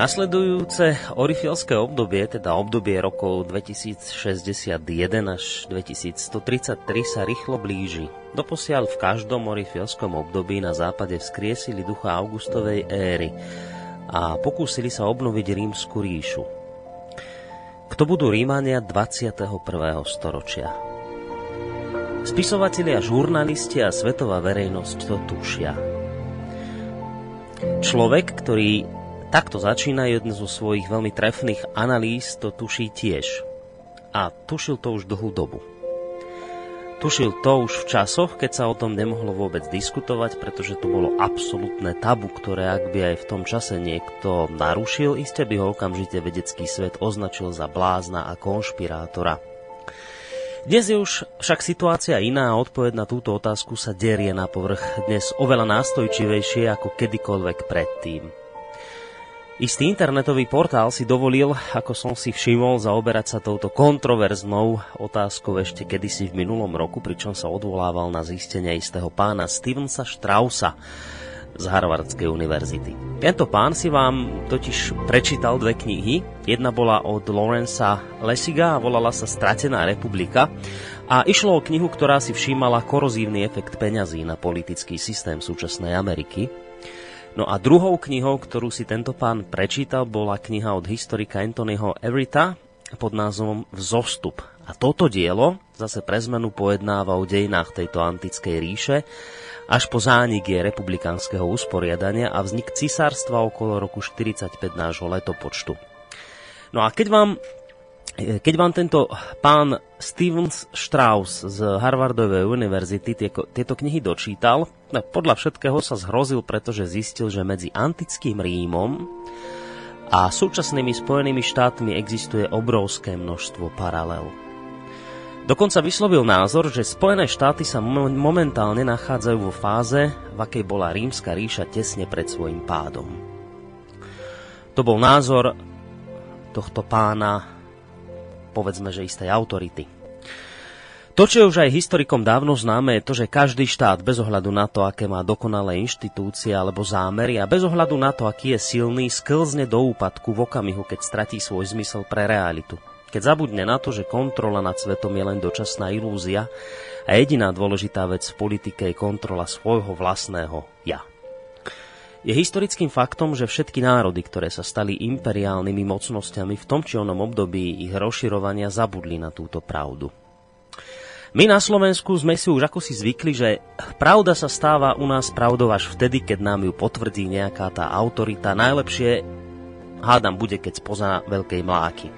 Nasledujúce orifilské obdobie, teda obdobie rokov 2061 až 2133 sa rýchlo blíži. Doposiaľ v každom orifilskom období na západe vzkriesili ducha Augustovej éry a pokúsili sa obnoviť rímsku ríšu. Kto budú Rímania 21. storočia? Spisovatelia, žurnalisti a svetová verejnosť to tušia. Človek, ktorý Takto začína jeden zo svojich veľmi trefných analýz, to tuší tiež. A tušil to už dlhú dobu. Tušil to už v časoch, keď sa o tom nemohlo vôbec diskutovať, pretože to bolo absolútne tabu, ktoré ak by aj v tom čase niekto narušil, iste by ho okamžite vedecký svet označil za blázna a konšpirátora. Dnes je už však situácia iná a odpoveď na túto otázku sa derie na povrch dnes oveľa nástojčivejšie ako kedykoľvek predtým. Istý internetový portál si dovolil, ako som si všimol, zaoberať sa touto kontroverznou otázkou ešte kedysi v minulom roku, pričom sa odvolával na zistenie istého pána Stevensa Straussa z Harvardskej univerzity. Tento pán si vám totiž prečítal dve knihy. Jedna bola od Lorenza Lesiga a volala sa Stratená republika a išlo o knihu, ktorá si všímala korozívny efekt peňazí na politický systém súčasnej Ameriky. No a druhou knihou, ktorú si tento pán prečítal, bola kniha od historika Anthonyho Everita pod názvom Vzostup. A toto dielo zase pre zmenu pojednáva o dejinách tejto antickej ríše až po zánik je republikánskeho usporiadania a vznik cisárstva okolo roku 45 nášho letopočtu. No a keď vám keď vám tento pán Stevens Strauss z Harvardovej univerzity tieto, tieto knihy dočítal, no podľa všetkého sa zhrozil, pretože zistil, že medzi antickým Rímom a súčasnými Spojenými štátmi existuje obrovské množstvo paralel. Dokonca vyslovil názor, že Spojené štáty sa momentálne nachádzajú vo fáze, v akej bola rímska ríša tesne pred svojim pádom. To bol názor tohto pána povedzme, že istej autority. To, čo je už aj historikom dávno známe, je to, že každý štát bez ohľadu na to, aké má dokonalé inštitúcie alebo zámery a bez ohľadu na to, aký je silný, sklzne do úpadku v okamihu, keď stratí svoj zmysel pre realitu. Keď zabudne na to, že kontrola nad svetom je len dočasná ilúzia a jediná dôležitá vec v politike je kontrola svojho vlastného ja. Je historickým faktom, že všetky národy, ktoré sa stali imperiálnymi mocnosťami v tom či onom období ich rozširovania zabudli na túto pravdu. My na Slovensku sme si už ako si zvykli, že pravda sa stáva u nás pravdou až vtedy, keď nám ju potvrdí nejaká tá autorita. Najlepšie, hádam, bude, keď spoza veľkej mláky.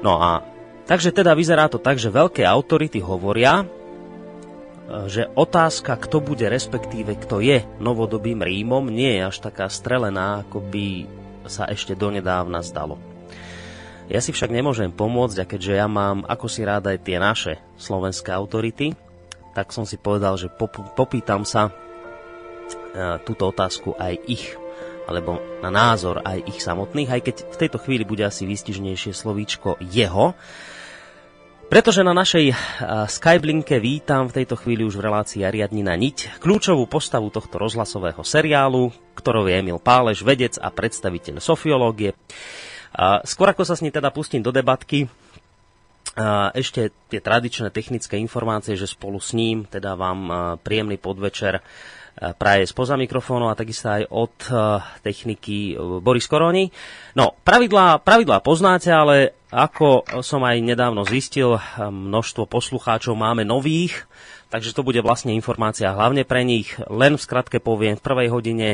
No a takže teda vyzerá to tak, že veľké autority hovoria, že otázka, kto bude, respektíve kto je novodobým Rímom, nie je až taká strelená, ako by sa ešte donedávna zdalo. Ja si však nemôžem pomôcť a keďže ja mám ako si rád aj tie naše slovenské autority, tak som si povedal, že pop- popýtam sa e, túto otázku aj ich, alebo na názor aj ich samotných, aj keď v tejto chvíli bude asi výstižnejšie slovíčko jeho, pretože na našej e, Skyblinke vítam v tejto chvíli už v relácii Ariadnina Niť kľúčovú postavu tohto rozhlasového seriálu, ktorou je Emil Páleš, vedec a predstaviteľ sofiológie. Skôr ako sa s ním teda pustím do debatky, a ešte tie tradičné technické informácie, že spolu s ním teda vám príjemný podvečer praje spoza mikrofónu a takisto aj od techniky e, Boris Koroni. No, pravidlá, pravidlá poznáte, ale ako som aj nedávno zistil, množstvo poslucháčov máme nových, takže to bude vlastne informácia hlavne pre nich. Len v skratke poviem, v prvej hodine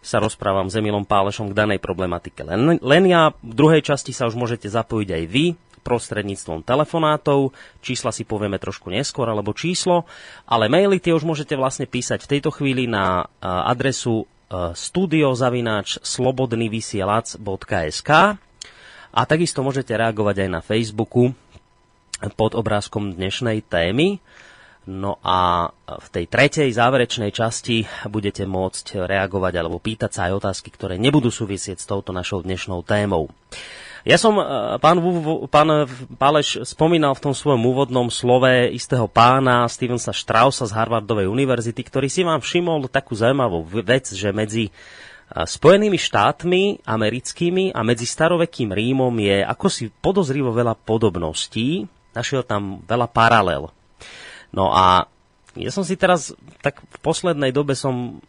sa rozprávam s Emilom Pálešom k danej problematike. Len, len ja, v druhej časti sa už môžete zapojiť aj vy prostredníctvom telefonátov, čísla si povieme trošku neskôr, alebo číslo, ale maily tie už môžete vlastne písať v tejto chvíli na adresu studiozavináč slobodnyvysielac.sk a takisto môžete reagovať aj na Facebooku pod obrázkom dnešnej témy. No a v tej tretej záverečnej časti budete môcť reagovať alebo pýtať sa aj otázky, ktoré nebudú súvisieť s touto našou dnešnou témou. Ja som, e, pán, pán Páleš, spomínal v tom svojom úvodnom slove istého pána Stevensa Straussa z Harvardovej univerzity, ktorý si vám všimol takú zaujímavú vec, že medzi e, Spojenými štátmi americkými a medzi starovekým Rímom je ako si podozrivo veľa podobností. Našiel tam veľa paralel. No a ja som si teraz, tak v poslednej dobe som,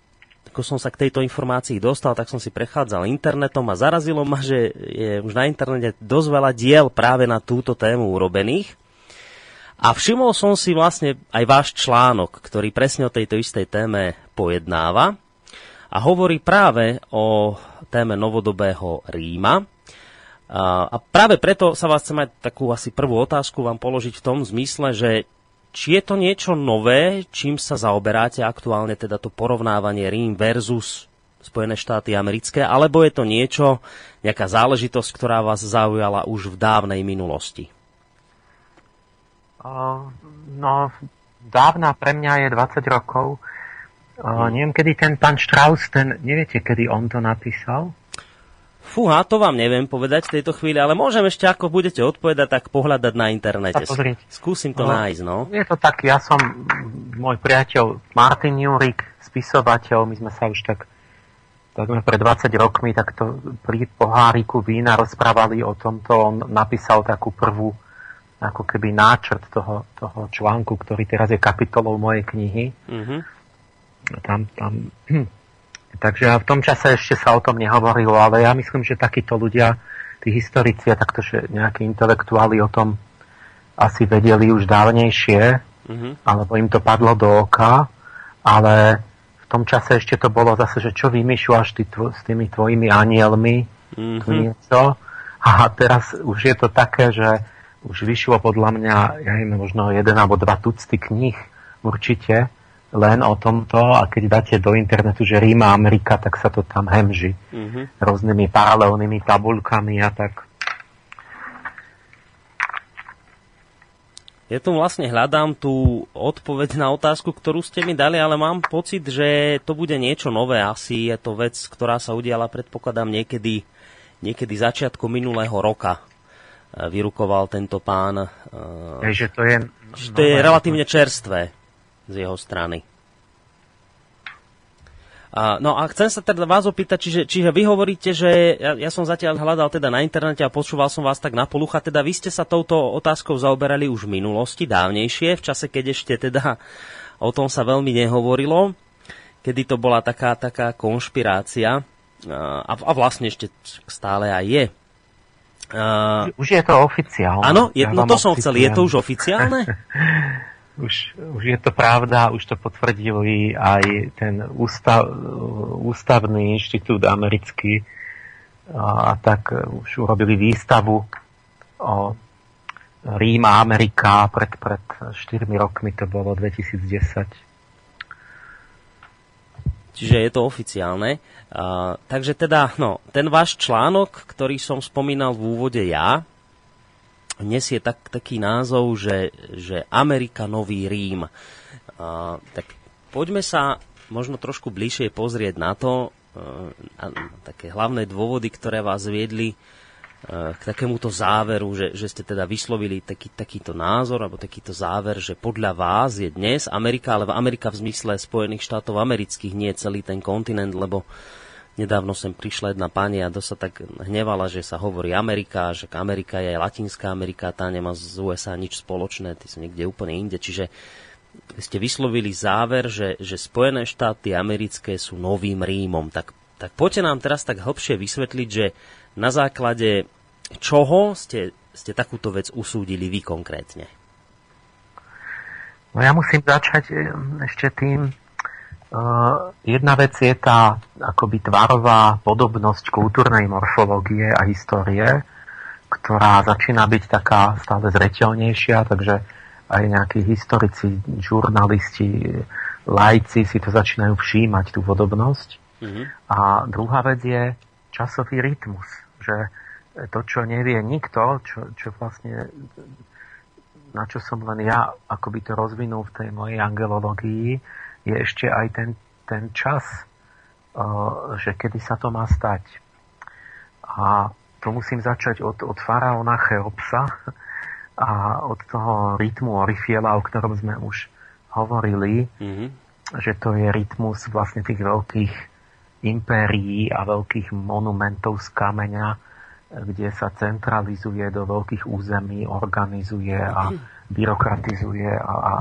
ako som sa k tejto informácii dostal, tak som si prechádzal internetom a zarazilo ma, že je už na internete dosť veľa diel práve na túto tému urobených. A všimol som si vlastne aj váš článok, ktorý presne o tejto istej téme pojednáva a hovorí práve o téme novodobého Ríma. A práve preto sa vás chcem aj takú asi prvú otázku vám položiť v tom zmysle, že či je to niečo nové, čím sa zaoberáte aktuálne, teda to porovnávanie Rím versus Spojené štáty americké, alebo je to niečo, nejaká záležitosť, ktorá vás zaujala už v dávnej minulosti? Uh, no, dávna pre mňa je 20 rokov. Uh, neviem, kedy ten pán Strauss, ten, neviete, kedy on to napísal? Fúha, to vám neviem povedať v tejto chvíli, ale môžem ešte, ako budete odpovedať, tak pohľadať na internete. Skúsim to no, nájsť, no. Je to tak, ja som môj priateľ Martin Jurik, spisovateľ, my sme sa už tak takmer pred 20 rokmi takto pri poháriku vína rozprávali o tomto. On napísal takú prvú ako keby náčrt toho, toho článku, ktorý teraz je kapitolou mojej knihy. Mm-hmm. Tam, tam Takže v tom čase ešte sa o tom nehovorilo, ale ja myslím, že takíto ľudia, tí historici a takto, že nejakí intelektuáli o tom asi vedeli už dávnejšie, mm-hmm. alebo im to padlo do oka, ale v tom čase ešte to bolo zase, že čo vymýšľaš ty tvo, s tými tvojimi anielmi, mm-hmm. niečo. A teraz už je to také, že už vyšlo podľa mňa, ja neviem, možno jeden alebo dva tucty kníh určite, len o tomto a keď dáte do internetu, že Ríma Amerika, tak sa to tam hemží mm-hmm. rôznymi paralelnými tabulkami a tak. Ja tu vlastne hľadám tú odpoveď na otázku, ktorú ste mi dali, ale mám pocit, že to bude niečo nové. Asi je to vec, ktorá sa udiala, predpokladám, niekedy, niekedy začiatku minulého roka. E, vyrukoval tento pán. Je, že to je, že to je relatívne čerstvé z jeho strany. A, no a chcem sa teda vás opýtať, čiže, čiže vy hovoríte, že ja, ja som zatiaľ hľadal teda na internete a počúval som vás tak na polucha, teda vy ste sa touto otázkou zaoberali už v minulosti, dávnejšie, v čase, keď ešte teda o tom sa veľmi nehovorilo, kedy to bola taká, taká konšpirácia a, a vlastne ešte stále aj je. Uh, už je to oficiálne. Áno, ja no to som chcel, je to už oficiálne? už, už je to pravda, už to potvrdili aj ten ústav, ústavný inštitút americký a, tak už urobili výstavu o Ríma Amerika pred, pred 4 rokmi, to bolo 2010. Čiže je to oficiálne. Uh, takže teda, no, ten váš článok, ktorý som spomínal v úvode ja, nesie tak, taký názov, že, že Amerika Nový Rím. Uh, tak poďme sa možno trošku bližšie pozrieť na to, uh, také hlavné dôvody, ktoré vás viedli k takémuto záveru, že, že ste teda vyslovili taký, takýto názor alebo takýto záver, že podľa vás je dnes Amerika, ale Amerika v zmysle Spojených štátov amerických, nie celý ten kontinent, lebo nedávno sem prišla jedna pani a sa tak hnevala, že sa hovorí Amerika, že Amerika je aj Latinská Amerika, tá nemá z USA nič spoločné, tí sú niekde úplne inde, čiže ste vyslovili záver, že, že Spojené štáty americké sú novým Rímom. Tak, tak poďte nám teraz tak hlbšie vysvetliť, že na základe čoho ste, ste takúto vec usúdili vy konkrétne? No ja musím začať eh, ešte tým, jedna vec je tá akoby tvarová podobnosť kultúrnej morfológie a histórie, ktorá začína byť taká stále zreteľnejšia, takže aj nejakí historici, žurnalisti, lajci si to začínajú všímať, tú podobnosť. Mm-hmm. A druhá vec je časový rytmus, že to, čo nevie nikto, čo, čo vlastne na čo som len ja akoby to rozvinul v tej mojej angelológii, je ešte aj ten, ten čas, že kedy sa to má stať. A to musím začať od, od faraóna Cheopsa a od toho rytmu Orifiela, o ktorom sme už hovorili, mm-hmm. že to je rytmus vlastne tých veľkých impérií a veľkých monumentov z kameňa, kde sa centralizuje do veľkých území, organizuje a byrokratizuje a, a,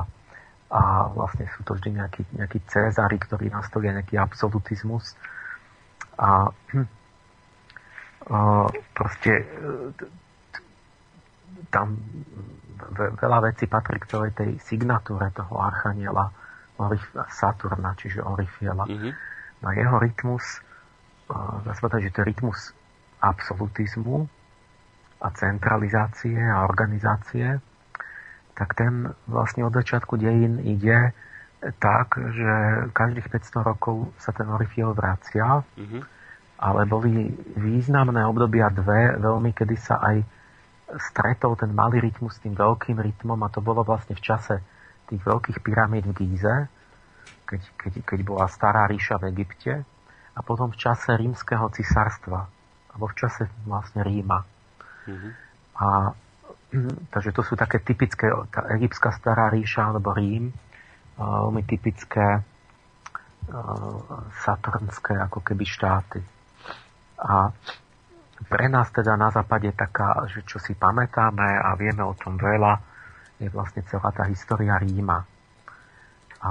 a vlastne sú to vždy nejakí, nejakí Cézari, ktorí nastolia nejaký absolutizmus. A, a proste tam veľa vecí patrí k celej tej signatúre toho archaniela Saturna, čiže Orifiela. Mm-hmm. Na jeho rytmus, dá sa že to je rytmus absolutizmu a centralizácie a organizácie, tak ten vlastne od začiatku dejín ide tak, že každých 500 rokov sa ten Orifiel vracia, mm-hmm. ale boli významné obdobia dve, veľmi, kedy sa aj stretol ten malý rytmus s tým veľkým rytmom a to bolo vlastne v čase tých veľkých pyramíd v Gíze, keď, keď, keď bola stará ríša v Egypte a potom v čase rímskeho cisárstva alebo v čase vlastne Ríma. Mm-hmm. A, takže to sú také typické, tá egyptská stará ríša alebo Rím, veľmi typické saturnské ako keby štáty. A pre nás teda na západe taká, že čo si pamätáme a vieme o tom veľa, je vlastne celá tá história Ríma. A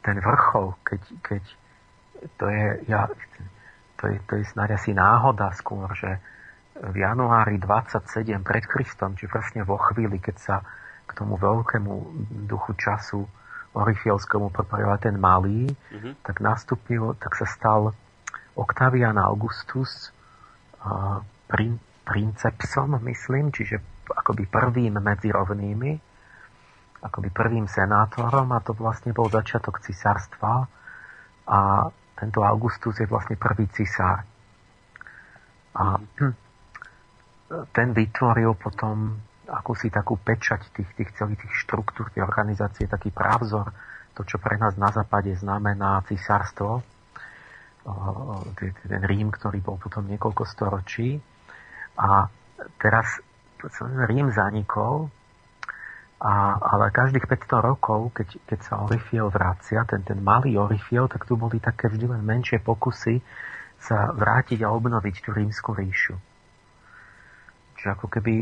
ten vrchol, keď, keď to je, ja, to je, to je snáď asi náhoda skôr, že v januári 27 pred Kristom, či presne vo chvíli, keď sa k tomu veľkému duchu času Orifielskému pripojila ten malý, mm-hmm. tak nastúpil, tak sa stal Octavian Augustus uh, prin, princepsom, myslím, čiže akoby prvým medzi rovnými, akoby prvým senátorom a to vlastne bol začiatok cisárstva a tento Augustus je vlastne prvý cisár. A ten vytvoril potom akúsi takú pečať tých, tých celých tých štruktúr, tej organizácie, taký právzor, to, čo pre nás na západe znamená cisárstvo, ten Rím, ktorý bol potom niekoľko storočí. A teraz Rím zanikol a, ale každých 500 rokov, keď, keď sa Orifiel vracia, ten, ten malý Orifiel, tak tu boli také vždy len menšie pokusy sa vrátiť a obnoviť tú rímsku ríšu. Čiže ako keby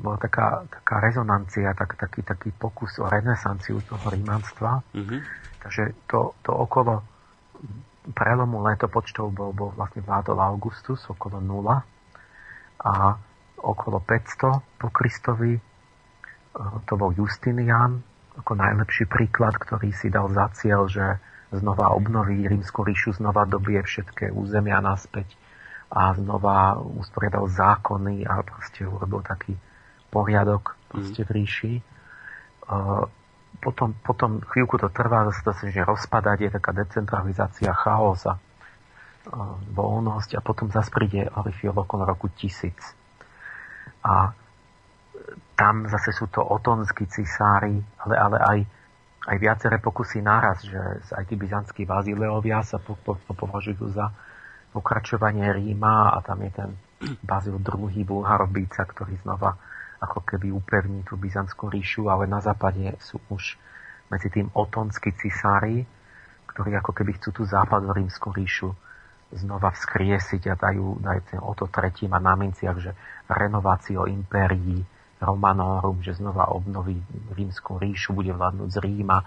bola taká, taká rezonancia, tak, taký, taký pokus o renesanciu toho rímanstva. Mm-hmm. Takže to, to okolo prelomu letopočtov bol, bol vlastne vládol Augustus okolo 0 a okolo 500 po Kristovi to bol Justinian ako najlepší príklad, ktorý si dal za cieľ, že znova obnoví rímsku ríšu, znova dobie všetké územia naspäť a znova usporiadal zákony a proste urobil taký poriadok proste v ríši. Potom, potom chvíľku to trvá, zase to že rozpadať, je taká decentralizácia, chaos a voľnosť a potom zase príde Orifiol okolo roku tisíc. A tam zase sú to otonskí cisári, ale, ale aj, aj viaceré pokusy naraz, že aj tí byzantskí Bazileovia sa po, po, po, považujú za pokračovanie Ríma a tam je ten Bazil II. Bulharobíca, ktorý znova ako keby upevní tú byzantskú ríšu, ale na západe sú už medzi tým otonskí cisári, ktorí ako keby chcú tú západnú rímsku ríšu znova vzkriesiť a dajú, dajú ten Oto III a na minciach, že renováciu impérií, Romanorum, že znova obnoví rímsku ríšu, bude vládnuť z Ríma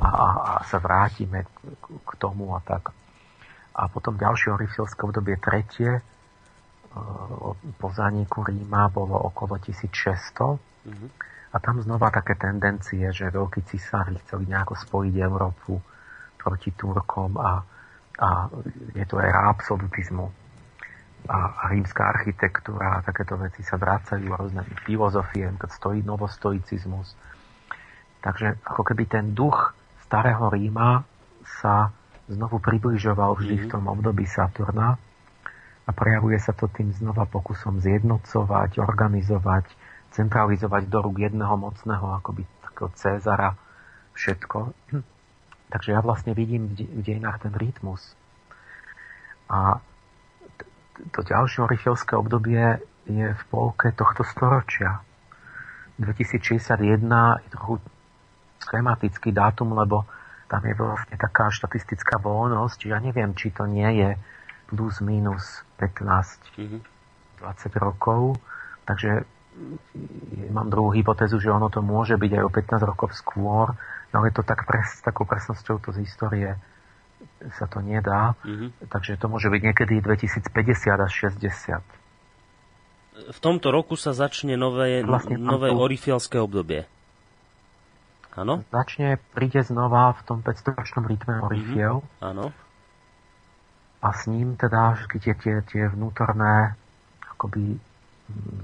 a, a, a sa vrátime k, k tomu a tak. A potom ďalšie orifilské obdobie tretie, e, po zániku Ríma bolo okolo 1600 mm-hmm. a tam znova také tendencie, že veľkí cisári chceli nejako spojiť Európu proti Turkom a, a je to era absolutizmu a rímska architektúra a takéto veci sa vracajú a rôzne filozofie, keď stojí novostoicizmus. Takže ako keby ten duch starého Ríma sa znovu približoval vždy v mhm. tom období Saturna a prejavuje sa to tým znova pokusom zjednocovať, organizovať, centralizovať do rúk jedného mocného, akoby takého Cezara, všetko. Takže ja vlastne vidím v dejinách ten rytmus. A to ďalšie orichelské obdobie je v polke tohto storočia. 2061 je trochu schematický dátum, lebo tam je vlastne taká štatistická voľnosť, ja neviem, či to nie je plus minus 15, mm-hmm. 20 rokov. Takže mám druhú hypotézu, že ono to môže byť aj o 15 rokov skôr, no ale to tak pres, takou presnosťou to z histórie sa to nedá. Mm-hmm. Takže to môže byť niekedy 2050 až 60. V tomto roku sa začne nové, vlastne nové to... orifielské obdobie. Áno? Začne, príde znova v tom 500-ročnom rytme Orifiel. Mm-hmm. Áno. A s ním teda tie, tie, tie vnútorné akoby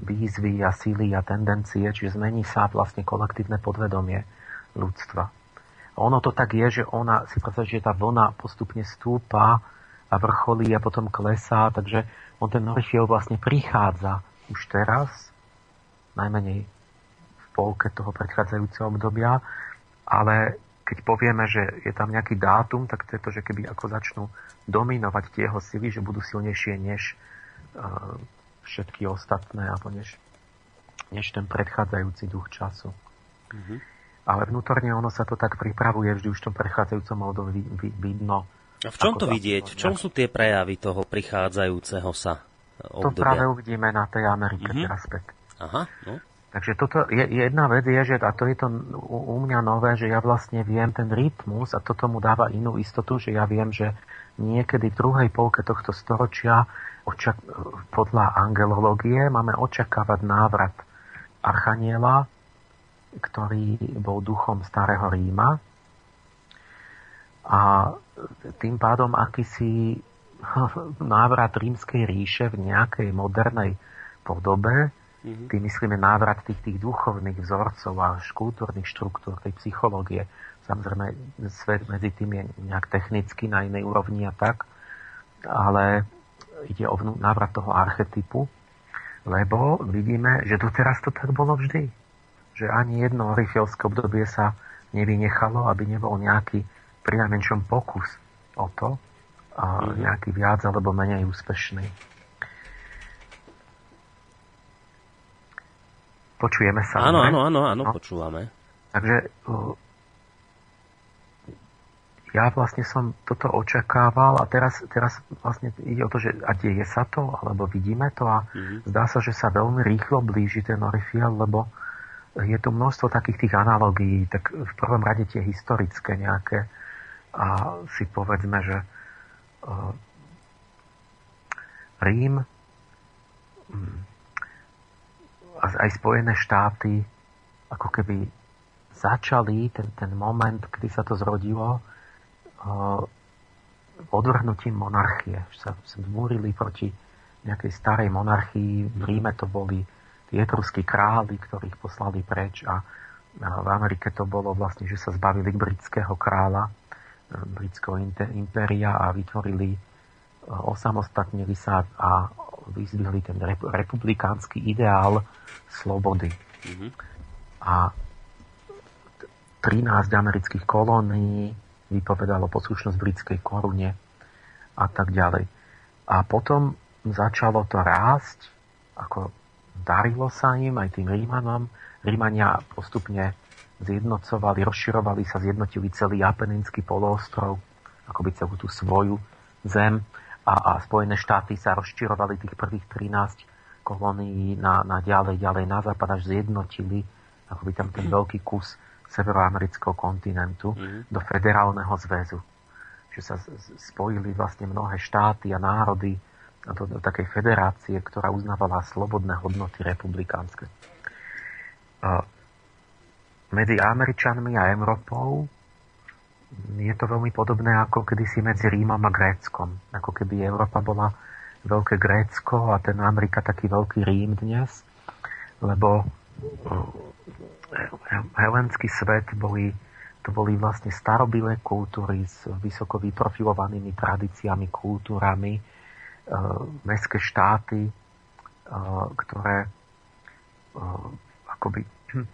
výzvy a síly a tendencie, čiže zmení sa vlastne kolektívne podvedomie ľudstva. A ono to tak je, že ona si predstav, že tá vlna postupne stúpa a vrcholí a potom klesá, takže on ten Orifiel vlastne prichádza už teraz, najmenej polke toho predchádzajúceho obdobia, ale keď povieme, že je tam nejaký dátum, tak to je to, že keby ako začnú dominovať tie jeho sily, že budú silnejšie než uh, všetky ostatné, alebo než, než ten predchádzajúci duch času. Mm-hmm. Ale vnútorne ono sa to tak pripravuje, vždy už v tom predchádzajúcom období vidno. A v čom to vidieť? V čom sú tie prejavy toho prichádzajúceho sa obdobia? To práve uvidíme na tej Amerike mm-hmm. teraz Aha, no. Takže toto je, jedna vec je, že a to je to u, u mňa nové, že ja vlastne viem ten rytmus a toto mu dáva inú istotu, že ja viem, že niekedy v druhej polke tohto storočia očak, podľa angelológie máme očakávať návrat Archaniela, ktorý bol duchom starého Ríma. A tým pádom akýsi návrat rímskej ríše v nejakej modernej podobe Mm-hmm. Tým myslíme návrat tých, tých duchovných vzorcov a kultúrnych štruktúr, tej psychológie. Samozrejme, svet medzi tým je nejak technicky na inej úrovni a tak, ale ide o návrat toho archetypu, lebo vidíme, že doteraz to tak bolo vždy. Že ani jedno orifielské obdobie sa nevynechalo, aby nebol nejaký prinajmenšom pokus o to, a mm-hmm. nejaký viac alebo menej úspešný. Počujeme sa. Áno, áno, áno, áno, no. počúvame. Takže ja vlastne som toto očakával a teraz, teraz vlastne ide o to, že a deje sa to, alebo vidíme to a mm-hmm. zdá sa, že sa veľmi rýchlo blíži ten Orifiel, lebo je tu množstvo takých tých analogií, tak v prvom rade tie historické nejaké a si povedzme, že Rím mm, a aj Spojené štáty ako keby začali ten, ten moment, kedy sa to zrodilo, odvrhnutím monarchie. Sa, sa zmúrili proti nejakej starej monarchii. V Ríme to boli etruskí králi, ktorých poslali preč a v Amerike to bolo vlastne, že sa zbavili britského kráľa, e, britského impéria a vytvorili, e, osamostatnili sa a vyzdvihli ten republikánsky ideál slobody. Mm-hmm. A 13 amerických kolónií vypovedalo poslušnosť britskej korune a tak ďalej. A potom začalo to rásť, ako darilo sa im, aj tým Rímanom. Rímania postupne zjednocovali, rozširovali sa, zjednotili celý Apeninský poloostrov, by celú tú svoju zem a, a Spojené štáty sa rozširovali tých prvých 13 kolónií na, na ďalej, ďalej na západ, až zjednotili by tam ten veľký kus severoamerického kontinentu mm-hmm. do federálneho zväzu. Že sa spojili vlastne mnohé štáty a národy do, do takej federácie, ktorá uznávala slobodné hodnoty republikánske. Medzi Američanmi a Európou je to veľmi podobné ako kedysi medzi Rímom a Gréckom. Ako keby Európa bola veľké Grécko a ten Amerika taký veľký Rím dnes, lebo helenský svet boli, to boli vlastne starobilé kultúry s vysoko vyprofilovanými tradíciami, kultúrami, e, mestské štáty, e, ktoré e, akoby hm,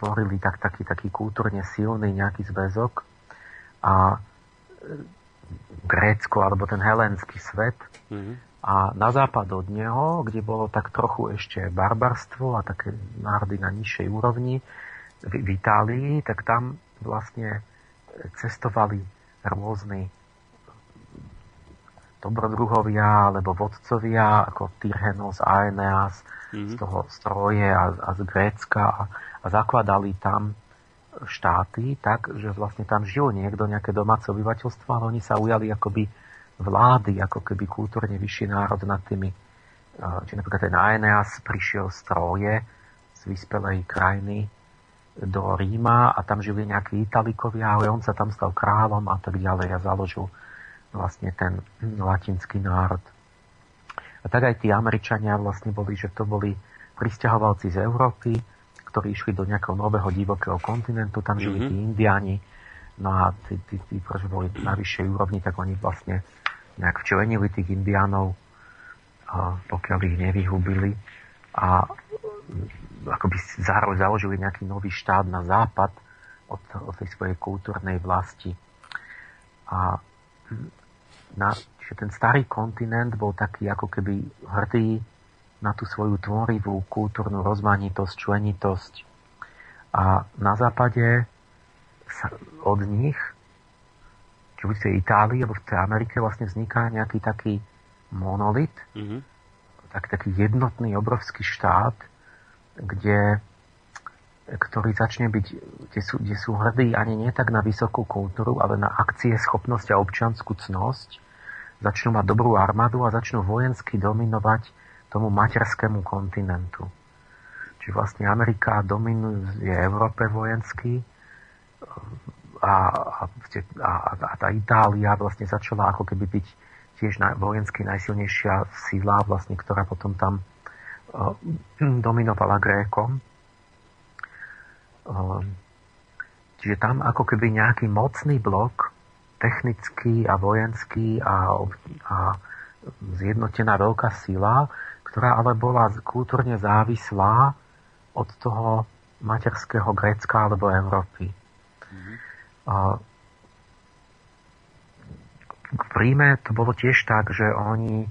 tvorili tak, taký, taký kultúrne silný nejaký zväzok a e, Grécko alebo ten helenský svet mm-hmm a na západ od neho, kde bolo tak trochu ešte barbarstvo a také národy na nižšej úrovni, v, v Itálii, tak tam vlastne cestovali rôzni dobrodruhovia alebo vodcovia ako Tyrhenos, Aeneas mm-hmm. z toho stroje a, a z Grécka a, a zakladali tam štáty tak, že vlastne tam žil niekto, nejaké domáce obyvateľstvo, ale oni sa ujali akoby vlády, ako keby kultúrne vyšší národ nad tými. Či napríklad ten Aeneas prišiel z Troje, z vyspelej krajiny, do Ríma a tam žili nejakí Italikovia, ale on sa tam stal kráľom a tak ďalej a založil vlastne ten latinský národ. A tak aj tí Američania vlastne boli, že to boli pristahovalci z Európy, ktorí išli do nejakého nového divokého kontinentu, tam žili mm-hmm. tí Indiáni, no a tí, tí, tí, tí boli na vyššej úrovni, tak oni vlastne nejak včlenili tých indiánov, pokiaľ ich nevyhubili a akoby založili nejaký nový štát na západ od, od tej svojej kultúrnej vlasti. A na, že ten starý kontinent bol taký ako keby hrdý na tú svoju tvorivú kultúrnu rozmanitosť, členitosť. A na západe sa od nich či už v tej Itálii alebo v tej Amerike vlastne vzniká nejaký taký monolit, mm-hmm. tak, taký jednotný obrovský štát, kde, ktorý začne byť, kde sú, kde sú hrdí ani nie tak na vysokú kultúru, ale na akcie, schopnosť a občianskú cnosť, začnú mať dobrú armádu a začnú vojensky dominovať tomu materskému kontinentu. Čiže vlastne Amerika dominuje Európe vojensky, a, a, a, a tá Itália vlastne začala ako keby byť tiež na, vojensky najsilnejšia síla, vlastne, ktorá potom tam uh, dominovala Grékom. Uh, čiže tam ako keby nejaký mocný blok, technický a vojenský a, a zjednotená veľká sila, ktorá ale bola kultúrne závislá od toho materského Grécka alebo Európy. A v Ríme to bolo tiež tak, že oni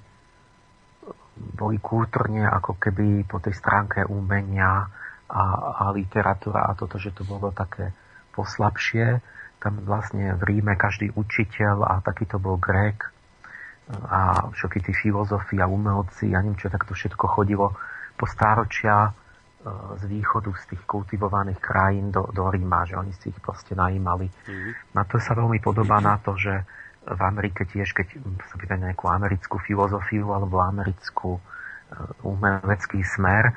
boli kultúrne ako keby po tej stránke umenia a, a literatúra a toto, že to bolo také poslabšie. Tam vlastne v Ríme každý učiteľ a takýto bol Grék a všetky tí filozofi a umelci, ja neviem čo, tak to všetko chodilo po stáročia z východu, z tých kultivovaných krajín do, do Ríma, že oni si ich proste najímali. Mm-hmm. Na to sa veľmi podobá na to, že v Amerike tiež, keď sa pýta nejakú americkú filozofiu alebo americkú uh, umelecký smer,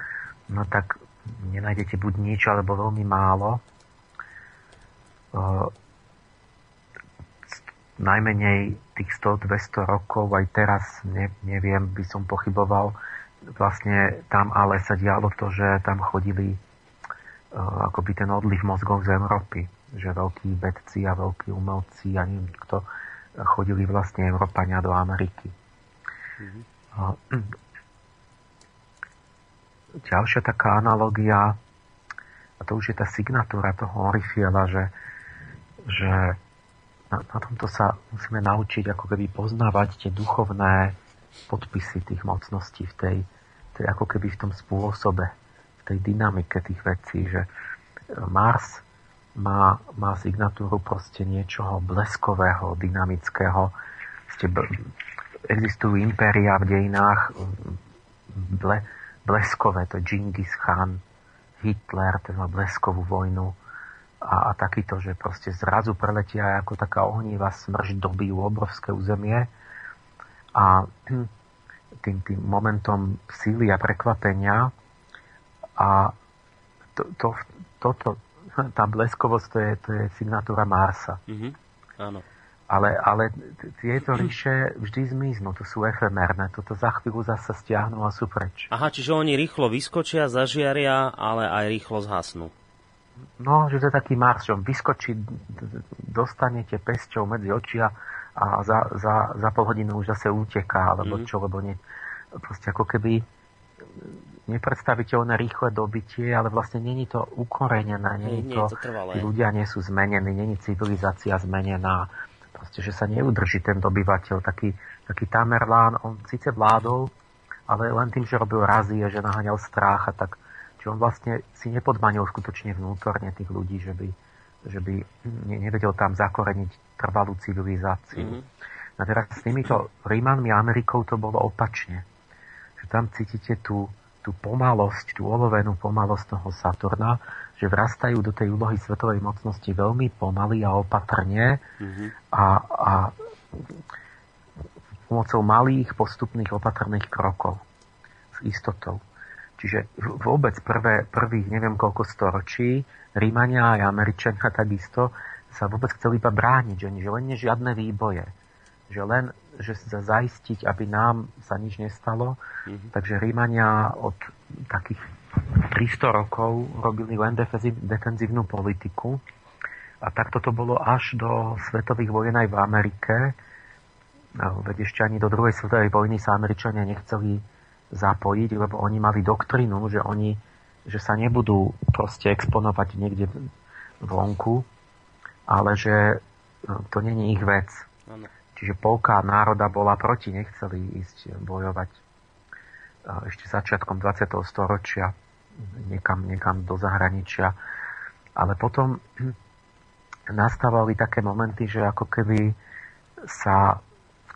no tak nenájdete buď nič, alebo veľmi málo. Najmenej tých 100-200 rokov, aj teraz ne, neviem, by som pochyboval, vlastne tam ale sa dialo to, že tam chodili uh, akoby ten odliv mozgov z Európy, že veľkí vedci a veľkí umelci a neviem kto chodili vlastne Európania do Ameriky. Mm-hmm. Uh, ďalšia taká analogia, a to už je tá signatúra toho Orifiela, že, že na, na tomto sa musíme naučiť ako keby poznávať tie duchovné podpisy tých mocností v tej, tej ako keby v tom spôsobe, v tej dynamike tých vecí, že e, Mars má, má signatúru proste niečoho bleskového, dynamického. Existujú impéria v dejinách ble, bleskové, to Genghis Khan, Hitler, ten má bleskovú vojnu a, a takýto, že proste zrazu preletia ako taká ohnívá smrž, dobijú obrovské územie a tým, tým momentom síly a prekvapenia a to, to, toto, tá bleskovosť, to je, to je signatúra Marsa. Mm-hmm. Áno. Ale, ale tieto ríše vždy zmiznú, to sú efemérne, toto za chvíľu zase stiahnu a sú preč. Aha, čiže oni rýchlo vyskočia, zažiaria, ale aj rýchlo zhasnú. No, že to je taký Mars, že on vyskočí, dostanete pesťou medzi očia a za, za, za pol hodinu už zase uteká, alebo mm-hmm. čo, lebo nie, proste ako keby nepredstaviteľné rýchle dobitie, ale vlastne není to ukorenené, není nie, to, to tí ľudia nie sú zmenení, není civilizácia zmenená, proste, že sa neudrží ten dobyvateľ, taký, taký Tamerlán, on síce vládol, ale len tým, že robil razie, že naháňal strach a tak Čiže on vlastne si nepodmanil skutočne vnútorne tých ľudí, že by, že by nevedel tam zakoreniť trvalú civilizáciu. Mm-hmm. A teraz s týmito Rímanmi a Amerikou to bolo opačne. Že tam cítite tú, tú pomalosť, tú olovenú pomalosť toho Saturna, že vrastajú do tej úlohy svetovej mocnosti veľmi pomaly a opatrne mm-hmm. a, a pomocou malých postupných opatrných krokov s istotou. Čiže vôbec prvé, prvých neviem koľko storočí Rímania aj Američania takisto sa vôbec chceli iba brániť, že, že len žiadne výboje. Že len, že sa zaistiť, aby nám sa nič nestalo. Mm-hmm. Takže Rímania od takých 300 rokov robili len defenzívnu politiku. A takto to bolo až do svetových vojen aj v Amerike. Veď ešte ani do druhej svetovej vojny sa Američania nechceli zapojiť, lebo oni mali doktrínu, že oni že sa nebudú proste exponovať niekde vonku, ale že no, to není ich vec. Ano. Čiže polka národa bola proti, nechceli ísť bojovať ešte začiatkom 20. storočia niekam, niekam do zahraničia. Ale potom nastávali také momenty, že ako keby sa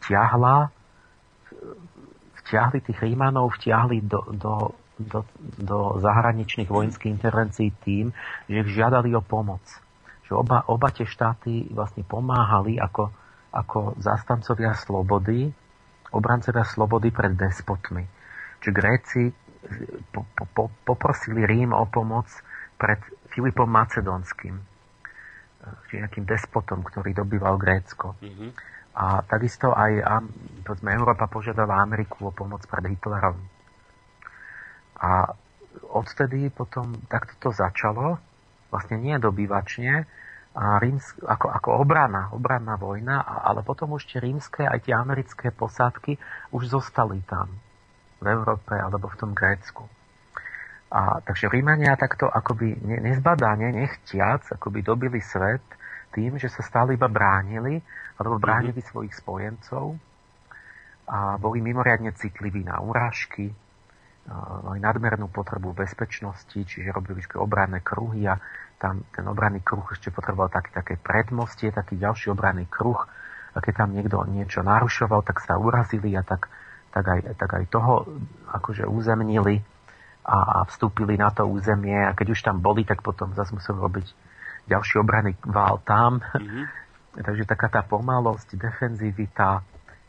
vtiahla vtiahli tých Rímanov, vtiahli do, do, do, do zahraničných vojenských intervencií tým, že ich žiadali o pomoc. Že oba, oba tie štáty vlastne pomáhali ako, ako zastancovia slobody, obrancovia slobody pred despotmi. Čiže Gréci po, po, poprosili Rím o pomoc pred Filipom Macedónskym, čiže nejakým despotom, ktorý dobýval Grécko. Mm-hmm. A takisto aj povedzme, Európa požiadala Ameriku o pomoc pred Hitlerom. A odtedy potom takto to začalo, vlastne nie dobývačne, a rímsk, ako, ako obrana, obranná vojna, ale potom už tie rímske aj tie americké posádky už zostali tam v Európe alebo v tom Grécku. A, takže Rímania takto akoby nezbadane, nechtiac, akoby dobili svet tým, že sa stále iba bránili alebo bránili mm-hmm. svojich spojencov a boli mimoriadne citliví na urážky, mali nadmernú potrebu bezpečnosti, čiže robili obranné kruhy a tam ten obranný kruh ešte potreboval taký, také predmostie, taký ďalší obranný kruh a keď tam niekto niečo narušoval, tak sa urazili a tak, tak, aj, tak aj toho akože uzemnili a, a vstúpili na to územie a keď už tam boli, tak potom zase museli robiť ďalší obranný vál tam. Mm-hmm takže taká tá pomalosť, defenzivita,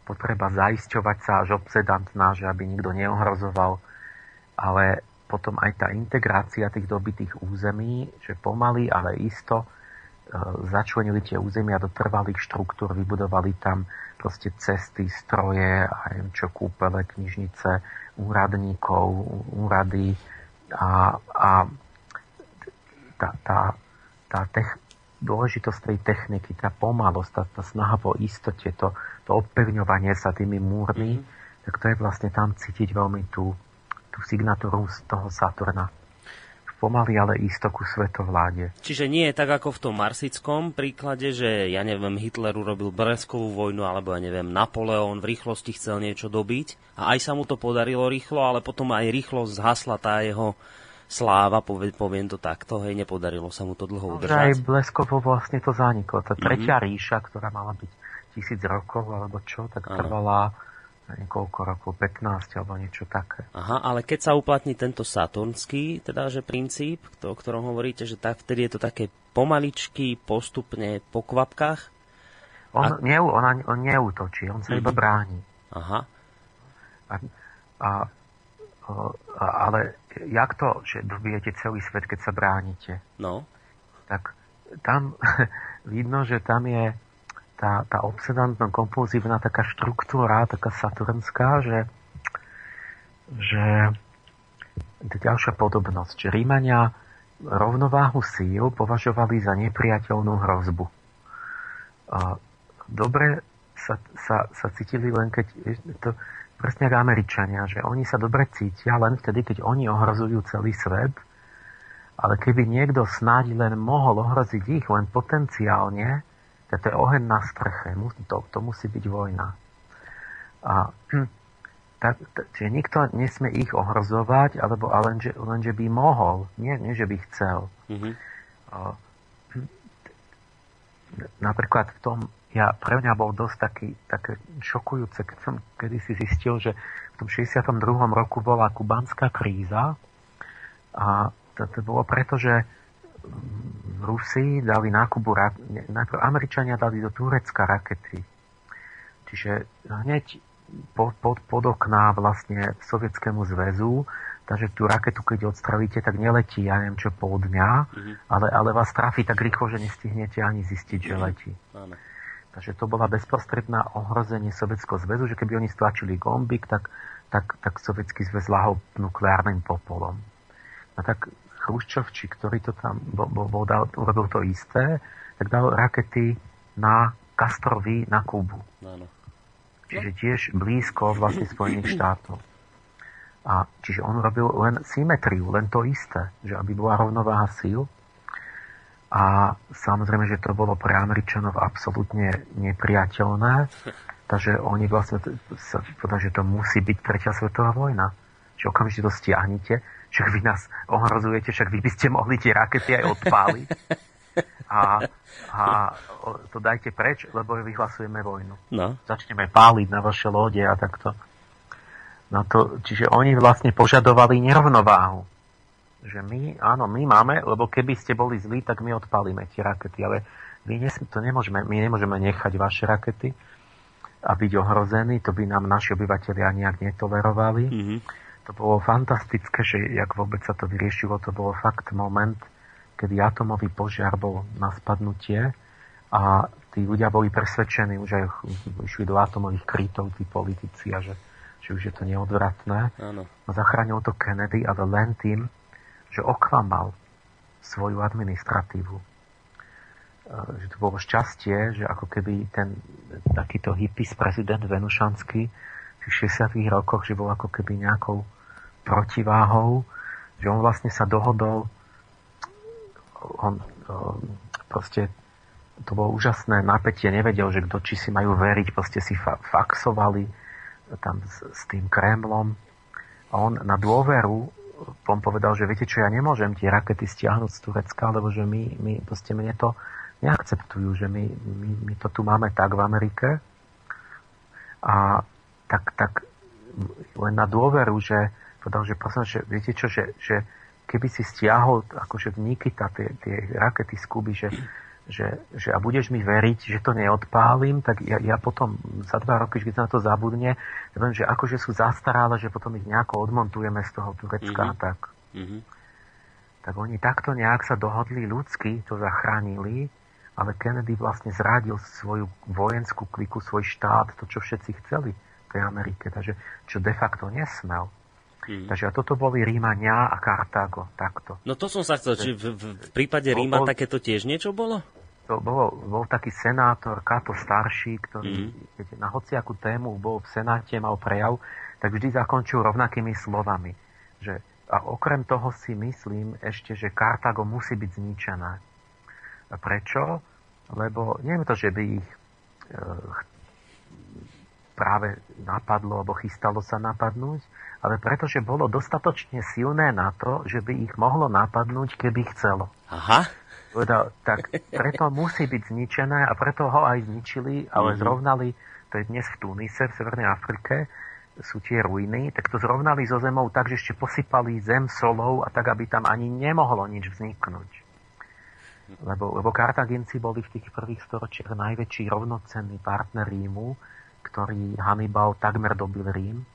potreba zaisťovať sa až obsedantná, že aby nikto neohrozoval, ale potom aj tá integrácia tých dobitých území, že pomaly, ale isto e, začlenili tie územia do trvalých štruktúr, vybudovali tam proste cesty, stroje, aj čo kúpele, knižnice, úradníkov, úrady. A, a tá, tá, tá tech, dôležitosť tej techniky, tá pomalosť, tá, tá snaha po istote, to, to opevňovanie sa tými múrmi, mm-hmm. tak to je vlastne tam cítiť veľmi tú, tú signatúru z toho Saturna pomaly, ale isto ku svetovláde. Čiže nie je tak ako v tom marsickom príklade, že ja neviem, Hitler urobil Breskovú vojnu, alebo ja neviem, Napoleon v rýchlosti chcel niečo dobiť a aj sa mu to podarilo rýchlo, ale potom aj rýchlo zhasla tá jeho sláva, poviem to takto, hej, nepodarilo sa mu to dlho udržať. Aj Bleskovo vlastne to zaniklo. Tá tretia mm-hmm. ríša, ktorá mala byť tisíc rokov, alebo čo, tak trvala niekoľko rokov, 15 alebo niečo také. Aha, ale keď sa uplatní tento saturnský, teda, že princíp, o ktorom hovoríte, že tak, vtedy je to také pomaličky, postupne po kvapkách? On, a... ne, on, on neútočí, on sa mm-hmm. iba mhm. bráni. Aha. A, a, a, ale jak to, že dobijete celý svet, keď sa bránite? No. Tak tam vidno, že tam je tá, tá obsedantno-kompulzívna taká štruktúra, taká saturnská, že, že ďalšia podobnosť, že Rímania rovnováhu síl považovali za nepriateľnú hrozbu. Dobre sa, sa, sa cítili len keď, to, presne ako Američania, že oni sa dobre cítia len vtedy, keď oni ohrozujú celý svet, ale keby niekto snáď len mohol ohroziť ich len potenciálne, to je oheň na strche, to, to musí byť vojna. A, hm, tak, čiže nikto nesmie ich ohrozovať, alebo len, že, len, že by mohol, nie, nie že by chcel. Mm-hmm. A, hm, napríklad v tom, ja, pre mňa bol dosť taký, také šokujúce, keď som kedy si zistil, že v tom 62. roku bola kubanská kríza a to, to bolo preto, že Rusi dali na Kubu, najprv Američania dali do Turecka rakety. Čiže hneď pod, pod, pod okná vlastne Sovietskému zväzu, takže tú raketu, keď odstravíte, tak neletí, ja neviem čo, pol dňa, mm-hmm. ale, ale vás trafi tak rýchlo, že nestihnete ani zistiť, že mhm. letí. Mm-hmm. Takže to bola bezprostredná ohrozenie Sovietskeho zväzu, že keby oni stlačili gombik, tak, tak, tak Sovietský zväz lahol nukleárnym popolom. A tak Chruščovči, ktorý to tam bo, bo, bo dal, urobil to isté, tak dal rakety na Castrovi na Kubu. Áno. Čiže tiež blízko vlastne Spojených štátov. A čiže on robil len symetriu, len to isté, že aby bola rovnováha síl. A samozrejme, že to bolo pre Američanov absolútne nepriateľné, takže oni vlastne sa povedali, že to musí byť tretia svetová vojna. Že okamžite to stiahnite však vy nás ohrozujete, však vy by ste mohli tie rakety aj odpáliť. A, a to dajte preč, lebo vyhlasujeme vojnu. No. Začneme páliť na vaše lode a takto. No to, čiže oni vlastne požadovali nerovnováhu. Že my, áno, my máme, lebo keby ste boli zlí, tak my odpálime tie rakety, ale my, nes, to nemôžeme, my nemôžeme nechať vaše rakety a byť ohrození, to by nám naši obyvateľia nejak netolerovali. Mm-hmm to bolo fantastické, že jak vôbec sa to vyriešilo, to bolo fakt moment, kedy atomový požiar bol na spadnutie a tí ľudia boli presvedčení, už aj išli do atomových krytov tí politici a že, že už je to neodvratné. Áno. A zachránil to Kennedy, ale len tým, že oklamal svoju administratívu. E, že to bolo šťastie, že ako keby ten takýto hippies prezident Venušanský v tých 60 rokoch, že bol ako keby nejakou protiváhou, že on vlastne sa dohodol, on proste to bolo úžasné napätie, nevedel, že kto či si majú veriť, proste si fa- faxovali tam s, s tým Kremlom a on na dôveru on povedal, že viete čo, ja nemôžem tie rakety stiahnuť z Turecka, lebo že my, my proste mne to neakceptujú, že my, my, my to tu máme tak v Amerike. A tak, tak len na dôveru, že povedal, že prosím, že viete čo, že, že keby si stiahol akože v Nikita tie, tie rakety z Kuby, že, že, že a budeš mi veriť, že to neodpálim, tak ja, ja potom za dva roky, keď sa na to zabudne, ja viem, že akože sú zastaralé, že potom ich nejako odmontujeme z toho Turecka mm-hmm. tak. Mm-hmm. Tak oni takto nejak sa dohodli ľudsky, to zachránili, ale Kennedy vlastne zradil svoju vojenskú kliku, svoj štát, to, čo všetci chceli v tej Amerike, takže čo de facto nesmel. Mm. Takže a toto boli Rímania a Kartágo, takto. No to som sa chcel, či v, v, v prípade Ríma bol, takéto tiež niečo bolo? To bol, bol taký senátor, Kato starší, ktorý mm. viete, na hociakú tému bol v senáte, mal prejav, tak vždy zakončil rovnakými slovami. Že, a okrem toho si myslím ešte, že Kartágo musí byť zničené. A prečo? Lebo nie je to, že by ich e, práve napadlo alebo chystalo sa napadnúť, ale pretože bolo dostatočne silné na to, že by ich mohlo napadnúť, keby chcelo. Aha. Teda, tak preto musí byť zničené a preto ho aj zničili, ale mm-hmm. zrovnali, to je dnes v Tunise, v Severnej Afrike, sú tie ruiny, tak to zrovnali so zemou tak, že ešte posypali zem solou a tak, aby tam ani nemohlo nič vzniknúť. Lebo, lebo Kartaginci boli v tých prvých storočiach najväčší rovnocenný partner Rímu, ktorý Hannibal takmer dobil Rím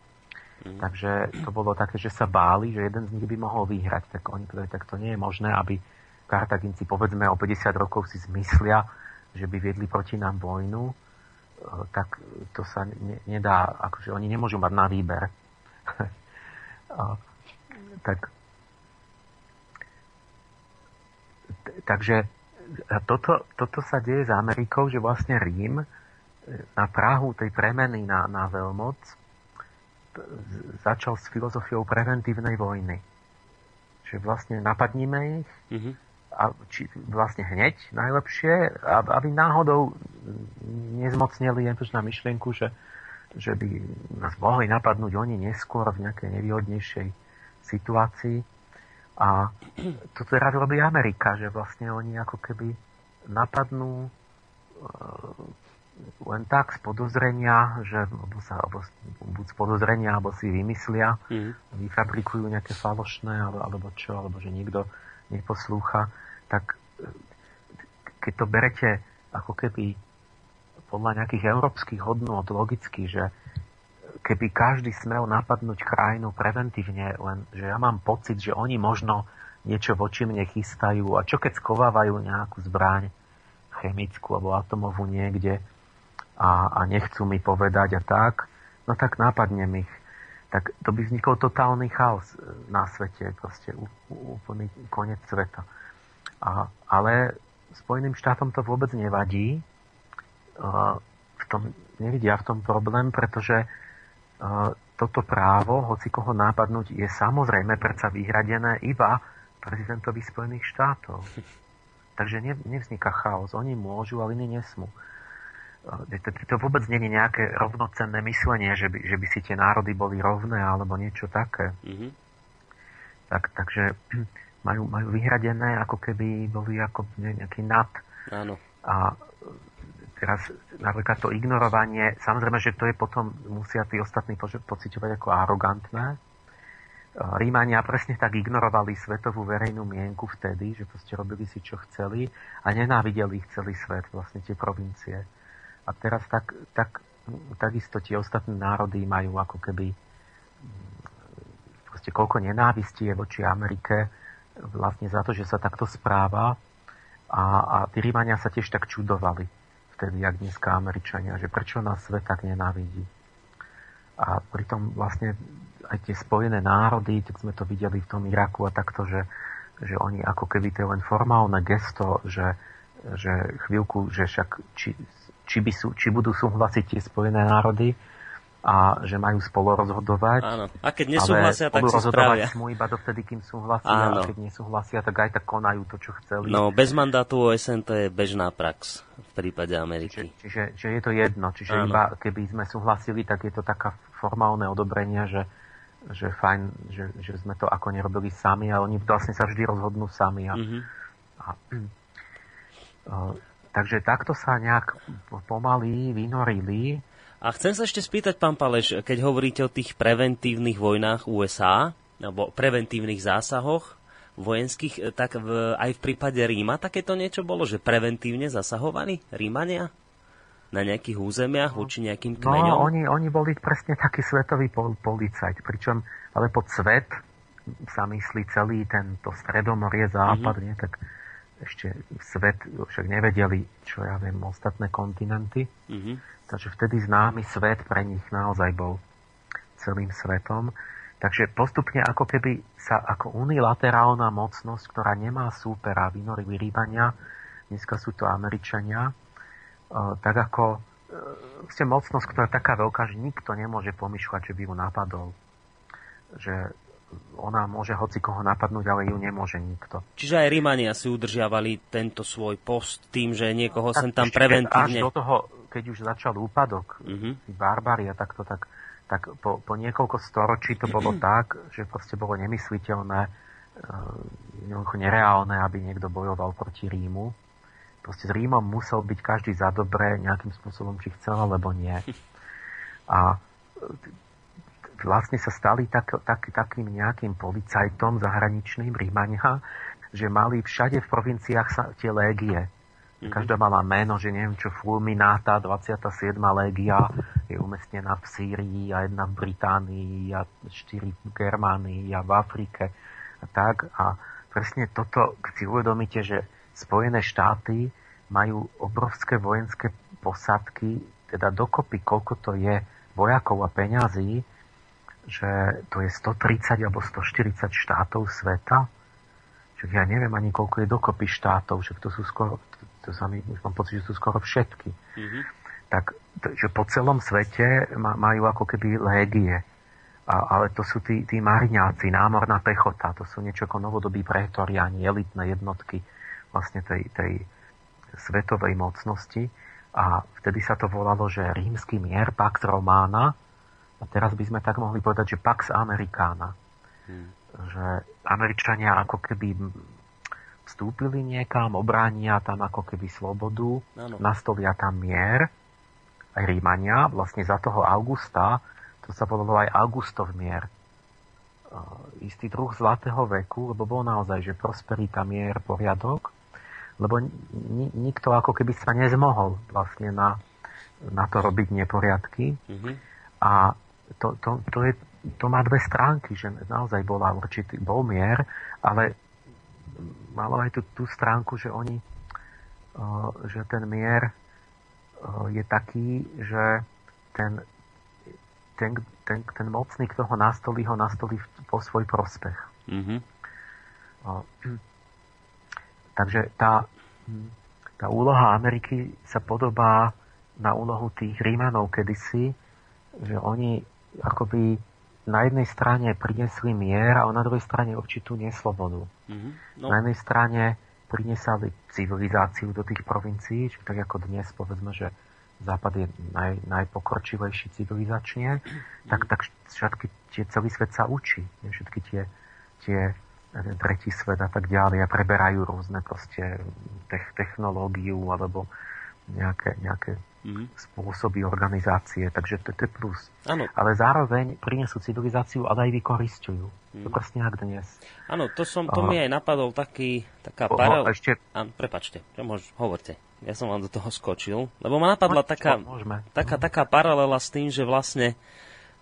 Mm. Takže to bolo také, že sa báli, že jeden z nich by mohol vyhrať. Tak oni povedali, tak to nie je možné, aby Kartaginci povedzme o 50 rokov si zmyslia, že by viedli proti nám vojnu, e, tak to sa ne, nedá, akože oni nemôžu mať na výber. tak takže toto, toto sa deje s Amerikou, že vlastne Rím e, na Prahu tej premeny na, na veľmoc začal s filozofiou preventívnej vojny. Čiže vlastne napadníme ich mm-hmm. A či, vlastne hneď najlepšie, aby náhodou nezmocnili jen na myšlienku, že, že by nás mohli napadnúť oni neskôr v nejakej nevýhodnejšej situácii. A to teraz robí Amerika, že vlastne oni ako keby napadnú len tak z podozrenia, že alebo sa, alebo, buď z podozrenia, alebo si vymyslia, mm. vyfabrikujú nejaké falošné, alebo, alebo čo, alebo že nikto neposlúcha, tak e, keď to berete ako keby podľa nejakých európskych hodnôt logicky, že keby každý smel napadnúť krajinu preventívne, len že ja mám pocit, že oni možno niečo voči mne chystajú a čo keď skovávajú nejakú zbraň chemickú alebo atomovú niekde, a, a nechcú mi povedať a tak, no tak nápadnem ich. Tak to by vznikol totálny chaos e, na svete, proste úplný koniec sveta. A, ale Spojeným štátom to vôbec nevadí. Uh, v tom, nevidia v tom problém, pretože uh, toto právo, hoci koho nápadnúť, je samozrejme predsa vyhradené iba prezidentovi Spojených štátov. Takže ne, nevzniká chaos. Oni môžu, ale iní nesmú to, to vôbec nie je nejaké rovnocenné myslenie, že by, že by si tie národy boli rovné alebo niečo také. Mm-hmm. Tak, takže majú, majú vyhradené, ako keby boli ako nejaký nad. Áno. A teraz napríklad to ignorovanie, samozrejme, že to je potom, musia tí ostatní pociťovať ako arogantné. Rímania presne tak ignorovali svetovú verejnú mienku vtedy, že proste robili si, čo chceli a nenávideli ich celý svet, vlastne tie provincie. A teraz tak, tak, takisto tie ostatné národy majú ako keby proste koľko nenávistí je voči Amerike vlastne za to, že sa takto správa a, a tí Rímania sa tiež tak čudovali vtedy, jak dneska Američania, že prečo nás svet tak nenávidí. A pritom vlastne aj tie spojené národy, tak sme to videli v tom Iraku a takto, že, že oni ako keby to je len formálne gesto, že, že chvíľku, že však či či, by sú, či budú súhlasiť tie Spojené národy a že majú spolu rozhodovať. Áno. A keď nesúhlasia, tak si spravia. smú iba dovtedy, kým súhlasia. Áno. A keď nesúhlasia, tak aj tak konajú to, čo chceli. No, bez mandátu OSN to je bežná prax v prípade Ameriky. Čiže, čiže, čiže je to jedno. Čiže Áno. iba keby sme súhlasili, tak je to taká formálne odobrenie, že, že fajn, že, že sme to ako nerobili sami a oni vlastne sa vždy rozhodnú sami. A, mm-hmm. a, a, Takže takto sa nejak pomaly vynorili. A chcem sa ešte spýtať, pán Paleš, keď hovoríte o tých preventívnych vojnách USA, alebo preventívnych zásahoch vojenských, e, tak v, aj v prípade Ríma takéto niečo bolo, že preventívne zasahovali Rímania na nejakých územiach voči nejakým kmeňom? No, oni, oni boli presne taký svetový pol, policajt, pričom ale pod svet sa myslí celý tento stredomorie západ, mm-hmm. nie? tak ešte svet však nevedeli, čo ja viem, ostatné kontinenty. Mm-hmm. Takže vtedy známy svet pre nich naozaj bol celým svetom. Takže postupne ako keby sa ako unilaterálna mocnosť, ktorá nemá súpera, vynorili Ríbania, dneska sú to Američania, e, tak ako e, ste mocnosť, ktorá je taká veľká, že nikto nemôže pomýšľať, že by ju napadol. Že ona môže hoci koho napadnúť, ale ju nemôže nikto. Čiže aj Rímania si udržiavali tento svoj post tým, že niekoho tak sem tam preventívne... Až do toho, keď už začal úpadok, uh-huh. barbári a takto, tak tak po, po niekoľko storočí to bolo tak, že proste bolo nemysliteľné, uh, nereálne, aby niekto bojoval proti Rímu. Proste s Rímom musel byť každý za dobré nejakým spôsobom, či chcel, alebo nie. A vlastne sa stali tak, tak, takým nejakým policajtom zahraničným Rímania, že mali všade v provinciách sa tie légie Mm-hmm. Každá mala meno, že neviem čo, Fulminata, 27. légia je umestnená v Sýrii a jedna v Británii a štyri v Germánii a v Afrike a tak. A presne toto, keď si uvedomíte, že Spojené štáty majú obrovské vojenské posadky, teda dokopy, koľko to je vojakov a peňazí, že to je 130 alebo 140 štátov sveta. Čiže ja neviem ani koľko je dokopy štátov, že to sú skoro to sa mi, už mám pocit, že sú skoro všetky. Mm-hmm. Tak, že po celom svete majú ako keby légie. A, ale to sú tí, tí mariňáci, námorná pechota, to sú niečo ako novodobí pretoriani, elitné jednotky vlastne tej, tej svetovej mocnosti. A vtedy sa to volalo, že rímsky mier, Pax Romana, a teraz by sme tak mohli povedať, že Pax Americana. Hmm. Že Američania ako keby vstúpili niekam, obránia tam ako keby slobodu, ano. nastolia tam mier, aj Rímania, vlastne za toho Augusta, to sa volalo aj Augustov mier. Uh, istý druh zlatého veku, lebo bol naozaj, že prosperita, mier, poriadok, lebo ni- nikto ako keby sa nezmohol vlastne na, na to robiť neporiadky. Mm-hmm. A to, to, to, je, to má dve stránky, že naozaj bola určitý, bol mier, ale malo aj tú, tú stránku, že oni, uh, že ten mier uh, je taký, že ten, ten, ten, ten mocný, kto ho nastolí, ho nastolí po svoj prospech. Mm-hmm. Takže tá, tá úloha Ameriky sa podobá na úlohu tých Rímanov kedysi, že oni akoby na jednej strane priniesli mier a na druhej strane určitú neslobodu. Mm-hmm. No. Na jednej strane priniesali civilizáciu do tých provincií, čiže tak ako dnes povedzme, že Západ je naj, najpokročilejší civilizačne, mm-hmm. tak, tak všetky tie, celý svet sa učí. Všetky tie, tie tretí svet a tak ďalej a preberajú rôzne proste technológiu alebo nejaké, nejaké mm-hmm. spôsoby organizácie, takže to, to je plus. Ano. Ale zároveň prinesú civilizáciu, ale aj vykoristujú. Mm-hmm. To mhm. presne ako dnes. Áno, to, som, to mi aj napadol taký, taká paralel... Ešte... Áno, prepačte, čo môž, hovorte. Ja som vám do toho skočil, lebo ma napadla Môžeme, taká, taká, mhm. taká paralela s tým, že vlastne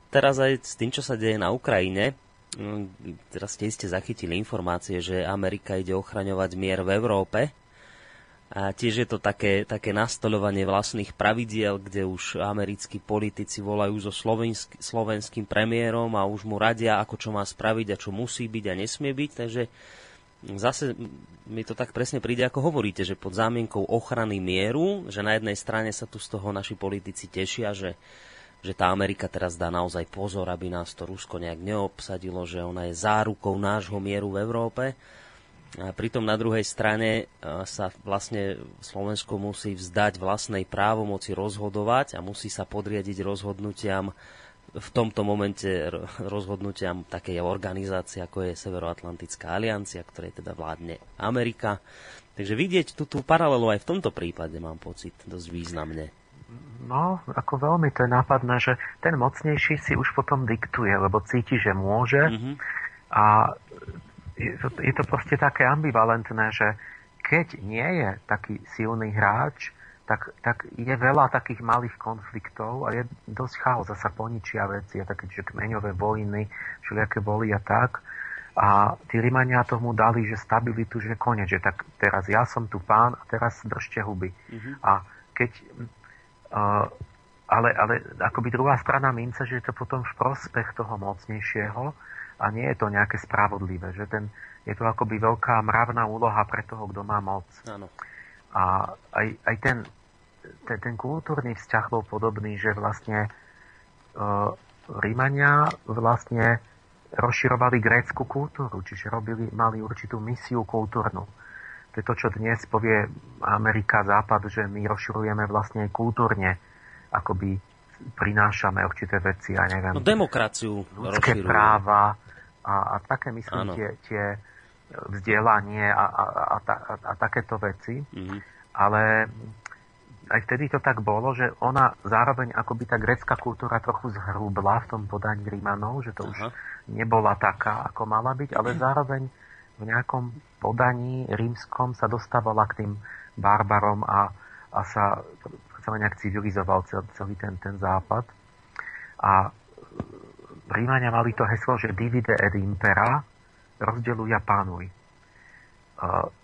teraz aj s tým, čo sa deje na Ukrajine, mm, teraz ste iste zachytili informácie, že Amerika ide ochraňovať mier v Európe, a tiež je to také, také nastoľovanie vlastných pravidiel, kde už americkí politici volajú so slovensk, slovenským premiérom a už mu radia, ako čo má spraviť a čo musí byť a nesmie byť. Takže zase mi to tak presne príde, ako hovoríte, že pod zámienkou ochrany mieru, že na jednej strane sa tu z toho naši politici tešia, že, že tá Amerika teraz dá naozaj pozor, aby nás to Rusko nejak neobsadilo, že ona je zárukou nášho mieru v Európe a pritom na druhej strane sa vlastne Slovensko musí vzdať vlastnej právomoci rozhodovať a musí sa podriadiť rozhodnutiam v tomto momente rozhodnutiam takej organizácie, ako je Severoatlantická aliancia, ktorej teda vládne Amerika. Takže vidieť tú, tú paralelu aj v tomto prípade mám pocit dosť významne. No, ako veľmi to je nápadné, že ten mocnejší si už potom diktuje, lebo cíti, že môže mm-hmm. a je to, je to proste také ambivalentné, že keď nie je taký silný hráč, tak, tak je veľa takých malých konfliktov a je dosť chaos a sa poničia veci a také že kmeňové vojny, všelijaké boli a tak. A tí Rímania tomu dali, že stabilitu, že konec, že tak teraz ja som tu pán a teraz držte huby. Mm-hmm. A keď... Uh, ale, ale akoby druhá strana mince, že je to potom v prospech toho mocnejšieho a nie je to nejaké spravodlivé, že ten, je to akoby veľká mravná úloha pre toho, kto má moc. Áno. A aj, aj ten, ten, ten kultúrny vzťah bol podobný, že vlastne uh, Rímania vlastne rozširovali grécku kultúru, čiže robili, mali určitú misiu kultúrnu. To je to, čo dnes povie Amerika, Západ, že my rozširujeme vlastne kultúrne, akoby prinášame určité veci, ja neviem. No demokraciu ľudské rozširujú. práva a, a také, myslím, tie, tie vzdelanie a, a, a, a, a takéto veci. Mm-hmm. Ale aj vtedy to tak bolo, že ona zároveň akoby tá grecká kultúra trochu zhrubla v tom podaní Rímanov, že to Aha. už nebola taká, ako mala byť, ale zároveň v nejakom podaní rímskom sa dostávala k tým barbarom a, a sa celé nejak civilizoval celý ten, ten západ. A Rímania mali to heslo, že divide et impera, rozdeluj a pánuj.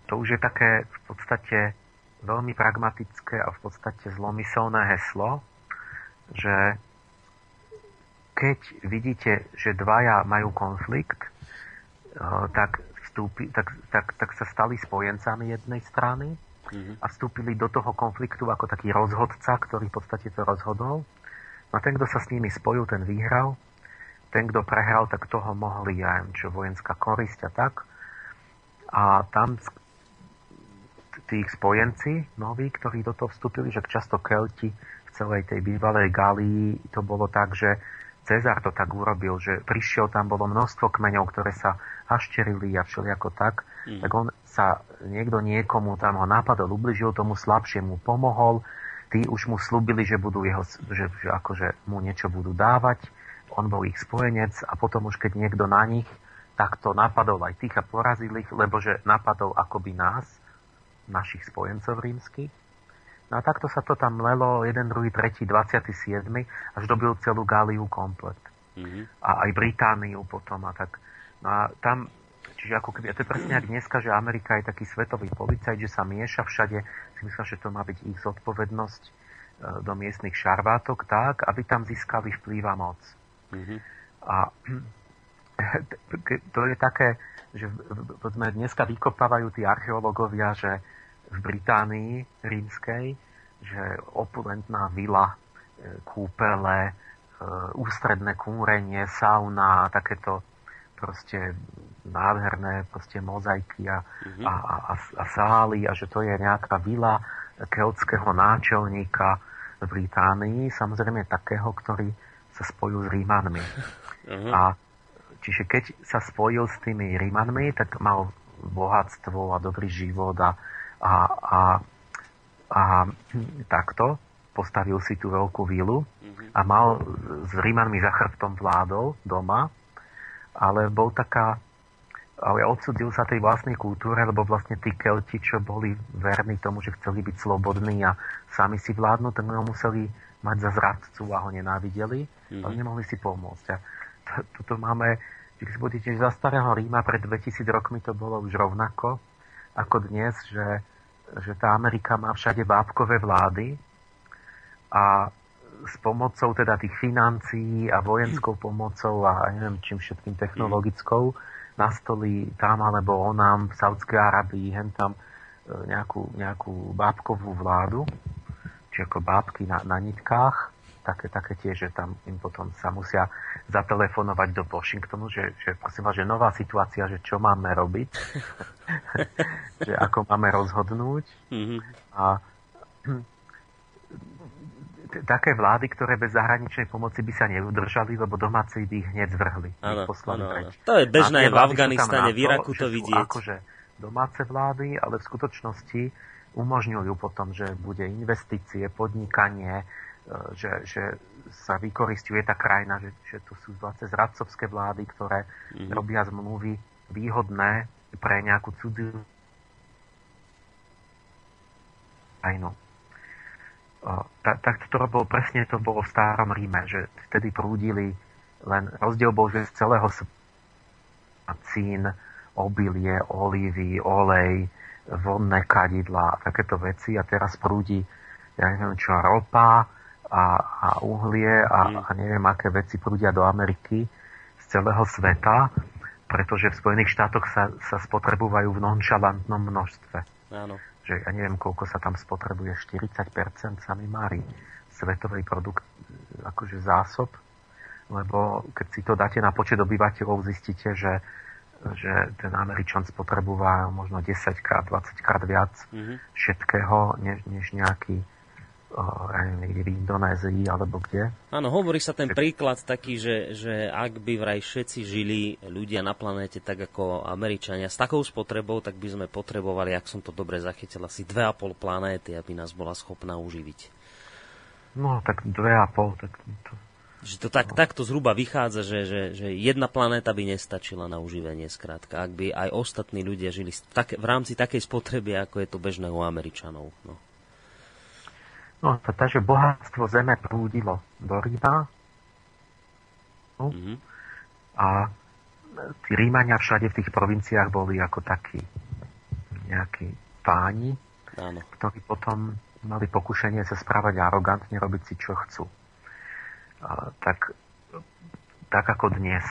To už je také v podstate veľmi pragmatické a v podstate zlomyselné heslo, že keď vidíte, že dvaja majú konflikt, tak, vstúpi, tak, tak, tak sa stali spojencami jednej strany mm-hmm. a vstúpili do toho konfliktu ako taký rozhodca, ktorý v podstate to rozhodol. No a ten, kto sa s nimi spojil, ten vyhral ten, kto prehral, tak toho mohli, ja neviem, čo vojenská korisť a tak. A tam tých spojenci noví, ktorí do toho vstúpili, že často Kelti v celej tej bývalej Galii to bolo tak, že Cezar to tak urobil, že prišiel, tam bolo množstvo kmeňov, ktoré sa hašterili a všelijako tak, mm. tak on sa niekto niekomu tam ho napadol, ubližil tomu slabšiemu, pomohol, tí už mu slúbili, že budú jeho, že, že akože mu niečo budú dávať, on bol ich spojenec a potom už keď niekto na nich takto napadol aj tých a porazil ich, lebo že napadol akoby nás, našich spojencov rímskych. No a takto sa to tam lelo 1, 2, 3, 27, až dobil celú Gáliu komplet. Mm-hmm. A aj Britániu potom a tak. No a tam, čiže ako keby, a to je presne ako dneska, že Amerika je taký svetový policajt, že sa mieša všade, si myslím, že to má byť ich zodpovednosť e, do miestnych šarvátok tak, aby tam získali vplyv a moc. Mm-hmm. A to je také, že sme dneska vykopávajú tí archeológovia, že v Británii rímskej, že opulentná vila, e, kúpele, e, ústredné kúrenie, sauna, takéto proste nádherné proste mozaiky a, mm-hmm. a, a, a sály a že to je nejaká vila keltského náčelníka v Británii, samozrejme takého, ktorý sa spojil s Rímanmi. Uh-huh. A čiže keď sa spojil s tými Rímanmi, tak mal bohatstvo a dobrý život a, a, a, a takto postavil si tú veľkú vilu uh-huh. a mal s Rímanmi za chrbtom vládol doma, ale bol taká ale odsudil sa tej vlastnej kultúre, lebo vlastne tí Kelti, čo boli verní tomu, že chceli byť slobodní a sami si vládnuť, tak ho museli mať za zradcu a ho nenávideli, mm-hmm. ale nemohli si pomôcť. A toto máme, keď si budete za starého Ríma pred 2000 rokmi to bolo už rovnako ako dnes, že, že tá Amerika má všade bábkové vlády a s pomocou teda tých financií a vojenskou pomocou a neviem čím všetkým technologickou nastolí tam alebo onám v Saudskej Arabii hen tam e, nejakú, nejakú bábkovú vládu či ako bábky na, na nitkách, také, také tie, že tam im potom sa musia zatelefonovať do Washingtonu, že, že prosím vás, že nová situácia, že čo máme robiť, že ako máme rozhodnúť. Mm-hmm. A také vlády, ktoré bez zahraničnej pomoci by sa neudržali, lebo domáci by ich hneď zvrhli. Áno, áno, áno. To je bežné v Afganistane, v Iraku to vidieť. Akože domáce vlády, ale v skutočnosti umožňujú potom, že bude investície, podnikanie, e, že, že sa vykoristuje tá krajina, že, že tu sú zase zradcovské vlády, ktoré mm-hmm. robia zmluvy výhodné pre nejakú cudziu krajinu. Tak, tak to bolo, presne to bolo v starom Ríme, že vtedy prúdili len rozdiel bol, že z celého cín, obilie, olívy, olej, vodné kadidla, takéto veci a teraz prúdi, ja neviem čo, ropa a, a uhlie a, mm. a neviem aké veci prúdia do Ameriky z celého sveta, pretože v Spojených štátoch sa, sa spotrebujú v nonšalantnom množstve. Áno. Že ja neviem, koľko sa tam spotrebuje, 40% sa mi mári svetovej produkt, akože zásob, lebo keď si to dáte na počet obyvateľov, zistíte, že že ten Američan spotrebúva možno 10 krát, 20 krát viac mm-hmm. všetkého, než, než nejaký ja neviem, v Indonézii alebo kde. Áno, hovorí sa ten príklad taký, že, že ak by vraj všetci žili ľudia na planéte tak ako Američania s takou spotrebou, tak by sme potrebovali, ak som to dobre zachytil, asi 2,5 planéty, aby nás bola schopná uživiť. No, tak 2,5, tak to, že to tak, takto zhruba vychádza, že, že, že jedna planéta by nestačila na uživenie, skrátka, ak by aj ostatní ľudia žili v, tak, v rámci takej spotreby, ako je to bežné u Američanov. No, no takže bohatstvo Zeme prúdilo do Ríma no, mm-hmm. a tí Rímania všade v tých provinciách boli ako takí nejakí páni, Áno. ktorí potom mali pokušenie sa správať arogantne, robiť si čo chcú tak, tak ako dnes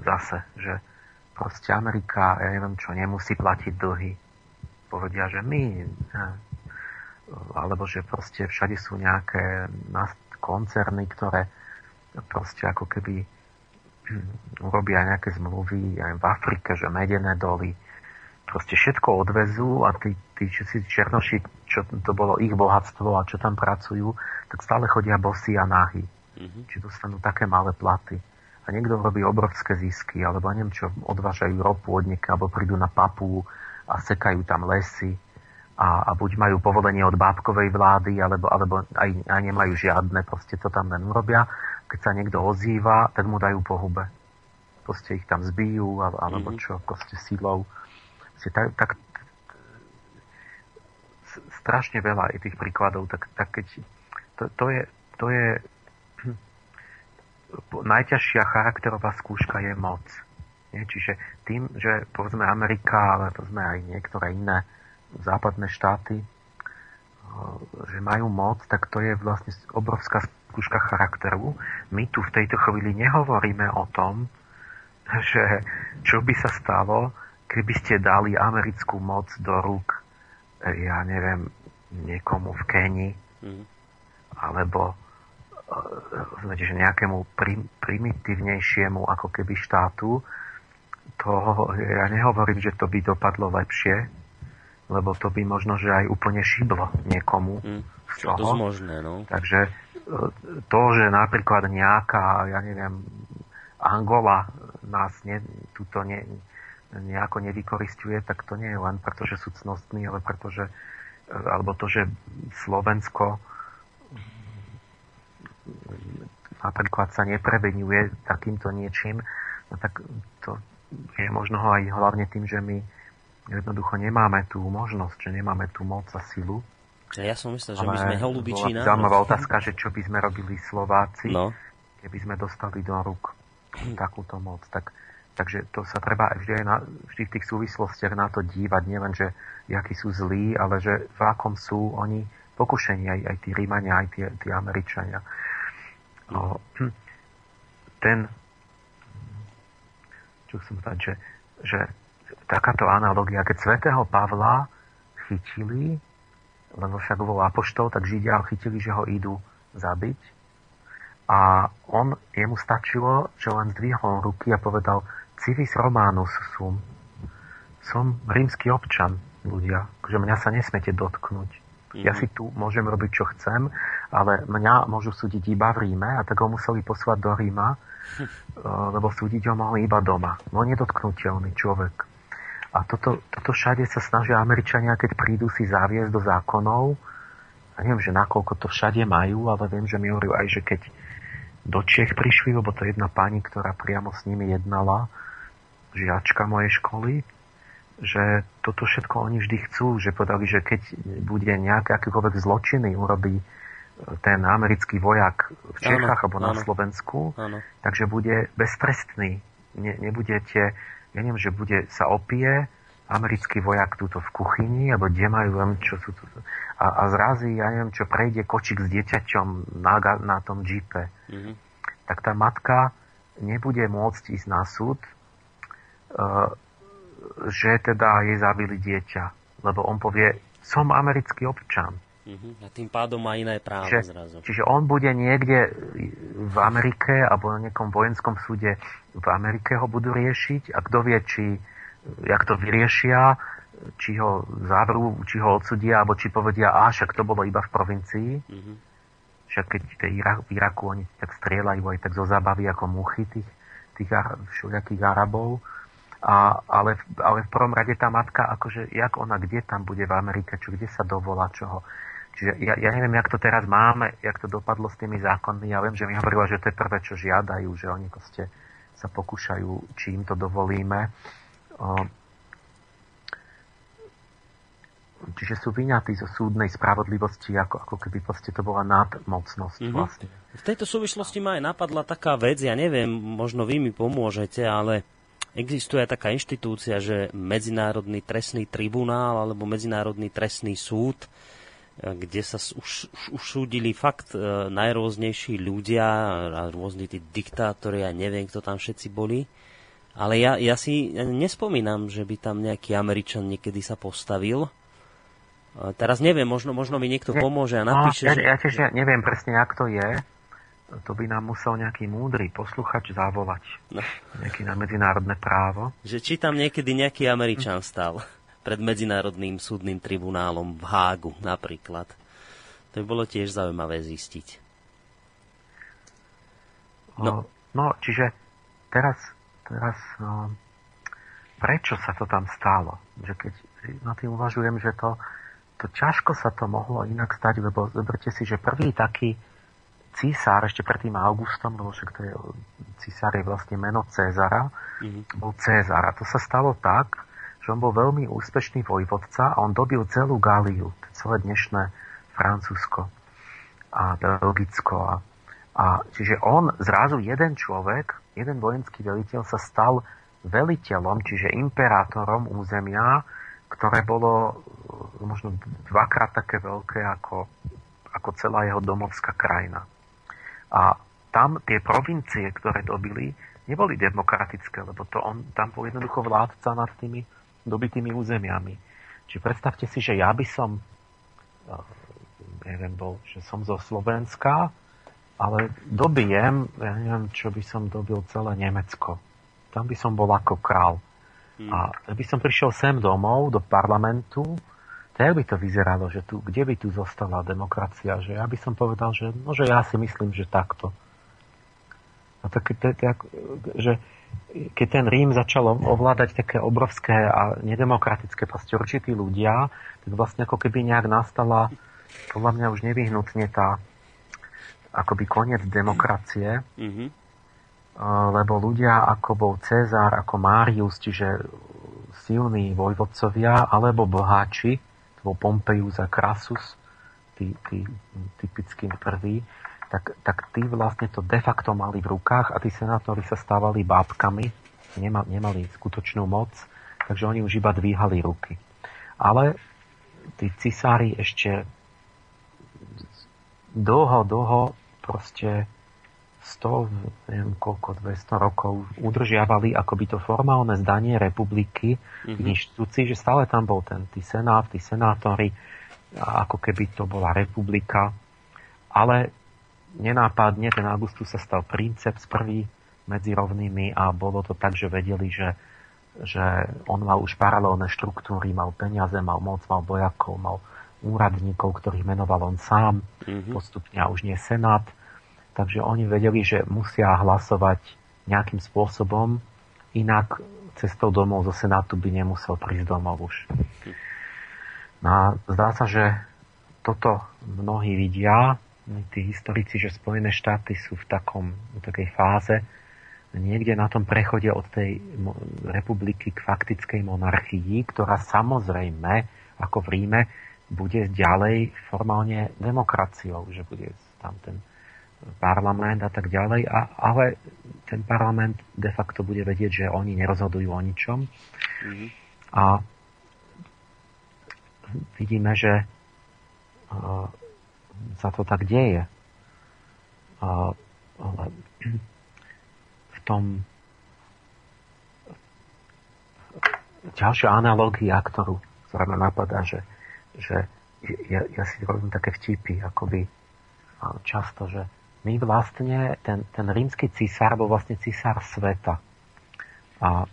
zase, že proste Amerika, ja neviem čo, nemusí platiť dlhy. Povedia, že my, alebo že proste všade sú nejaké koncerny, ktoré proste ako keby urobia nejaké zmluvy aj v Afrike, že medené doly, proste všetko odvezú a tí, tí si černoši, čo to bolo ich bohatstvo a čo tam pracujú, tak stále chodia bosí a nahy mm-hmm. či dostanú také malé platy. A niekto robí obrovské zisky, alebo neviem čo, odvážajú ropu od nieka, alebo prídu na papu a sekajú tam lesy a, a buď majú povolenie od bábkovej vlády, alebo, alebo aj, aj nemajú žiadne, proste to tam len urobia. Keď sa niekto ozýva, tak mu dajú pohube. Proste ich tam zbijú, alebo mm-hmm. čo, proste sílou. Proste tak, tak strašne veľa je tých príkladov, tak, tak keď to, to, je, to je najťažšia charakterová skúška je moc. Nie? Čiže tým, že povedzme Amerika, ale povedzme aj niektoré iné západné štáty, že majú moc, tak to je vlastne obrovská skúška charakteru. My tu v tejto chvíli nehovoríme o tom, že čo by sa stalo, keby ste dali americkú moc do rúk, ja neviem, niekomu v Kenii, mm. alebo že nejakému prim, primitívnejšiemu ako keby štátu, to ja nehovorím, že to by dopadlo lepšie, lebo to by možno, že aj úplne šiblo niekomu. Mm, z toho. To možné, no. Takže e, to, že napríklad nejaká, ja neviem, Angola nás ne, tuto ne, nejako nevykoristuje, tak to nie je len preto, že sú cnostní, ale preto, že, e, alebo to, že Slovensko napríklad sa neprevenuje takýmto niečím, no tak to je možno aj hlavne tým, že my jednoducho nemáme tú možnosť, že nemáme tú moc a silu. Ja som myslel, že my sme holubičina. Zaujímavá otázka, že čo by sme robili Slováci, no. keby sme dostali do rúk takúto moc. Tak, takže to sa treba vždy, aj na, vždy v tých súvislostiach na to dívať, nielen, že akí sú zlí, ale že v akom sú oni pokušení, aj, aj tí Rímania, aj tí, tí Američania. No, ten, čo chcem povedať, že, že takáto analogia, keď svätého Pavla chytili, lebo však bol apoštol, tak Židia ho chytili, že ho idú zabiť. A on, jemu stačilo, že len zdvihol ruky a povedal civis Románus sum. Som rímsky občan, ľudia, že mňa sa nesmete dotknúť. Ja mhm. si tu môžem robiť, čo chcem, ale mňa môžu súdiť iba v Ríme a tak ho museli poslať do Ríma, eh, lebo súdiť ho mohli iba doma. No nedotknutelný človek. A toto, toto všade sa snažia Američania, keď prídu si zaviesť do zákonov. A neviem, že nakoľko to všade majú, ale viem, že mi hovorili aj, že keď do Čech prišli, lebo to je jedna pani, ktorá priamo s nimi jednala, žiačka mojej školy, že toto všetko oni vždy chcú, že povedali, že keď bude nejaké akýkoľvek zločiny urobí e, ten americký vojak v Čechách ano, alebo na ano. Slovensku, ano. takže bude beztrestný. Ne, nebudete, ja neviem, že bude sa opie americký vojak túto v kuchyni, alebo kde majú, viem, čo sú tu, a, a zrazí, ja neviem, čo prejde kočík s dieťaťom na, na tom džipe. Mm-hmm. Tak tá matka nebude môcť ísť na súd, uh, že teda jej zabili dieťa. Lebo on povie, som americký občan. Uh-huh. A tým pádom má iné právo čiže, zrazu. Čiže on bude niekde v Amerike alebo na nejakom vojenskom súde v Amerike ho budú riešiť a kto vie, či jak to vyriešia, či ho zavrú, či ho odsudia, alebo či povedia, a však to bolo iba v provincii. Uh-huh. Však keď v Iraku oni tak strieľajú aj tak zo zábavy ako muchy tých, tých všelijakých Arabov a, ale, ale v prvom rade tá matka, akože, jak ona, kde tam bude v Amerike, čo kde sa dovolá, čoho. Čiže ja, ja neviem, jak to teraz máme, jak to dopadlo s tými zákonmi. Ja viem, že mi hovorila, že to je prvé, čo žiadajú, že oni proste sa pokúšajú, či im to dovolíme. Čiže sú vyňatí zo súdnej spravodlivosti, ako, ako keby proste to bola nadmocnosť mm-hmm. vlastne. V tejto súvislosti ma aj napadla taká vec, ja neviem, možno vy mi pomôžete, ale Existuje taká inštitúcia, že Medzinárodný trestný tribunál alebo Medzinárodný trestný súd, e, kde sa už, už, už súdili fakt e, najrôznejší ľudia, a rôzni tí diktátori a neviem, kto tam všetci boli. Ale ja, ja si nespomínam, že by tam nejaký Američan niekedy sa postavil. E, teraz neviem, možno, možno mi niekto pomôže a napíše, no, ja, ja tiež neviem presne, jak to je to by nám musel nejaký múdry posluchač zavolať. No. Nejaký na medzinárodné právo. Že či tam niekedy nejaký Američan stal pred Medzinárodným súdnym tribunálom v Hágu napríklad. To by bolo tiež zaujímavé zistiť. No, no čiže teraz, teraz no, prečo sa to tam stalo? Že keď na tým uvažujem, že to, to ťažko sa to mohlo inak stať, lebo zoberte si, že prvý taký císar ešte pred tým Augustom, lebo však to je, císar je vlastne meno Cezara, mm-hmm. bol Cezar. A to sa stalo tak, že on bol veľmi úspešný vojvodca a on dobil celú Gáliu, celé dnešné Francúzsko a Belgicko. A, a čiže on, zrazu jeden človek, jeden vojenský veliteľ sa stal veliteľom, čiže imperátorom územia, ktoré bolo možno dvakrát také veľké ako, ako celá jeho domovská krajina. A tam tie provincie, ktoré dobili, neboli demokratické, lebo to on, tam bol jednoducho vládca nad tými dobitými územiami. Či predstavte si, že ja by som, neviem, bol, že som zo Slovenska, ale dobijem, ja neviem, čo by som dobil celé Nemecko. Tam by som bol ako král. Hmm. A by som prišiel sem domov, do parlamentu, tak by to vyzeralo, že tu, kde by tu zostala demokracia? Že ja by som povedal, že, no, že ja si myslím, že takto. A tak, tak, že keď ten Rím začal ovládať také obrovské a nedemokratické proste určití ľudia, tak vlastne ako keby nejak nastala podľa mňa už nevyhnutne tá akoby koniec demokracie, mm-hmm. lebo ľudia ako bol Cezar, ako Marius, čiže silní vojvodcovia, alebo boháči, bol Pompeius a Crassus, tí, tí typickí prví, tak, tak tí vlastne to de facto mali v rukách a tí senátori sa stávali bábkami, nemali, nemali skutočnú moc, takže oni už iba dvíhali ruky. Ale tí cisári ešte dlho, dlho proste 100, neviem koľko, 200 rokov udržiavali akoby to formálne zdanie republiky mm-hmm. v mhm. inštitúcii, že stále tam bol ten tý senát, tí senátori, ako keby to bola republika. Ale nenápadne ten Augustus sa stal princeps prvý medzi rovnými a bolo to tak, že vedeli, že, že on mal už paralelné štruktúry, mal peniaze, mal moc, mal vojakov, mal úradníkov, ktorých menoval on sám, mm-hmm. postupne a už nie senát Takže oni vedeli, že musia hlasovať nejakým spôsobom, inak cestou domov zo Senátu by nemusel prísť domov už. No a zdá sa, že toto mnohí vidia, tí historici, že Spojené štáty sú v, takom, v takej fáze, niekde na tom prechode od tej republiky k faktickej monarchii, ktorá samozrejme, ako v Ríme, bude ďalej formálne demokraciou, že bude tam ten parlament a tak ďalej, a, ale ten parlament de facto bude vedieť, že oni nerozhodujú o ničom. Mm-hmm. A vidíme, že uh, sa to tak deje. Uh, ale v tom ďalšia analogia, ktorú, ktorá ma napadá, že, že ja, ja si robím také vtipy, akoby často, že my vlastne, ten, ten rímsky císar bol vlastne císar sveta. A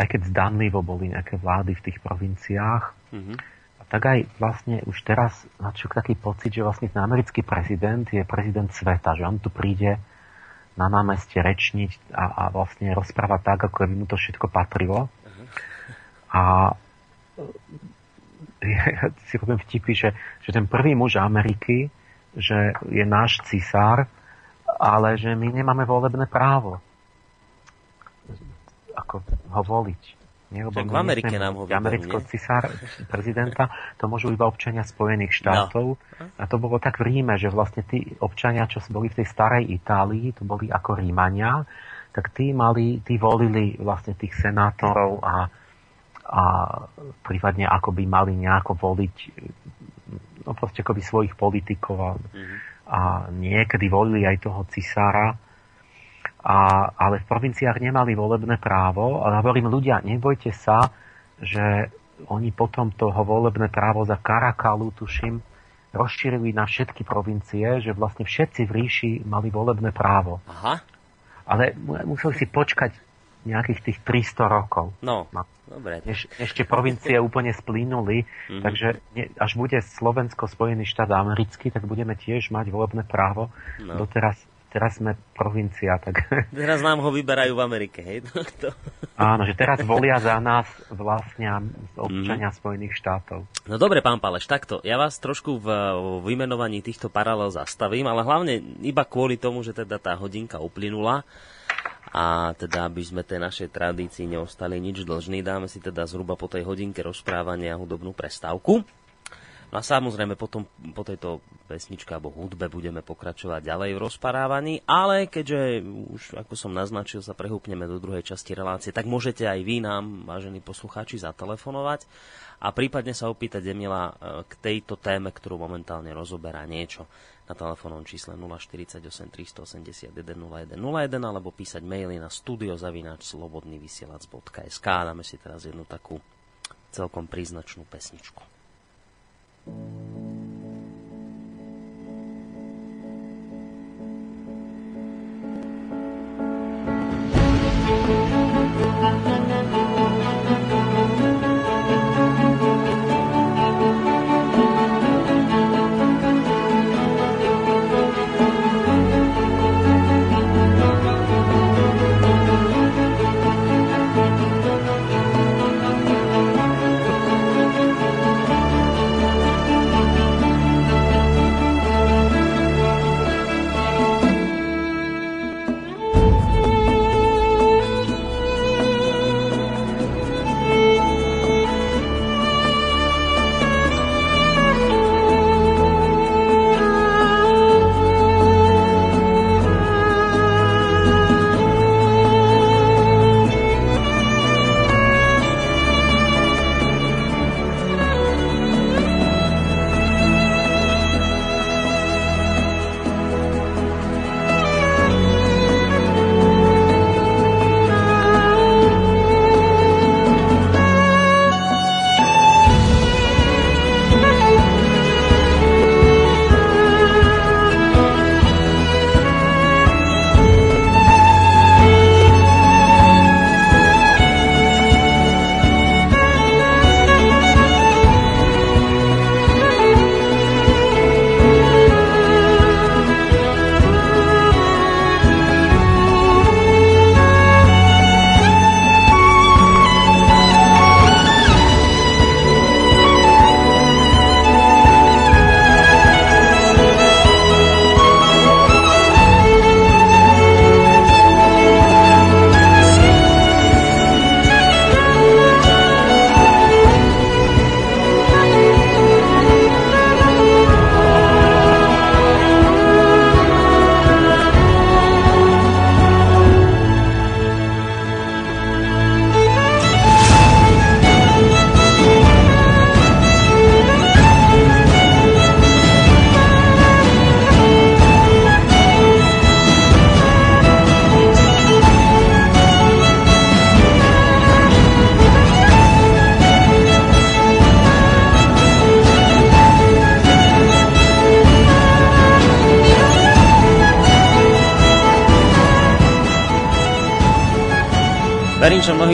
aj keď zdanlivo boli nejaké vlády v tých provinciách, mm-hmm. a tak aj vlastne už teraz načuk taký pocit, že vlastne ten americký prezident je prezident sveta, že on tu príde na námestie rečniť a, a vlastne rozprávať tak, ako by mu to všetko patrilo. Uh-huh. A ja si robím vtipy, že, že ten prvý muž Ameriky že je náš cisár, ale že my nemáme volebné právo ako ho voliť. Nie, lebo v Amerike nám ho Amerického cisár, prezidenta, to môžu iba občania Spojených štátov. No. A to bolo tak v Ríme, že vlastne tí občania, čo boli v tej starej Itálii, to boli ako Rímania, tak tí, mali, tí volili vlastne tých senátorov a, a prípadne ako by mali nejako voliť no proste akoby svojich politikov a, mm-hmm. a niekedy volili aj toho cisára, a, ale v provinciách nemali volebné právo. Ale hovorím ľudia, nebojte sa, že oni potom toho volebné právo za Karakalu, tuším, rozšírili na všetky provincie, že vlastne všetci v ríši mali volebné právo. Aha. Ale museli si počkať nejakých tých 300 rokov. No, no. dobre. Eš, ešte provincie úplne splínuli, mm-hmm. takže ne, až bude Slovensko Spojený štát americký, tak budeme tiež mať volebné právo. No. Doteraz teraz sme provincia, tak... Teraz nám ho vyberajú v Amerike, hej? Áno, že teraz volia za nás vlastne občania mm. Spojených štátov. No dobre, pán Paleš, takto. Ja vás trošku v vymenovaní týchto paralel zastavím, ale hlavne iba kvôli tomu, že teda tá hodinka uplynula a teda aby sme tej našej tradícii neostali nič dlžní, dáme si teda zhruba po tej hodinke rozprávania hudobnú prestávku. No a samozrejme potom po tejto pesničke alebo hudbe budeme pokračovať ďalej v rozparávaní, ale keďže už, ako som naznačil, sa prehúpneme do druhej časti relácie, tak môžete aj vy nám, vážení poslucháči, zatelefonovať a prípadne sa opýtať Emila e, k tejto téme, ktorú momentálne rozoberá niečo na telefónnom čísle 048 381 0101 alebo písať maily na studiozavináč.slobodnyvysielac.sk Dáme si teraz jednu takú celkom príznačnú pesničku. Verím, že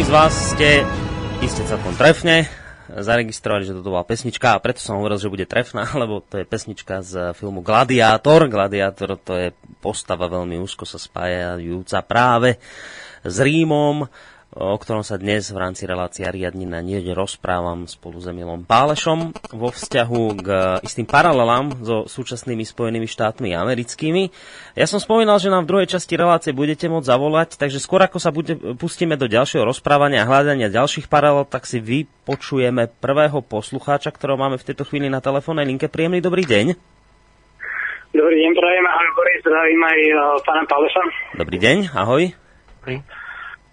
z vás ste iste celkom trefne zaregistrovali, že toto bola pesnička a preto som hovoril, že bude trefná, lebo to je pesnička z filmu Gladiátor. Gladiátor to je postava veľmi úzko sa spájajúca práve s Rímom o ktorom sa dnes v rámci relácie Riadnina nie rozprávam spolu s Emilom Pálešom vo vzťahu k istým paralelám so súčasnými Spojenými štátmi americkými. Ja som spomínal, že nám v druhej časti relácie budete môcť zavolať, takže skôr ako sa bude, pustíme do ďalšieho rozprávania a hľadania ďalších paralel, tak si vypočujeme prvého poslucháča, ktorého máme v tejto chvíli na telefónnej linke. Príjemný dobrý deň. Dobrý deň, prajem, ahoj Boris, zdravím aj uh, pána Páleša. Dobrý deň, ahoj. Dobrý.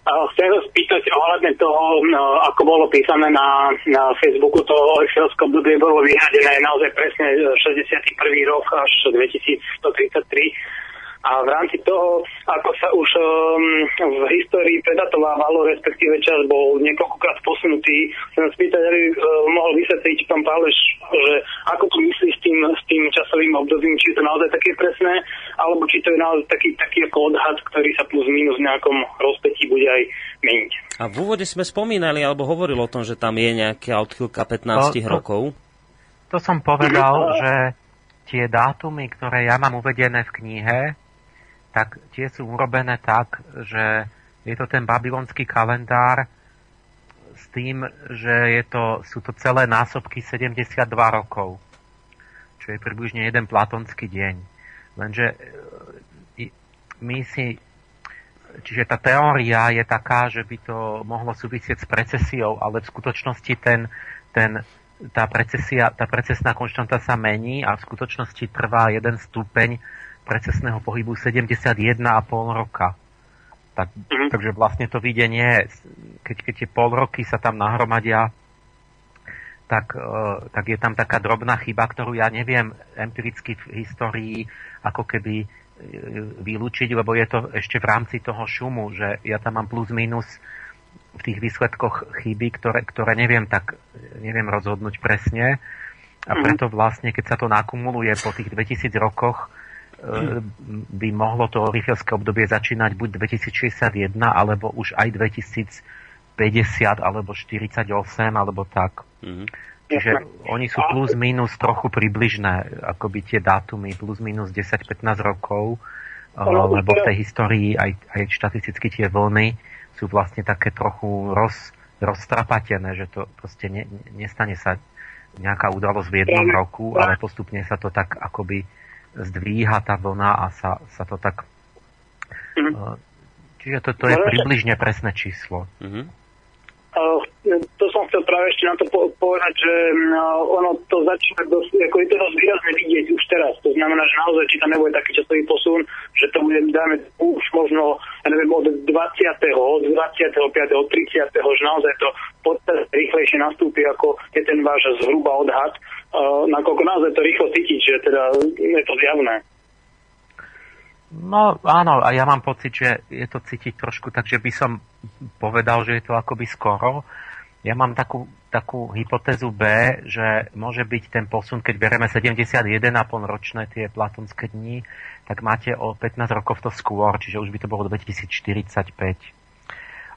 Chcem sa spýtať ohľadne toho, no, ako bolo písané na, na Facebooku, to Excelské obdobie bolo vyhradené naozaj presne 61. rok až 2133 a v rámci toho, ako sa už um, v histórii predatovávalo, respektíve čas bol niekoľkokrát posunutý, chcem spýtať, aby uh, mohol vysvetliť pán Páleš, že ako to myslí s tým, s tým časovým obdobím, či je to naozaj také presné, alebo či to je naozaj taký, taký ako odhad, ktorý sa plus minus v nejakom rozpetí bude aj meniť. A v úvode sme spomínali, alebo hovorili o tom, že tam je nejaká odchýlka 15 to, to, rokov. To som povedal, že tie dátumy, ktoré ja mám uvedené v knihe, tak tie sú urobené tak, že je to ten babylonský kalendár s tým, že je to, sú to celé násobky 72 rokov, čo je približne jeden platonský deň. Lenže e, my si Čiže tá teória je taká, že by to mohlo súvisieť s precesiou, ale v skutočnosti ten, ten, tá, precesia, tá precesná konštanta sa mení a v skutočnosti trvá jeden stupeň precesného pohybu 71,5 roka. Tak, mm-hmm. Takže vlastne to videnie, keď, keď tie pol roky sa tam nahromadia, tak, uh, tak je tam taká drobná chyba, ktorú ja neviem empiricky v histórii ako keby uh, vylúčiť, lebo je to ešte v rámci toho šumu, že ja tam mám plus minus v tých výsledkoch chyby, ktoré, ktoré neviem tak neviem rozhodnúť presne. A mhm. preto vlastne, keď sa to nakumuluje po tých 2000 rokoch, E, by mohlo to riffelské obdobie začínať buď 2061, alebo už aj 2050, alebo 48, alebo tak. Mm-hmm. Čiže oni sú plus minus trochu približné, akoby tie dátumy, plus minus 10-15 rokov, e, lebo v tej histórii aj, aj štatisticky tie vlny sú vlastne také trochu roz, roztrapatené, že to proste ne, nestane sa nejaká udalosť v jednom roku, ale postupne sa to tak akoby zdvíha tá vlna a sa, sa to tak... Mm-hmm. Čiže to, to je približne presné číslo. Mm-hmm. Uh, to som chcel práve ešte na to povedať, že uh, ono to začína dosť, ako je to dosť výrazne vidieť už teraz. To znamená, že naozaj, či tam nebude taký časový posun, že to bude, dáme už možno, ja neviem, od 20. od 25. od 30. že naozaj to podstate rýchlejšie nastúpi, ako je ten váš zhruba odhad nakoľko naozaj to rýchlo cítiť, že teda je to zjavné. No áno, a ja mám pocit, že je to cítiť trošku, takže by som povedal, že je to akoby skoro. Ja mám takú, takú hypotézu B, že môže byť ten posun, keď bereme 71,5 ročné tie platonské dni, tak máte o 15 rokov to skôr, čiže už by to bolo 2045.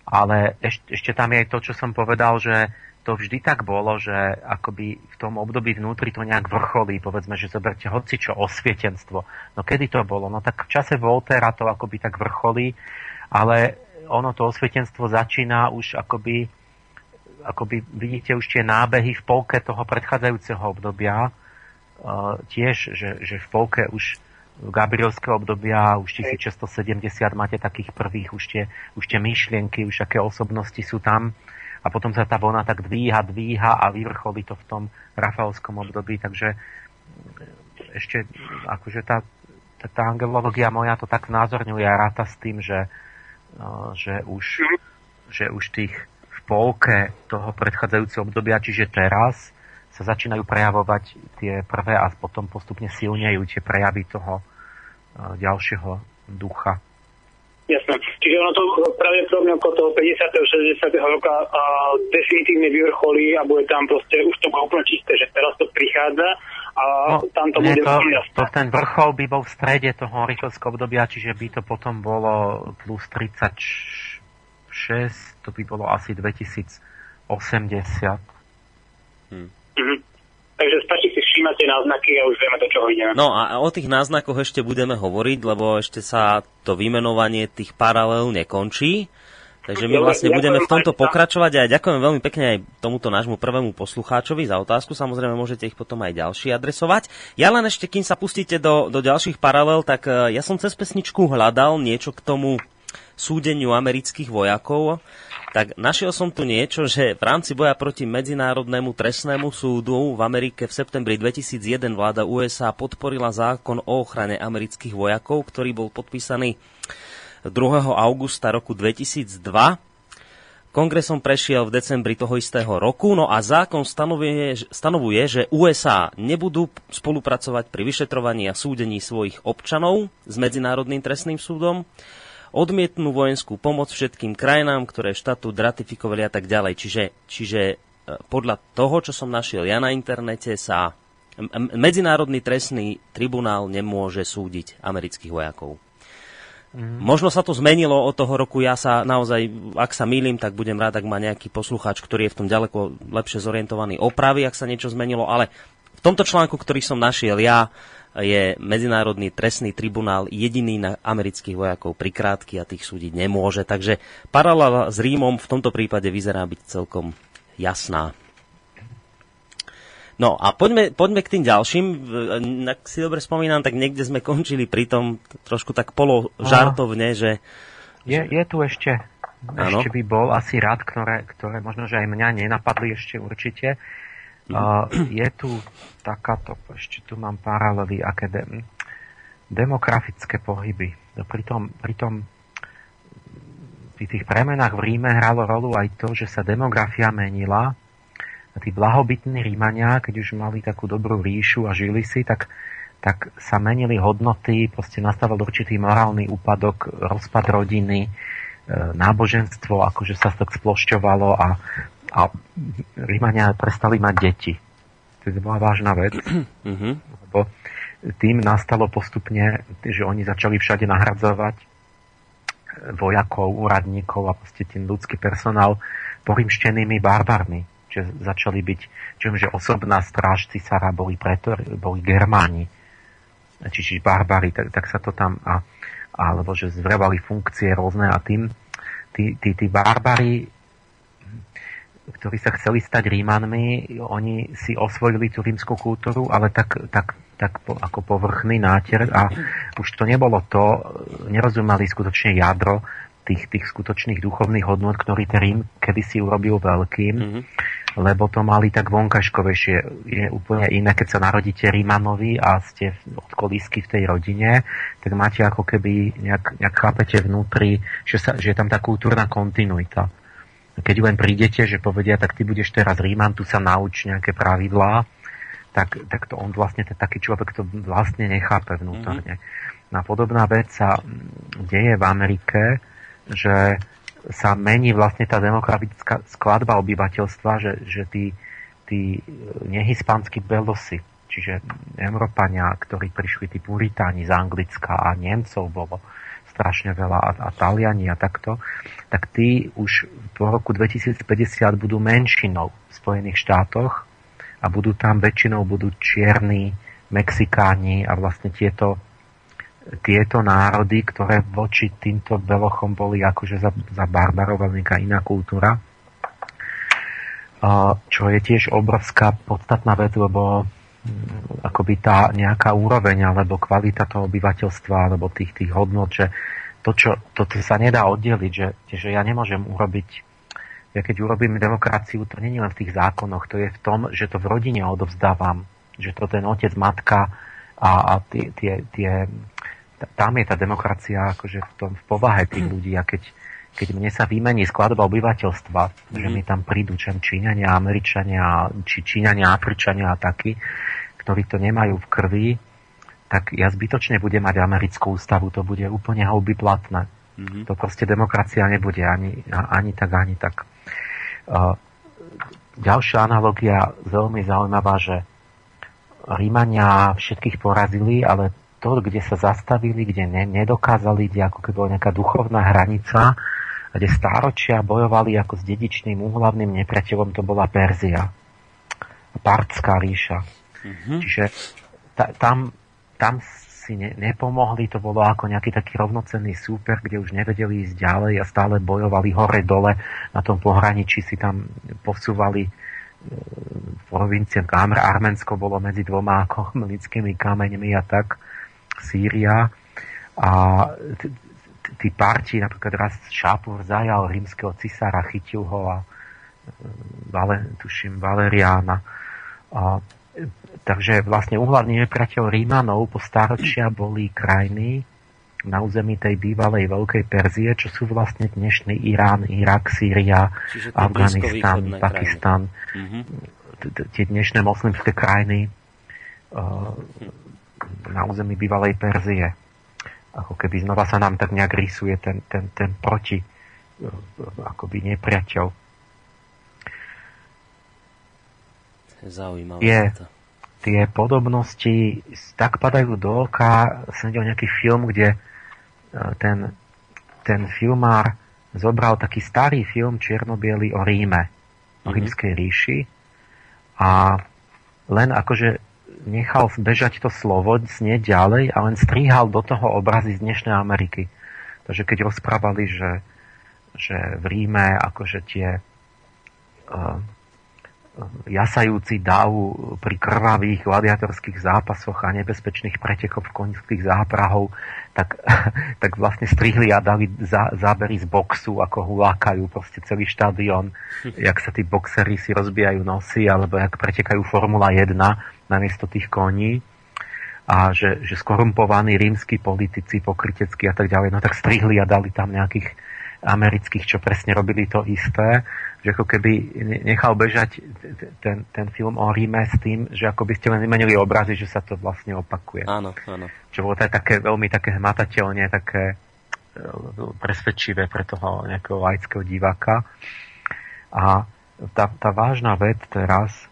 Ale ešte, ešte tam je aj to, čo som povedal, že to vždy tak bolo, že akoby v tom období vnútri to nejak vrcholí, povedzme, že zoberte hoci čo osvietenstvo. No kedy to bolo? No tak v čase Voltera to akoby tak vrcholí, ale ono to osvietenstvo začína už akoby, akoby vidíte už tie nábehy v polke toho predchádzajúceho obdobia, uh, tiež, že, že v polke už Gabrielského obdobia, už 1670 máte takých prvých, už tie, už tie myšlienky, už aké osobnosti sú tam a potom sa tá vlna tak dvíha, dvíha a vyvrcholí to v tom rafaelskom období, takže mm, ešte akože tá, tá, tá angelológia moja to tak znázorňuje a ráta s tým, že, no, že, už, že už tých v polke toho predchádzajúceho obdobia, čiže teraz, sa začínajú prejavovať tie prvé a potom postupne silnejú tie prejavy toho uh, ďalšieho ducha. Jasné. Čiže ono to pravdepodobne okolo toho 50. 60. roka a definitívne vyvrcholí a bude tam proste, už to bude úplne čisté, že teraz to prichádza a no, tam to bude to, to, ten vrchol by bol v strede toho rýchlovského obdobia, čiže by to potom bolo plus 34 to by bolo asi 2080. Hmm. Mm-hmm. Takže stačí tie náznaky a už vieme, do čoho ideme. No a o tých náznakoch ešte budeme hovoriť, lebo ešte sa to vymenovanie tých paralel nekončí. Takže my vlastne budeme v tomto pokračovať a ďakujem veľmi pekne aj tomuto nášmu prvému poslucháčovi za otázku. Samozrejme, môžete ich potom aj ďalší adresovať. Ja len ešte, kým sa pustíte do, do ďalších paralel, tak e, ja som cez pesničku hľadal niečo k tomu súdeniu amerických vojakov tak našiel som tu niečo, že v rámci boja proti Medzinárodnému trestnému súdu v Amerike v septembri 2001 vláda USA podporila zákon o ochrane amerických vojakov, ktorý bol podpísaný 2. augusta roku 2002. Kongresom prešiel v decembri toho istého roku, no a zákon stanovuje, stanovuje, že USA nebudú spolupracovať pri vyšetrovaní a súdení svojich občanov s Medzinárodným trestným súdom odmietnú vojenskú pomoc všetkým krajinám, ktoré štatút ratifikovali a tak ďalej. Čiže, čiže e, podľa toho, čo som našiel ja na internete, sa Medzinárodný trestný tribunál nemôže súdiť amerických vojakov. Mm. Možno sa to zmenilo od toho roku, ja sa naozaj, ak sa mýlim, tak budem rád, ak má nejaký poslucháč, ktorý je v tom ďaleko lepšie zorientovaný opravy, ak sa niečo zmenilo, ale v tomto článku, ktorý som našiel ja, je Medzinárodný trestný tribunál jediný na amerických vojakov prikrátky a tých súdiť nemôže. Takže paralela s Rímom v tomto prípade vyzerá byť celkom jasná. No a poďme, poďme k tým ďalším. Ak si dobre spomínam, tak niekde sme končili pri tom trošku tak položartovne, že... Je, je tu ešte, ano. ešte by bol asi rád, ktoré, ktoré možno, že aj mňa nenapadli ešte určite. Uh, je tu takáto, ešte tu mám paralely, aké de, demografické pohyby. Tom, pri tom pri tých premenách v Ríme hralo rolu aj to, že sa demografia menila. A tí blahobytní Rímania, keď už mali takú dobrú ríšu a žili si, tak, tak sa menili hodnoty, proste nastával určitý morálny úpadok, rozpad rodiny, e, náboženstvo, akože sa to splošťovalo a a Rímania prestali mať deti. To bola vážna vec, mm-hmm. lebo tým nastalo postupne, že oni začali všade nahradzovať vojakov, úradníkov a proste tým ľudský personál porimštenými barbarmi. Čiže začali byť, čím, že osobná stráž cisára boli, preto, boli Germáni, čiže barbary, tak, tak sa to tam, a, alebo že zvrevali funkcie rôzne a tým tí, tí, tí barbary ktorí sa chceli stať Rímanmi, oni si osvojili tú rímskú kultúru, ale tak, tak, tak po, ako povrchný náter a už to nebolo to, nerozumeli skutočne jadro tých, tých skutočných duchovných hodnot, ktorý ten Rím kedysi urobil veľkým, mm-hmm. lebo to mali tak vonkaškovejšie. Je úplne iné, keď sa narodíte Rímanovi a ste od kolísky v tej rodine, tak máte ako keby nejak, nejak chápete vnútri, že, sa, že je tam tá kultúrna kontinuita keď len prídete, že povedia, tak ty budeš teraz Ríman, tu sa nauč nejaké pravidlá, tak, tak to on vlastne, ten taký človek to vlastne nechápe vnútorne. Mm-hmm. No podobná vec sa deje v Amerike, že sa mení vlastne tá demografická skladba obyvateľstva, že, že tí, tí nehispánsky belosy, čiže Európania, ktorí prišli, tí Puritáni z Anglicka a Nemcov bolo, strašne veľa a, a Taliani a takto, tak tí už po roku 2050 budú menšinou v Spojených štátoch a budú tam väčšinou budú čierni, Mexikáni a vlastne tieto, tieto národy, ktoré voči týmto belochom boli akože za, za barbarov nejaká iná kultúra. Čo je tiež obrovská podstatná vec, lebo akoby tá nejaká úroveň alebo kvalita toho obyvateľstva alebo tých, tých hodnot, že to, čo, to, to sa nedá oddeliť, že, že ja nemôžem urobiť ja keď urobím demokraciu, to je len v tých zákonoch, to je v tom, že to v rodine odovzdávam, že to ten otec, matka a, a tie, tie, tie, tam je tá demokracia akože v, tom, v povahe tých ľudí a keď, keď mne sa vymení skladba obyvateľstva, mm-hmm. že mhm. mi tam prídu Číňania, Američania, či Číňania, Afričania a takí, ktorí to nemajú v krvi, tak ja zbytočne budem mať americkú ústavu, to bude úplne houby platné. Mm-hmm. To proste demokracia nebude ani, ani tak, ani tak. Uh, ďalšia analogia veľmi zaujímavá, že Rímania všetkých porazili, ale to, kde sa zastavili, kde ne, nedokázali, kde ako keby bola nejaká duchovná hranica, kde stáročia bojovali ako s dedičným úhlavným nepriateľom, to bola Perzia. Partská ríša. Mm-hmm. Čiže ta, tam, tam si ne, nepomohli, to bolo ako nejaký taký rovnocenný súper, kde už nevedeli ísť ďalej a stále bojovali hore-dole na tom pohraničí, si tam posúvali e, provincia Arménsko bolo medzi dvoma ako lidskými kameňmi a tak, Sýria. A tí parti, napríklad raz Šápur zajal rímskeho cisára, chytil ho a e, Vale, tuším Valeriána. A Takže vlastne uhlavný nepriateľ Rímanov po staročia boli krajiny na území tej bývalej Veľkej Perzie, čo sú vlastne dnešný Irán, Irak, Sýria, Afganistan, Pakistan, mhm. tie dnešné moslimské krajiny uh, na území bývalej Perzie. Ako keby znova sa nám tak nejak rysuje ten, ten, ten proti uh, akoby nepriateľ. Zaujímavé je, to tie podobnosti tak padajú do oka. Som videl nejaký film, kde e, ten, ten filmár zobral taký starý film čiernobiely o Ríme, o mhm. rímskej ríši a len akože nechal bežať to slovo, znieť ďalej a len strihal do toho obrazy z dnešnej Ameriky. Takže keď rozprávali, že, že v Ríme akože tie uh, jasajúci dav pri krvavých gladiatorských zápasoch a nebezpečných pretekoch v konických záprahov, tak, tak vlastne strihli a dali za, zábery z boxu, ako hulákajú proste celý štadión, jak sa tí boxery si rozbijajú nosy, alebo jak pretekajú Formula 1 namiesto tých koní a že, že skorumpovaní rímsky politici, pokryteckí a tak ďalej, no tak strihli a dali tam nejakých amerických, čo presne robili to isté že ako keby nechal bežať ten, ten film o Ríme s tým, že ako by ste len vymenili obrazy, že sa to vlastne opakuje. Áno, áno. Čo bolo to také veľmi také hmatateľne, také e, presvedčivé pre toho nejakého laického diváka. A tá, tá vážna vec teraz,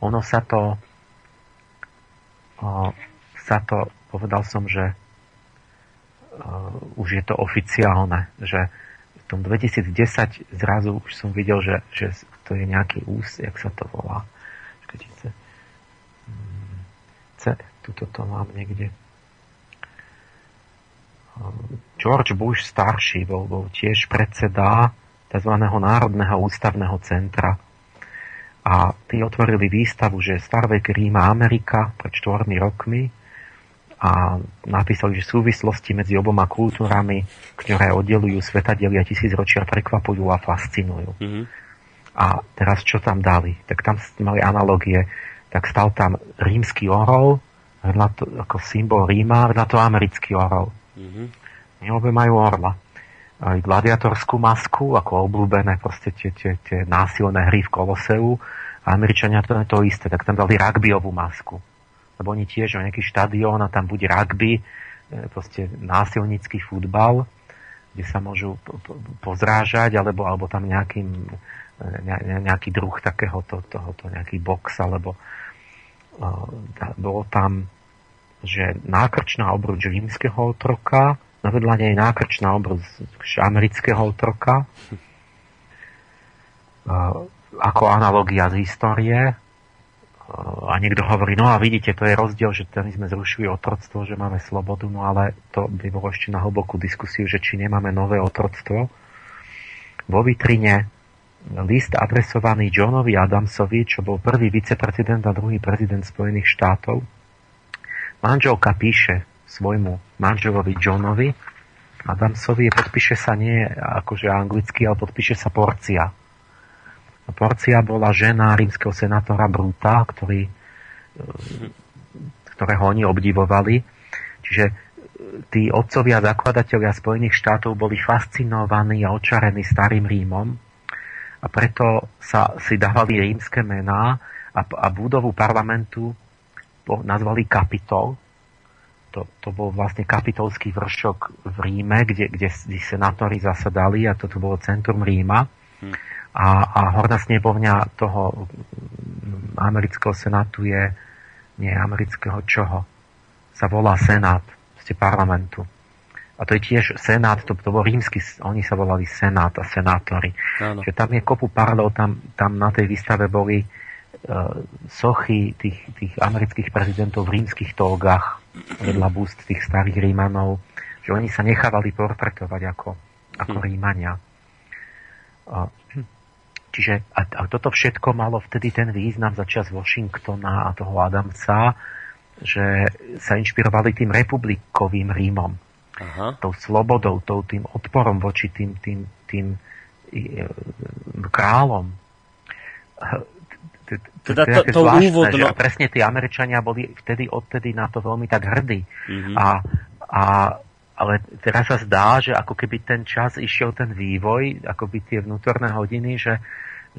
ono sa to o, sa to, povedal som, že uh, už je to oficiálne, že tom 2010 zrazu už som videl, že, že to je nejaký ús, jak sa to volá. Čakajte, hmm, ce, tuto to mám niekde. George Bush starší bol, bol tiež predseda tzv. Národného ústavného centra. A tí otvorili výstavu, že Starvek Ríma Amerika pred čtvormi rokmi a napísali, že súvislosti medzi oboma kultúrami, ktoré oddelujú svetadielia tisícročia, prekvapujú a fascinujú. Mm-hmm. A teraz čo tam dali? Tak tam mali analogie. Tak stal tam rímsky orol, to, ako symbol Ríma, na to americký orol. Mm-hmm. Obe majú orla. Aj gladiatorskú masku, ako obľúbené proste tie, tie, tie násilné hry v Koloseu. A Američania to to isté, tak tam dali rugbyovú masku lebo oni tiež o nejaký štadión a tam bude rugby, e, proste násilnícky futbal, kde sa môžu pozrážať, alebo, alebo tam nejakým, e, nejaký druh takéhoto, tohoto, nejaký box, alebo uh, bolo tam, že nákrčná obruč rímskeho otroka, na vedľa nej nákrčná obruč amerického otroka, uh, ako analogia z histórie, a niekto hovorí, no a vidíte, to je rozdiel, že my sme zrušili otroctvo, že máme slobodu, no ale to by bolo ešte na hlbokú diskusiu, že či nemáme nové otroctvo. Vo vitrine list adresovaný Johnovi Adamsovi, čo bol prvý viceprezident a druhý prezident Spojených štátov. Manželka píše svojmu manželovi Johnovi Adamsovi, podpíše sa nie akože anglicky, ale podpíše sa porcia Porcia bola žena rímskeho senátora Bruta, ktorý, e, ktorého oni obdivovali. Čiže e, tí otcovia zakladatelia Spojených štátov boli fascinovaní a očarení starým Rímom a preto sa si dávali rímske mená a, a budovu parlamentu nazvali Kapitol. To, to bol vlastne kapitolský vršok v Ríme, kde, kde, kde senátori zasadali a toto bolo centrum Ríma. Hm a, a horná snebovňa toho amerického senátu je nie amerického čoho. Sa volá senát, ste parlamentu. a to je tiež senát, to, to bol rímsky, oni sa volali senát a senátori. Áno. Že tam je kopu paralel, tam, tam na tej výstave boli uh, sochy tých, tých amerických prezidentov v rímskych tolgách vedľa búst tých starých Rímanov, že oni sa nechávali portretovať ako, ako hm. Rímania. Uh, čiže a, a toto všetko malo vtedy ten význam za čas Washingtona a toho Adamca, že sa inšpirovali tým republikovým Rímom Aha. tou slobodou, tou tým odporom voči tým, tým, tým e, kráľom. Teda to, to, to úvodno... Že presne tí Američania boli vtedy odtedy na to veľmi tak hrdí. Mm-hmm. A, a, ale teraz sa zdá, že ako keby ten čas išiel ten vývoj, ako by tie vnútorné hodiny, že,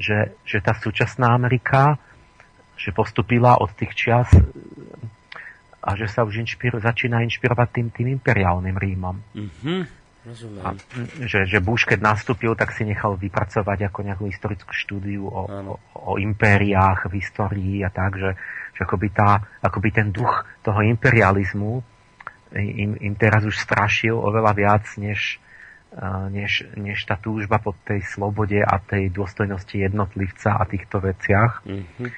že, že tá súčasná Amerika že postupila od tých čas a že sa už inšpiro, začína inšpirovať tým, tým imperiálnym Rímom. Mm-hmm. Rozumiem. A, že, že Bush, keď nastúpil, tak si nechal vypracovať ako nejakú historickú štúdiu o, o, o impériách v histórii a tak, že, že akoby, tá, akoby ten duch toho imperializmu im, im teraz už strašil oveľa viac, než, než, než tá túžba po tej slobode a tej dôstojnosti jednotlivca a týchto veciach. Mm-hmm.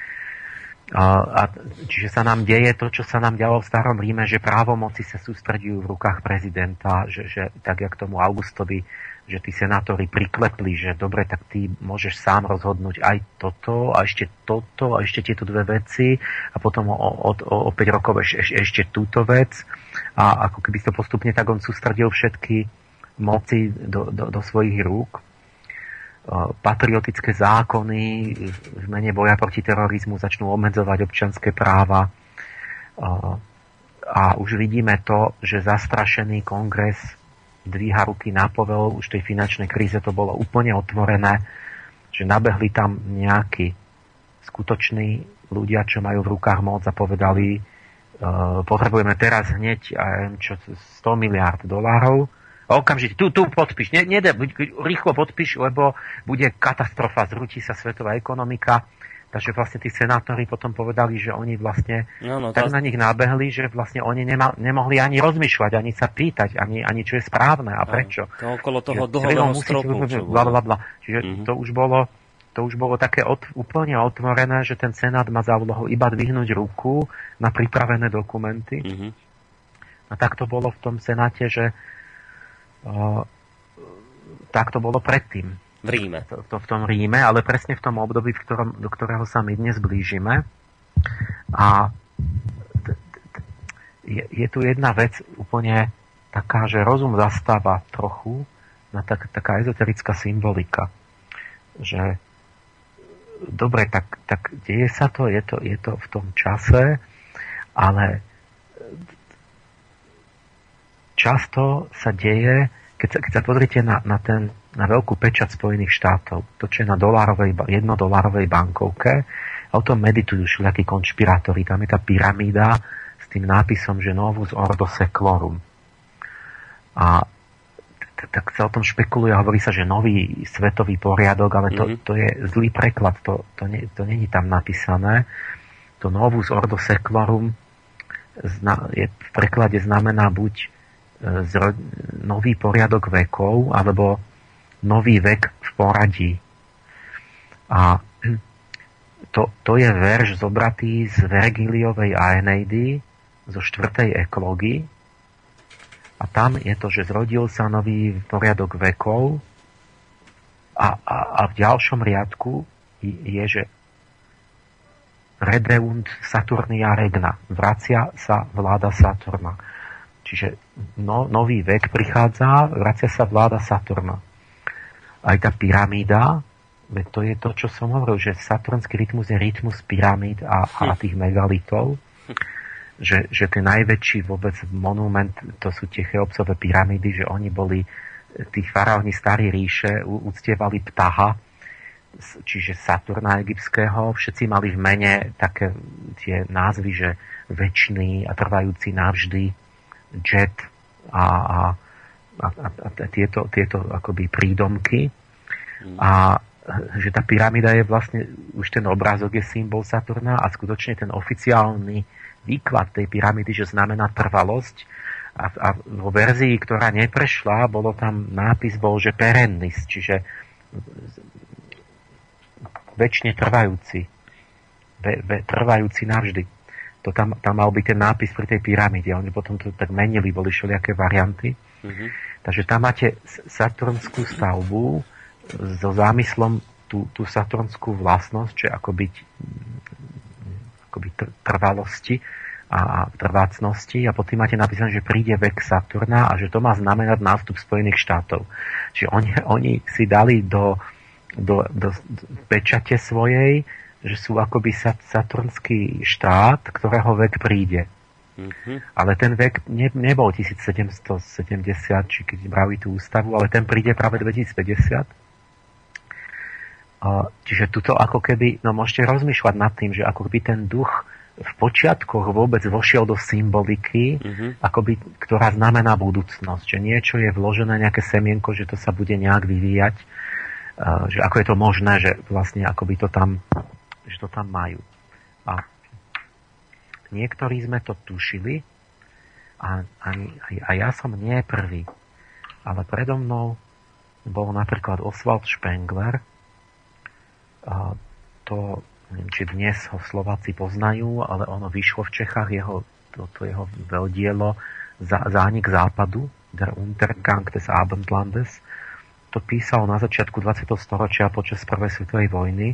A, a, čiže sa nám deje to, čo sa nám dialo v starom Ríme, že právomoci sa sústredujú v rukách prezidenta, že, že tak jak tomu Augustovi, že tí senátori priklepli, že dobre, tak ty môžeš sám rozhodnúť aj toto a ešte toto a ešte tieto dve veci a potom o, o, o, o 5 rokov eš, eš, ešte túto vec. A ako keby to postupne tak on sústredil všetky moci do, do, do svojich rúk patriotické zákony v mene boja proti terorizmu začnú obmedzovať občanské práva. A už vidíme to, že zastrašený kongres dvíha ruky na povel, už tej finančnej kríze to bolo úplne otvorené, že nabehli tam nejakí skutoční ľudia, čo majú v rukách moc a povedali, potrebujeme teraz hneď čo, 100 miliard dolárov, okamžite, tu, tu podpíš, ne, nede, rýchlo podpíš, lebo bude katastrofa, zrúti sa svetová ekonomika. Takže vlastne tí senátori potom povedali, že oni vlastne no, no, tak to... na nich nábehli, že vlastne oni nema, nemohli ani rozmýšľať, ani sa pýtať, ani, ani čo je správne a prečo. To okolo toho dlhového stropu. Bla, bla, bla. Čiže mm-hmm. to už bolo to už bolo také od, úplne otvorené, že ten Senát má za úlohu iba dvihnúť ruku na pripravené dokumenty. Mm-hmm. A tak to bolo v tom Senáte, že tak to bolo predtým. V Ríme. To, to v tom Ríme, ale presne v tom období, v ktorom, do ktorého sa my dnes blížime. A je, je tu jedna vec úplne taká, že rozum zastáva trochu na tak, taká ezoterická symbolika. Že dobre, tak, tak deje sa to je, to, je to v tom čase, ale často sa deje, keď sa, keď sa pozrite na, na, ten, na veľkú pečať Spojených štátov, to, čo je na dolárovej, jednodolárovej bankovke, a o tom meditujú všelijakí konšpirátori. Tam je tá pyramída s tým nápisom, že novus ordo seclorum. A tak sa o tom špekuluje a hovorí sa, že nový svetový poriadok, ale to, mm-hmm. to je zlý preklad, to, to, nie, to není tam napísané. To novus ordo seclorum je, v preklade znamená buď nový poriadok vekov alebo nový vek v poradí. A to, to je verš zobratý z Vergiliovej Aeneidy zo štvrtej ekológii. A tam je to, že zrodil sa nový poriadok vekov a, a, a v ďalšom riadku je, že Redeunt Saturnia regna. Vracia sa vláda Saturna. Čiže no, nový vek prichádza, vracia sa vláda Saturna. Aj tá pyramída, veď to je to, čo som hovoril, že saturnský rytmus je rytmus pyramíd a, a tých megalitov. Že, že ten najväčší vôbec monument, to sú tie Cheopsové pyramídy, že oni boli, tých faraóni starí ríše uctievali ptaha, čiže Saturna egyptského. Všetci mali v mene také tie názvy, že väčší a trvajúci navždy jet a, a, a, a tieto, tieto akoby prídomky. Mm. A že tá pyramída je vlastne, už ten obrázok je symbol Saturna a skutočne ten oficiálny výklad tej pyramídy, že znamená trvalosť a a, a vo verzii, ktorá neprešla, bolo tam nápis bol, že perennis, čiže väčšine trvajúci. Ve, ve, trvajúci navždy. To tam, tam mal byť ten nápis pri tej pyramíde. Oni potom to tak menili, boli všelijaké varianty. Mm-hmm. Takže tam máte saturnskú stavbu so zámyslom tú, tú saturnskú vlastnosť, že ako byť akoby trvalosti a trvácnosti a potom máte napísané, že príde vek Saturna a že to má znamenať nástup Spojených štátov. Čiže oni, oni si dali do, do, do, do pečate svojej, že sú akoby saturnský štát, ktorého vek príde. Mm-hmm. Ale ten vek ne, nebol 1770, či keď brali tú ústavu, ale ten príde práve 2050. Čiže tuto ako keby, no môžete rozmýšľať nad tým, že ako keby ten duch v počiatkoch vôbec vošiel do symboliky, mm-hmm. akoby, ktorá znamená budúcnosť. Že niečo je vložené, nejaké semienko, že to sa bude nejak vyvíjať. Uh, že ako je to možné, že vlastne akoby to tam, že to tam majú. A niektorí sme to tušili a, a, a ja som nie prvý. Ale predo mnou bol napríklad Oswald Spengler, a to neviem, či dnes ho Slováci poznajú, ale ono vyšlo v Čechách, jeho, to, to jeho veľdielo Zánik západu, Der Untergang des Abendlandes. To písal na začiatku 20. storočia počas prvej svetovej vojny.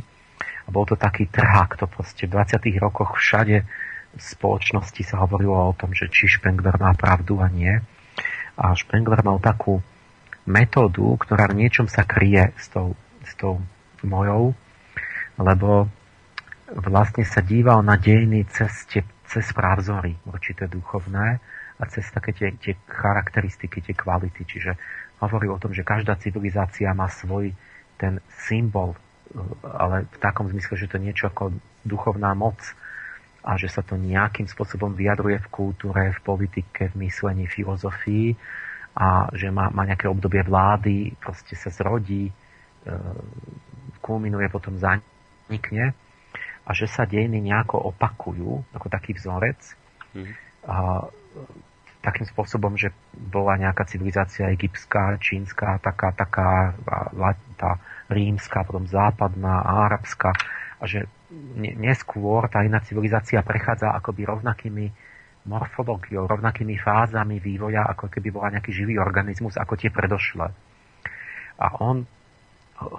A bol to taký trhák, to proste v 20. rokoch všade v spoločnosti sa hovorilo o tom, že či Spengler má pravdu a nie. A Spengler mal takú metódu, ktorá v niečom sa kryje s tou, s tou mojou, lebo vlastne sa díval na dejiny cez, tie, cez právzory určité duchovné a cez také tie, tie charakteristiky, tie kvality. Čiže hovorí o tom, že každá civilizácia má svoj ten symbol, ale v takom zmysle, že to je niečo ako duchovná moc a že sa to nejakým spôsobom vyjadruje v kultúre, v politike, v myslení, filozofii a že má, má nejaké obdobie vlády, proste sa zrodí, e, kulminuje, potom zanikne a že sa dejiny nejako opakujú, ako taký vzorec. Mm. A, takým spôsobom, že bola nejaká civilizácia egyptská, čínska, taká, taká tá rímska, potom západná, arabská a že neskôr tá iná civilizácia prechádza akoby rovnakými morfológiou, rovnakými fázami vývoja, ako keby bola nejaký živý organizmus, ako tie predošle. A on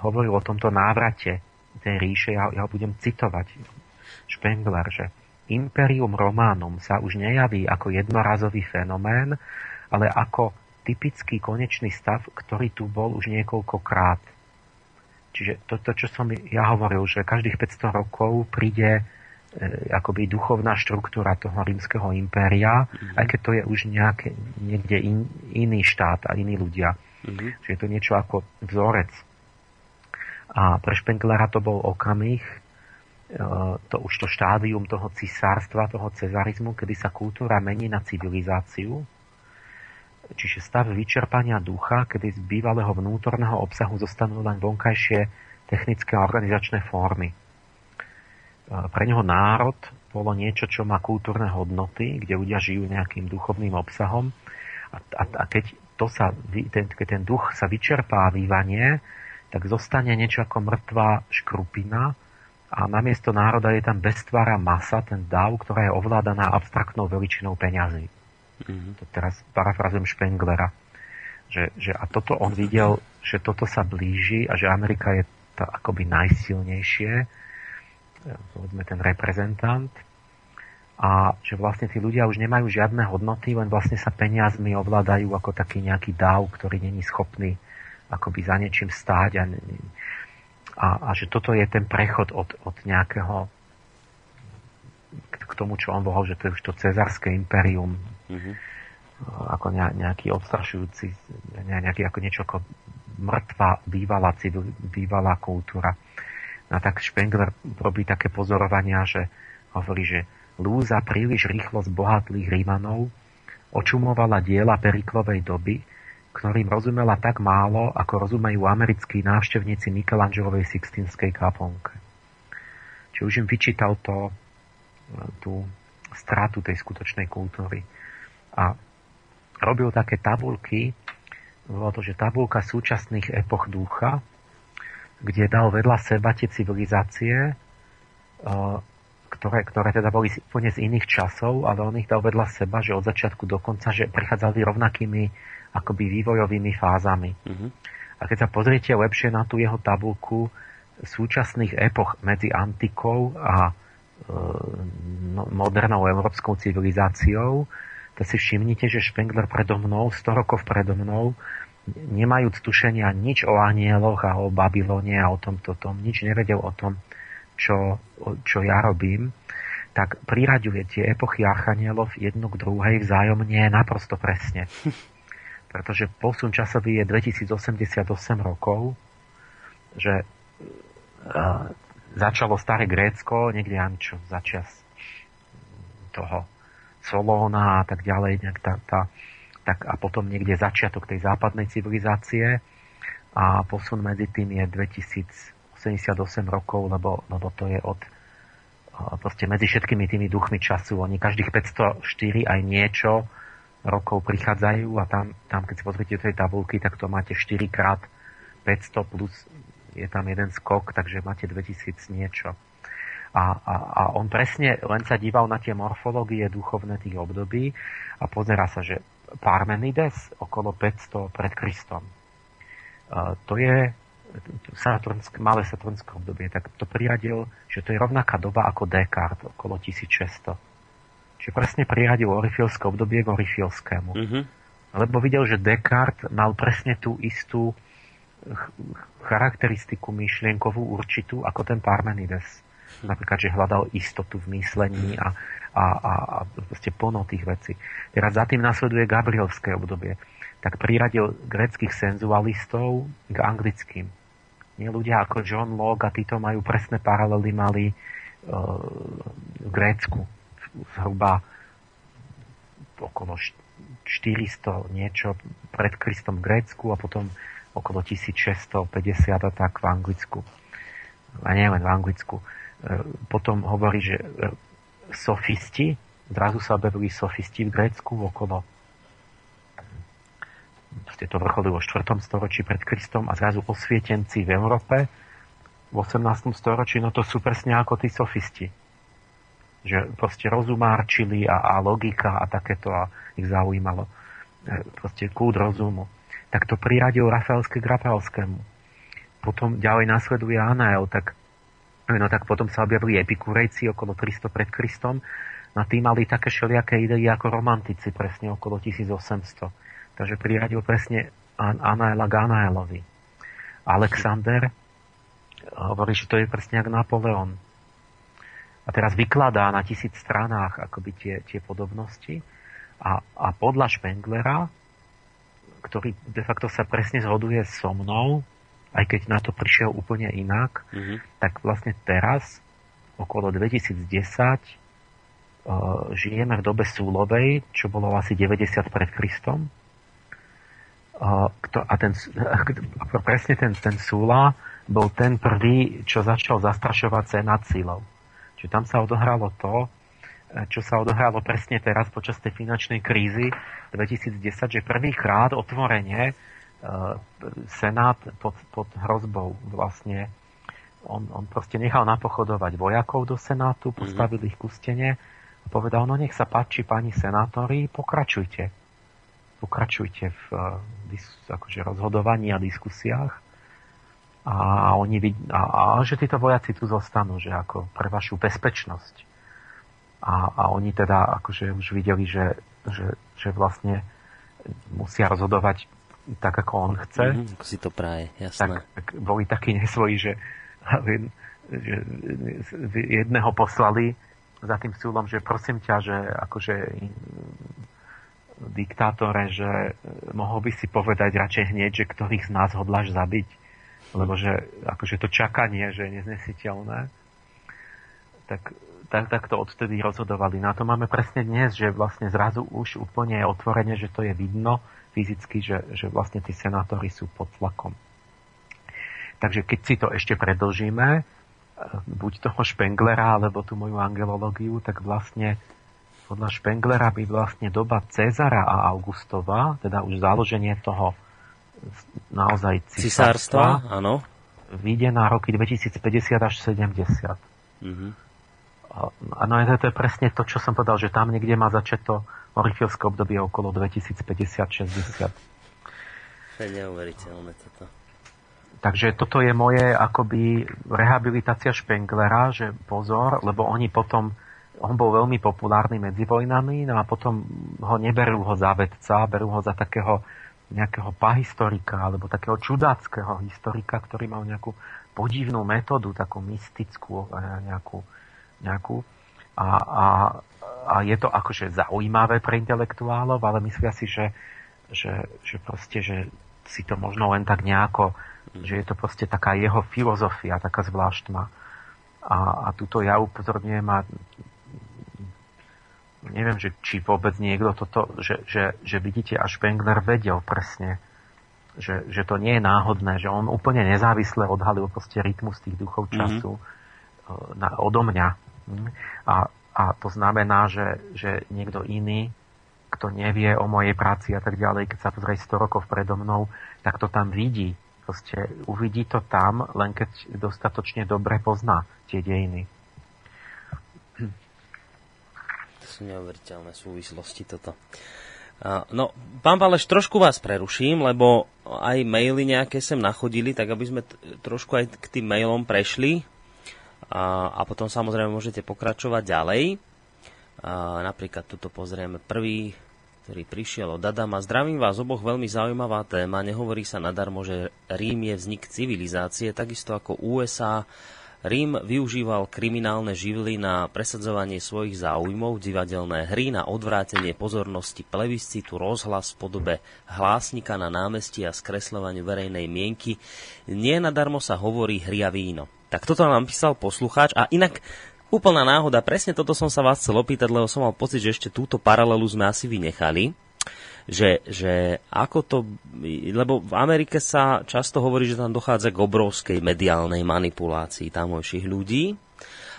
hovoril o tomto návrate tej ríše, ja, ja ho budem citovať, Spengler, že Imperium Romanum sa už nejaví ako jednorazový fenomén, ale ako typický konečný stav, ktorý tu bol už niekoľkokrát. Čiže toto, čo som ja hovoril, že každých 500 rokov príde e, akoby duchovná štruktúra toho rímskeho impéria, mm-hmm. aj keď to je už nejaké, niekde in, iný štát a iní ľudia. Mm-hmm. Čiže je to niečo ako vzorec a pre Špenglera to bol okamih, to už to štádium toho cisárstva, toho cezarizmu, kedy sa kultúra mení na civilizáciu, čiže stav vyčerpania ducha, kedy z bývalého vnútorného obsahu zostanú len vonkajšie technické a organizačné formy. E, pre neho národ bolo niečo, čo má kultúrne hodnoty, kde ľudia žijú nejakým duchovným obsahom a, a, a keď, to sa, ten, keď ten duch sa vyčerpá vývanie, tak zostane niečo ako mŕtvá škrupina a namiesto národa je tam beztvára masa, ten dav, ktorá je ovládaná abstraktnou veličinou peňazí. Mm-hmm. To teraz parafrazujem Špenglera. Že, že, a toto on videl, že toto sa blíži a že Amerika je to akoby najsilnejšie, e, povedzme ten reprezentant, a že vlastne tí ľudia už nemajú žiadne hodnoty, len vlastne sa peniazmi ovládajú ako taký nejaký dáv, ktorý není schopný akoby za niečím stáť a, a, a že toto je ten prechod od, od nejakého k tomu, čo on bol, že to je už to cezarské imperium mm-hmm. ako nejaký odstrašujúci nejaký ako niečo ako mŕtva bývalá, civil, bývalá kultúra. No a tak Spengler robí také pozorovania, že hovorí, že lúza príliš rýchlo z bohatlých Rímanov očumovala diela Periklovej doby, ktorým rozumela tak málo, ako rozumejú americkí návštevníci Michelangelovej Sixtinskej kaplnke. Čiže už im vyčítal to, tú stratu tej skutočnej kultúry. A robil také tabulky, bolo to, že tabulka súčasných epoch ducha, kde dal vedľa seba tie civilizácie, ktoré, ktoré teda boli úplne z iných časov, ale on ich dal vedľa seba, že od začiatku do konca, že prichádzali rovnakými akoby vývojovými fázami. Mm-hmm. A keď sa pozriete lepšie na tú jeho tabulku súčasných epoch medzi antikou a e, no, modernou európskou civilizáciou, to si všimnite, že Spengler predo mnou, 100 rokov predo mnou, nemajúc tušenia nič o anieloch a o Babylone a o tomto tom, nič nevedel o tom, čo, čo ja robím, tak priraďuje tie epochy archanielov jednu k druhej vzájomne naprosto presne. pretože posun časový je 2088 rokov, že uh, začalo staré Grécko, niekde čo, začas toho Solóna a tak ďalej, nejak tá, tá, tak a potom niekde začiatok tej západnej civilizácie a posun medzi tým je 2088 rokov, lebo, lebo to je od proste medzi všetkými tými duchmi času. Oni každých 504 aj niečo rokov prichádzajú a tam, tam keď si pozrite tej tabulky, tak to máte 4 krát 500 plus je tam jeden skok, takže máte 2000 niečo. A, a, a on presne len sa díval na tie morfológie duchovné tých období a pozera sa, že Parmenides okolo 500 pred Kristom. Uh, to je Saturnsk, malé saturnské obdobie, tak to priradil, že to je rovnaká doba ako Descartes, okolo 1600 Čiže presne priradil orifilské obdobie k orifilskému. Mm-hmm. Lebo videl, že Descartes mal presne tú istú charakteristiku myšlienkovú určitú ako ten Parmenides. Napríklad, že hľadal istotu v myslení a, a, a, a proste plno tých vecí. Teraz za tým nasleduje Gabrielské obdobie. Tak priradil greckých senzualistov k anglickým. Nie ľudia ako John Locke a títo majú presné paralely mali uh, v Grécku zhruba okolo 400 niečo pred Kristom v Grécku a potom okolo 1650 a tak v Anglicku. A nielen v Anglicku. E, potom hovorí, že e, sofisti, zrazu sa objavili sofisti v Grécku okolo proste to vrcholilo v 4. storočí pred Kristom a zrazu osvietenci v Európe v 18. storočí, no to sú presne ako tí sofisti že proste rozumárčili a, a logika a takéto a ich zaujímalo e, proste kúd rozumu. Tak to priradil Rafaelské Grapalskému. Potom ďalej nasleduje Anael, tak, no tak potom sa objavili epikurejci okolo 300 pred Kristom, na tým mali také všelijaké idei ako romantici presne okolo 1800. Takže priradil presne Anaela k Anaelovi. Alexander hovorí, že to je presne ako Napoleon a teraz vykladá na tisíc stranách akoby tie, tie podobnosti a, a podľa Špenglera, ktorý de facto sa presne zhoduje so mnou, aj keď na to prišiel úplne inak, mm-hmm. tak vlastne teraz, okolo 2010, uh, žijeme v dobe súlovej, čo bolo asi 90 pred Kristom. Uh, kto, a ten, presne ten, ten súla bol ten prvý, čo začal zastrašovať senát silou. Čiže tam sa odohralo to, e, čo sa odohralo presne teraz počas tej finančnej krízy 2010, že prvýkrát otvorenie e, Senát pod, pod hrozbou vlastne on, on proste nechal napochodovať vojakov do Senátu, mhm. postavil ich ku stene a povedal, no nech sa páči pani senátori, pokračujte. Pokračujte v uh, akože rozhodovaní a diskusiách a, oni vid- a, a že títo vojaci tu zostanú, že ako pre vašu bezpečnosť. A, a oni teda akože už videli, že, že, že vlastne musia rozhodovať tak, ako on chce. Mm-hmm, si to praje, jasné. Tak, tak boli takí nesvoji, že, že jedného poslali za tým súdom, že prosím ťa, že akože diktátore, že mohol by si povedať radšej hneď, že ktorých z nás hodláš zabiť lebo že akože to čakanie, že je neznesiteľné, tak, tak, tak to odtedy rozhodovali. Na to máme presne dnes, že vlastne zrazu už úplne je otvorene, že to je vidno fyzicky, že, že vlastne tí senátori sú pod tlakom. Takže keď si to ešte predlžíme, buď toho Špenglera, alebo tú moju angelológiu, tak vlastne podľa Špenglera by vlastne doba Cezara a Augustova, teda už založenie toho naozaj cisárstva, áno. vyjde na roky 2050 až 70. Mm-hmm. A no to je presne to, čo som povedal, že tam niekde má začať to orifilské obdobie okolo 2050-60. To je neuveriteľné toto. Takže toto je moje akoby rehabilitácia Špenglera, že pozor, lebo oni potom, on bol veľmi populárny medzi vojnami, no a potom ho neberú ho za vedca, berú ho za takého nejakého pahistorika alebo takého čudáckého historika, ktorý mal nejakú podivnú metódu, takú mystickú nejakú, nejakú a, a, a je to akože zaujímavé pre intelektuálov, ale myslia si, že, že, že proste, že si to možno len tak nejako že je to proste taká jeho filozofia, taká zvláštna. A, a tuto ja upozorňujem a neviem, že, či vôbec niekto toto, že, že, že vidíte, až Spengler vedel presne, že, že to nie je náhodné, že on úplne nezávisle odhalil proste rytmus tých duchov mhm. času mm-hmm. na, odo mňa. A, a to znamená, že, že niekto iný, kto nevie o mojej práci a tak ďalej, keď sa pozrie 100 rokov predo mnou, tak to tam vidí Proste uvidí to tam, len keď dostatočne dobre pozná tie dejiny. To sú neuveriteľné súvislosti toto. No, pán Paleš, trošku vás preruším, lebo aj maily nejaké sem nachodili, tak aby sme t- trošku aj k tým mailom prešli a, a potom samozrejme môžete pokračovať ďalej. A napríklad tuto pozrieme prvý ktorý prišiel od Adama. Zdravím vás oboch, veľmi zaujímavá téma. Nehovorí sa nadarmo, že Rím je vznik civilizácie, takisto ako USA. Rím využíval kriminálne živly na presadzovanie svojich záujmov, divadelné hry, na odvrátenie pozornosti plebiscitu, rozhlas v podobe hlásnika na námestí a skresľovaniu verejnej mienky. Nie nadarmo sa hovorí hry a víno. Tak toto nám písal poslucháč a inak Úplná náhoda, presne toto som sa vás chcel opýtať, lebo som mal pocit, že ešte túto paralelu sme asi vynechali. Že, že ako to, lebo v Amerike sa často hovorí, že tam dochádza k obrovskej mediálnej manipulácii tamojších ľudí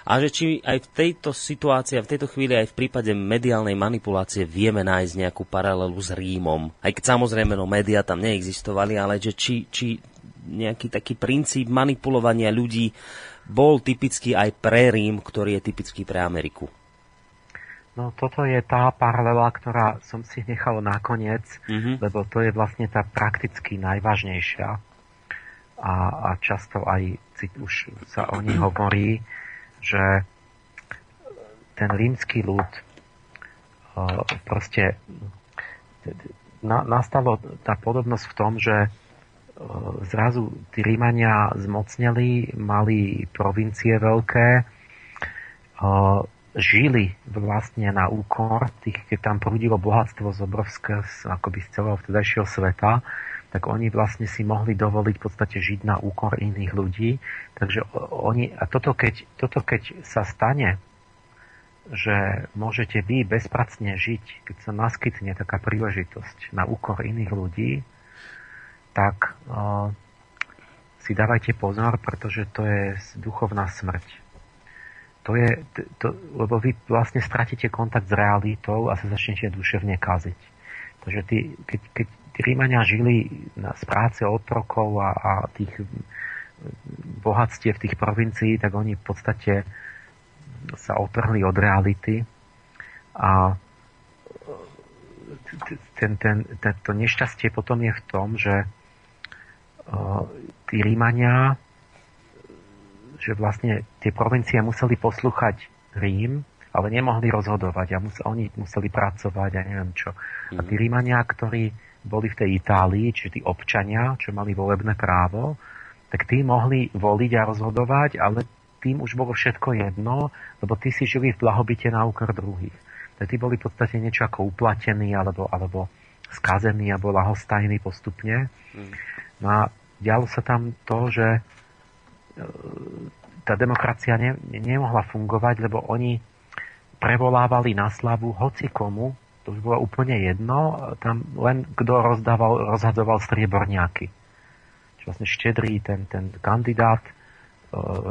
a že či aj v tejto situácii, v tejto chvíli aj v prípade mediálnej manipulácie vieme nájsť nejakú paralelu s Rímom. Aj keď samozrejme no médiá tam neexistovali, ale že či, či nejaký taký princíp manipulovania ľudí bol typický aj pre Rím, ktorý je typický pre Ameriku? No toto je tá paralela, ktorá som si nechal nakoniec, mm-hmm. lebo to je vlastne tá prakticky najvážnejšia. A, a často aj už sa o nej hovorí, že ten rímsky ľud proste na, nastalo tá podobnosť v tom, že zrazu tí Rímania zmocneli, mali provincie veľké, žili vlastne na úkor tých, keď tam prúdilo bohatstvo z obrovského, akoby z celého vtedajšieho sveta, tak oni vlastne si mohli dovoliť v podstate žiť na úkor iných ľudí. Takže oni, a toto keď, toto keď sa stane, že môžete vy bezpracne žiť, keď sa naskytne taká príležitosť na úkor iných ľudí, tak uh, si dávajte pozor, pretože to je duchovná smrť. To je, to, lebo vy vlastne stratíte kontakt s realitou a sa začnete duševne kaziť. Takže tí, keď, keď tí Rímania žili na, z práce otrokov a, a tých bohatstiev tých provincií, tak oni v podstate sa otrhli od reality a ten, ten, ten, to nešťastie potom je v tom, že tí Rímania, že vlastne tie provincie museli poslúchať Rím, ale nemohli rozhodovať a museli, oni museli pracovať a neviem čo. A tí mhm. Rímania, ktorí boli v tej Itálii, čiže tí občania, čo mali volebné právo, tak tí mohli voliť a rozhodovať, ale tým už bolo všetko jedno, lebo tí si žili v blahobite na úkor druhých. Tak tí boli v podstate niečo ako uplatení alebo, alebo skazení alebo lahostajní postupne. Mm. No a dialo sa tam to, že tá demokracia ne, nemohla fungovať, lebo oni prevolávali na slavu hoci komu, to už bolo úplne jedno, tam len kto rozdával, rozhadzoval strieborňáky. Čiže vlastne štedrý ten, ten kandidát e,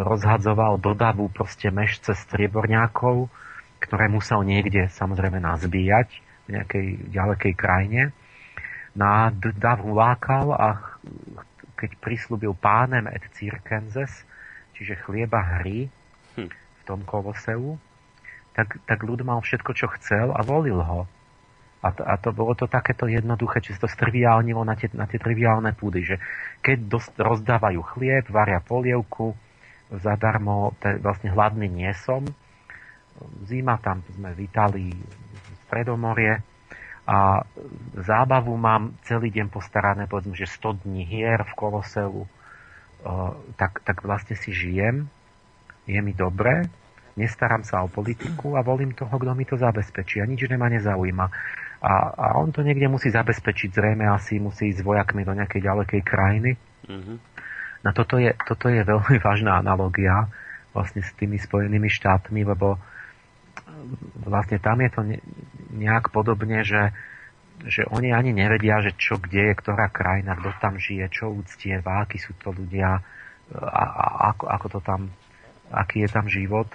rozhadzoval davu proste mešce strieborňákov ktoré musel niekde samozrejme nazbíjať v nejakej ďalekej krajine. No a Dav lákal a keď prislúbil pánem et circenses, čiže chlieba hry hm. v tom koloseu, tak, tak ľud mal všetko, čo chcel a volil ho. A to, a to bolo to takéto jednoduché, či sa to striviálnilo na tie, na tie triviálne púdy, že keď dost, rozdávajú chlieb, varia polievku, zadarmo, te, vlastne hladný nie som, zima tam sme vítali Stredomorie a zábavu mám celý deň postarané, povedzme, že 100 dní hier v Koloseu, tak, tak vlastne si žijem, je mi dobre, nestarám sa o politiku a volím toho, kto mi to zabezpečí a nič ma nezaujíma. A, a on to niekde musí zabezpečiť, zrejme asi musí ísť s vojakmi do nejakej ďalekej krajiny. Mm-hmm. No toto je, toto je veľmi vážna analogia vlastne s tými Spojenými štátmi, lebo vlastne tam je to nejak podobne, že, že oni ani nevedia, že čo kde je, ktorá krajina, kto tam žije, čo úctieva, akí sú to ľudia, a, a ako, ako to tam, aký je tam život.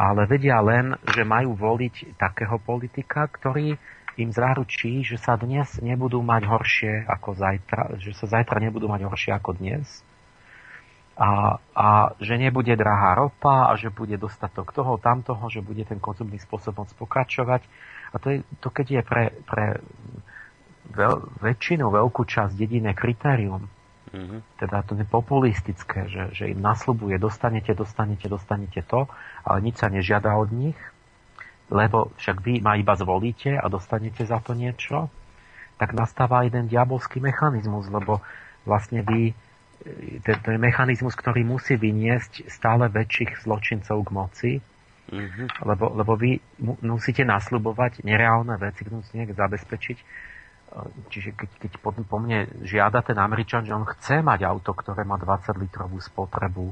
Ale vedia len, že majú voliť takého politika, ktorý im zaručí, že sa dnes nebudú mať horšie ako zajtra, že sa zajtra nebudú mať horšie ako dnes a, a že nebude drahá ropa a že bude dostatok toho, tamtoho, že bude ten konzumný spôsob môcť pokračovať. A to, je, to keď je pre, pre veľ, väčšinu, veľkú časť dedine kritérium, mm-hmm. teda to je populistické, že, že im nasľubuje, dostanete, dostanete, dostanete to, ale nič sa nežiada od nich, lebo však vy ma iba zvolíte a dostanete za to niečo, tak nastáva jeden diabolský mechanizmus, lebo vlastne vy to je mechanizmus, ktorý musí vyniesť stále väčších zločincov k moci, mm-hmm. lebo, lebo vy musíte nasľubovať nereálne veci, musíte nejak zabezpečiť. Čiže keď, keď po, po mne žiada ten Američan, že on chce mať auto, ktoré má 20 litrovú spotrebu,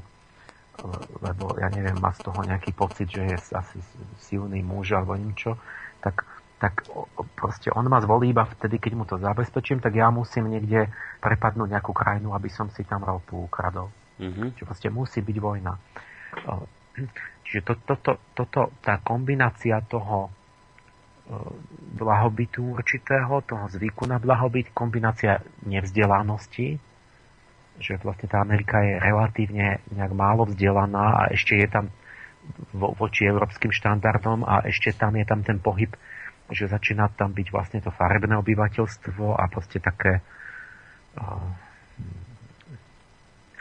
lebo ja neviem, má z toho nejaký pocit, že je asi silný muž alebo niečo, tak tak proste on ma zvolí iba vtedy, keď mu to zabezpečím, tak ja musím niekde prepadnúť nejakú krajinu, aby som si tam ropu ukradol. Mm-hmm. Čiže proste musí byť vojna. Čiže to, toto, toto, tá kombinácia toho blahobytu určitého, toho zvyku na blahobyt, kombinácia nevzdelanosti, že vlastne tá Amerika je relatívne nejak málo vzdelaná a ešte je tam vo, voči európskym štandardom a ešte tam je tam ten pohyb že začína tam byť vlastne to farebné obyvateľstvo a proste také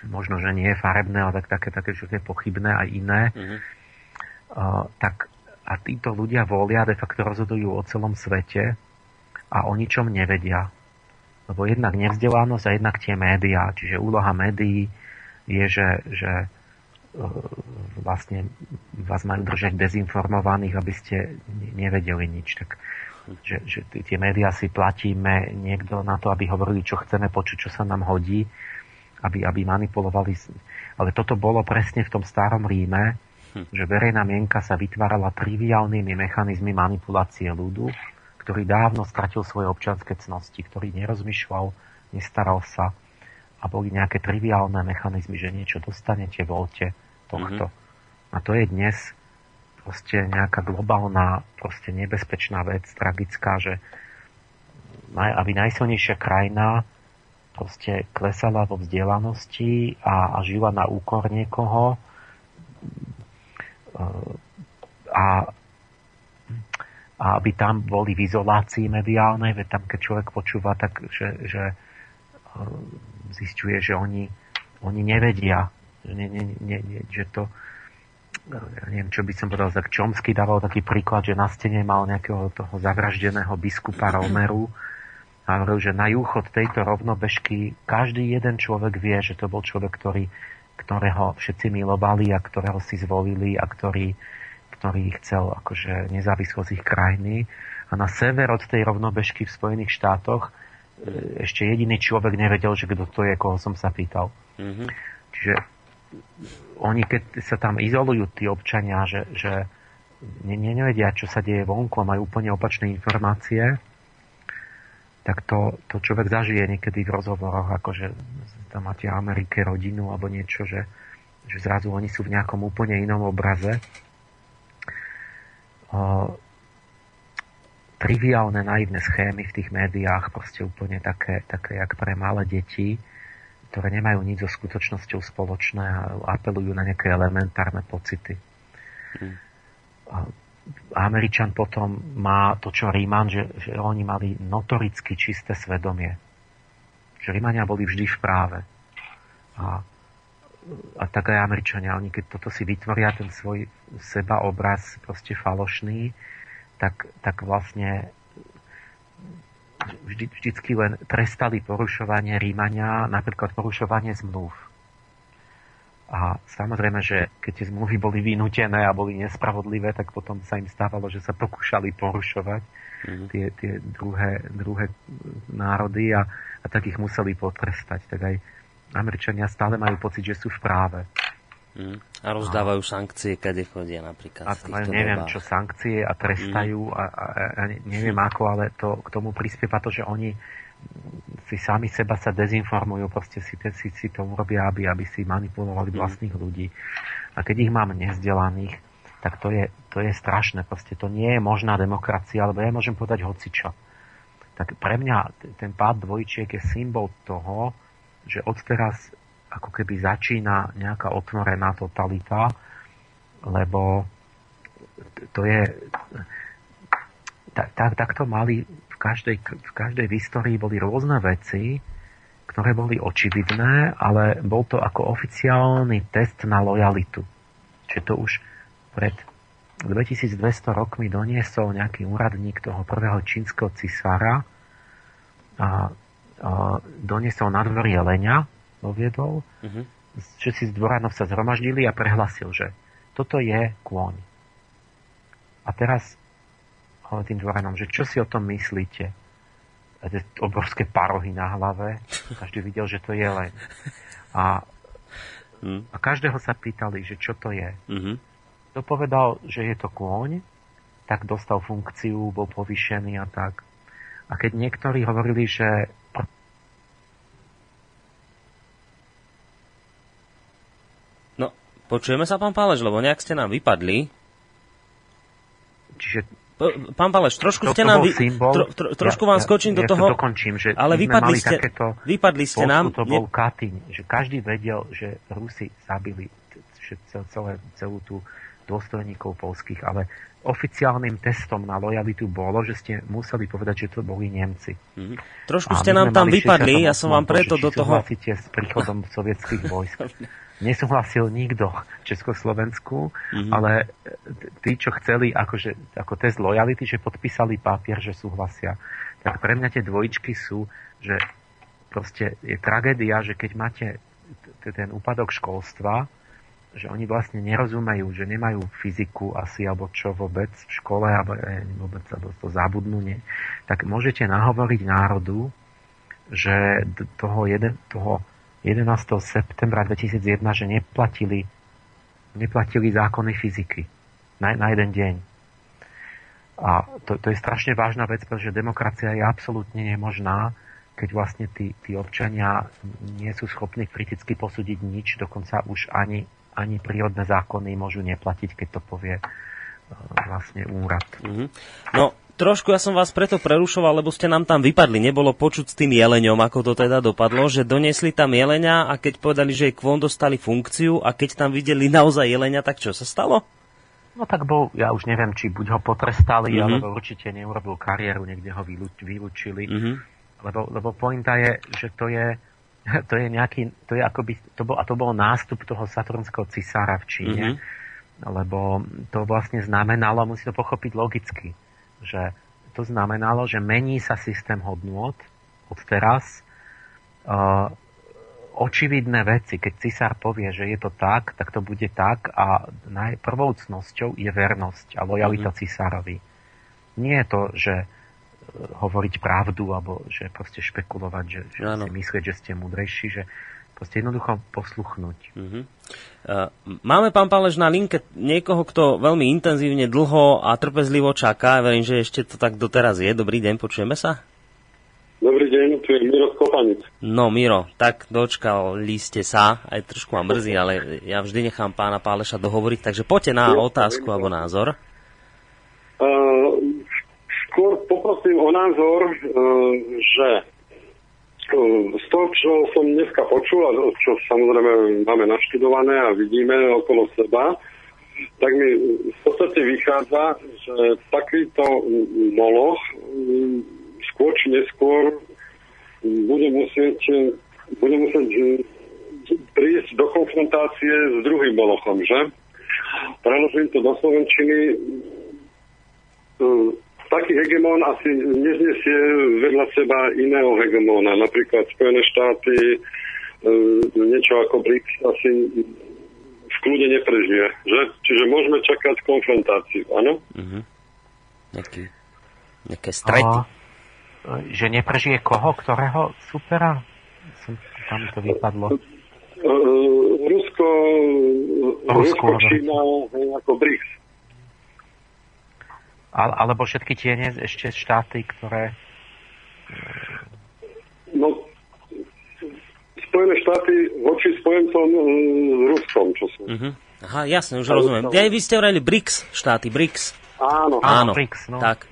možno, že nie je farebné, ale tak, také, také, že je pochybné a iné. Mm-hmm. Tak a títo ľudia volia, de facto rozhodujú o celom svete a o ničom nevedia. Lebo jednak nevzdelanosť a jednak tie médiá. Čiže úloha médií je, že, že E, vlastne vás majú držať dezinformovaných, aby ste nevedeli nič. Tak, že, že tie médiá si platíme niekto na to, aby hovorili, čo chceme počuť, čo sa nám hodí, aby, aby manipulovali. Ale toto bolo presne v tom starom Ríme. Že verejná mienka sa vytvárala triviálnymi mechanizmy manipulácie ľudu, ktorý dávno stratil svoje občianske cnosti, ktorý nerozmýšľal, nestaral sa a boli nejaké triviálne mechanizmy, že niečo dostanete, voľte, tohto. Mm-hmm. A to je dnes proste nejaká globálna, proste nebezpečná vec, tragická, že aby najsilnejšia krajina proste klesala vo vzdelanosti a, a žila na úkor niekoho a, a aby tam boli v izolácii mediálnej, veď tam keď človek počúva, tak že, že zistuje, že oni, oni nevedia, nie, nie, nie, nie, že to ja neviem, čo by som povedal, tak Čomsky dával taký príklad, že na stene mal nejakého toho zavraždeného biskupa Romeru a hovoril, že na juh od tejto rovnobežky každý jeden človek vie, že to bol človek, ktorý, ktorého všetci milovali a ktorého si zvolili a ktorý, ktorý chcel akože nezávislosť ich krajiny. A na sever od tej rovnobežky v Spojených štátoch e, ešte jediný človek nevedel, že kto to je, koho som sa pýtal. Mm-hmm. Čiže oni keď sa tam izolujú tí občania, že, že ne, nevedia, čo sa deje vonku a majú úplne opačné informácie, tak to, to človek zažije niekedy v rozhovoroch, akože tam máte Amerike rodinu alebo niečo, že, že zrazu oni sú v nejakom úplne inom obraze. triviálne naivné schémy v tých médiách, proste úplne také, také jak pre malé deti, ktoré nemajú nič so skutočnosťou spoločné a apelujú na nejaké elementárne pocity. Hmm. Američan potom má to, čo Ríman, že, že oni mali notoricky čisté svedomie. Že Rímania boli vždy v práve. A, a tak aj Američania, oni keď toto si vytvoria, ten svoj seba obraz proste falošný, tak, tak vlastne vždy, vždycky len trestali porušovanie Rímania, napríklad porušovanie zmluv. A samozrejme, že keď tie zmluvy boli vynútené a boli nespravodlivé, tak potom sa im stávalo, že sa pokúšali porušovať mm-hmm. tie, tie druhé, druhé národy a, a tak ich museli potrestať. Tak aj Američania stále majú pocit, že sú v práve. Mm. A rozdávajú a, sankcie, kade chodia napríklad. A v neviem, dobách. čo sankcie a trestajú mm. a, a, a neviem ako, ale to, k tomu prispieva to, že oni si sami seba sa dezinformujú, proste si, si, si to urobia, aby, aby si manipulovali mm. vlastných ľudí. A keď ich mám nezdelaných, tak to je, to je strašné. Proste to nie je možná demokracia, alebo ja môžem povedať hocičo. Tak pre mňa ten pád dvojčiek je symbol toho, že odteraz ako keby začína nejaká otvorená totalita, lebo to je tak, tak, tak to mali v každej, v každej histórii boli rôzne veci, ktoré boli očividné, ale bol to ako oficiálny test na lojalitu. Čiže to už pred 2200 rokmi doniesol nejaký úradník toho prvého čínskeho cisára a, a doniesol na dvor jelenia doviedol, uh-huh. všetci z dvoranov sa zhromaždili a prehlasil, že toto je kôň. A teraz tým dvoranom, že čo si o tom myslíte? A tie obrovské parohy na hlave. Každý videl, že to je len. A, uh-huh. a každého sa pýtali, že čo to je. Uh-huh. Kto povedal, že je to kôň, tak dostal funkciu, bol povýšený a tak. A keď niektorí hovorili, že Počujeme sa, pán Páleš, lebo nejak ste nám vypadli. Čiže Pán Paleš, trošku ste nám... Vy, tro, tro, trošku ja, vám skočím ja, do toho... Ja dokončím, že ale vypadli ste, vypadli ste nám... to bol Katyň, že každý vedel, že Rusi zabili celé, celú tú dôstojníkov polských, ale oficiálnym testom na lojalitu bolo, že ste museli povedať, že to boli Nemci. Mm-hmm. Trošku ste nám tam vypadli, ja som vám preto do toho... s príchodom sovietských vojsk. nesúhlasil nikto v Československu, mm-hmm. ale tí, čo chceli akože, ako test lojality, že podpísali papier, že súhlasia. Tak pre mňa tie dvojičky sú, že proste je tragédia, že keď máte ten úpadok školstva, že oni vlastne nerozumejú, že nemajú fyziku asi, alebo čo vôbec v škole, alebo eh, vôbec alebo to zabudnú, nie, tak môžete nahovoriť národu, že toho, jeden, toho 11. septembra 2001, že neplatili, neplatili zákony fyziky na, na jeden deň. A to, to je strašne vážna vec, pretože demokracia je absolútne nemožná, keď vlastne tí, tí občania nie sú schopní kriticky posúdiť nič, dokonca už ani, ani prírodné zákony môžu neplatiť, keď to povie uh, vlastne úrad. Mm-hmm. No, trošku ja som vás preto prerušoval, lebo ste nám tam vypadli. Nebolo počuť s tým jeleňom, ako to teda dopadlo, že doniesli tam jelenia a keď povedali, že kvon dostali funkciu a keď tam videli naozaj jelenia, tak čo sa stalo? No tak bol, ja už neviem, či buď ho potrestali, mm-hmm. alebo určite neurobil kariéru, niekde ho vylúčili. Mm-hmm. Lebo, lebo pointa je, že to je, to je nejaký, to je akoby, to bol, a to bol nástup toho saturnského cisára v Číne, mm-hmm. lebo to vlastne znamenalo, musí to pochopiť logicky, že to znamenalo, že mení sa systém hodnôt od teraz. Uh, očividné veci, keď cisár povie, že je to tak, tak to bude tak a prvou cnosťou je vernosť a lojalita mm-hmm. cisárovi. Nie je to, že uh, hovoriť pravdu alebo že proste špekulovať, že, že si myslieť, že ste múdrejší, že Proste jednoducho posluchnúť. Uh-huh. Uh, máme, pán Pálež, na linke niekoho, kto veľmi intenzívne, dlho a trpezlivo čaká. Verím, že ešte to tak doteraz je. Dobrý deň, počujeme sa? Dobrý deň, tu je Miro Skopanic. No, Miro, tak dočkali ste sa, aj trošku ma mrzí, ale ja vždy nechám pána Páleša dohovoriť, takže poďte na otázku alebo názor. prosím o názor, e, že e, z toho, čo som dneska počul a čo samozrejme máme naštudované a vidíme okolo seba, tak mi v podstate vychádza, že takýto moloch skôr či neskôr bude musieť, bude musieť prísť do konfrontácie s druhým molochom, že? Preložím to do Slovenčiny. Taký hegemón asi neznesie vedľa seba iného hegemóna. Napríklad Spojené štáty, niečo ako BRICS asi v kľude neprežije. Že? Čiže môžeme čakať konfrontáciu, áno? Mhm. Nejaký, nejaké strety. A, že neprežije koho? Ktorého supera? Som, tam to vypadlo. Rusko, Rusko, Rusko Čína, ako BRICS. Ale, alebo všetky tie ešte štáty, ktoré... No, Spojené štáty voči spojencom e, s Ruskom, čo sú. Uh-huh. Aha, jasne, už rozumiem. Ja, vy ste hovorili BRICS štáty, BRICS. Áno. Áno, BRICS, no. tak.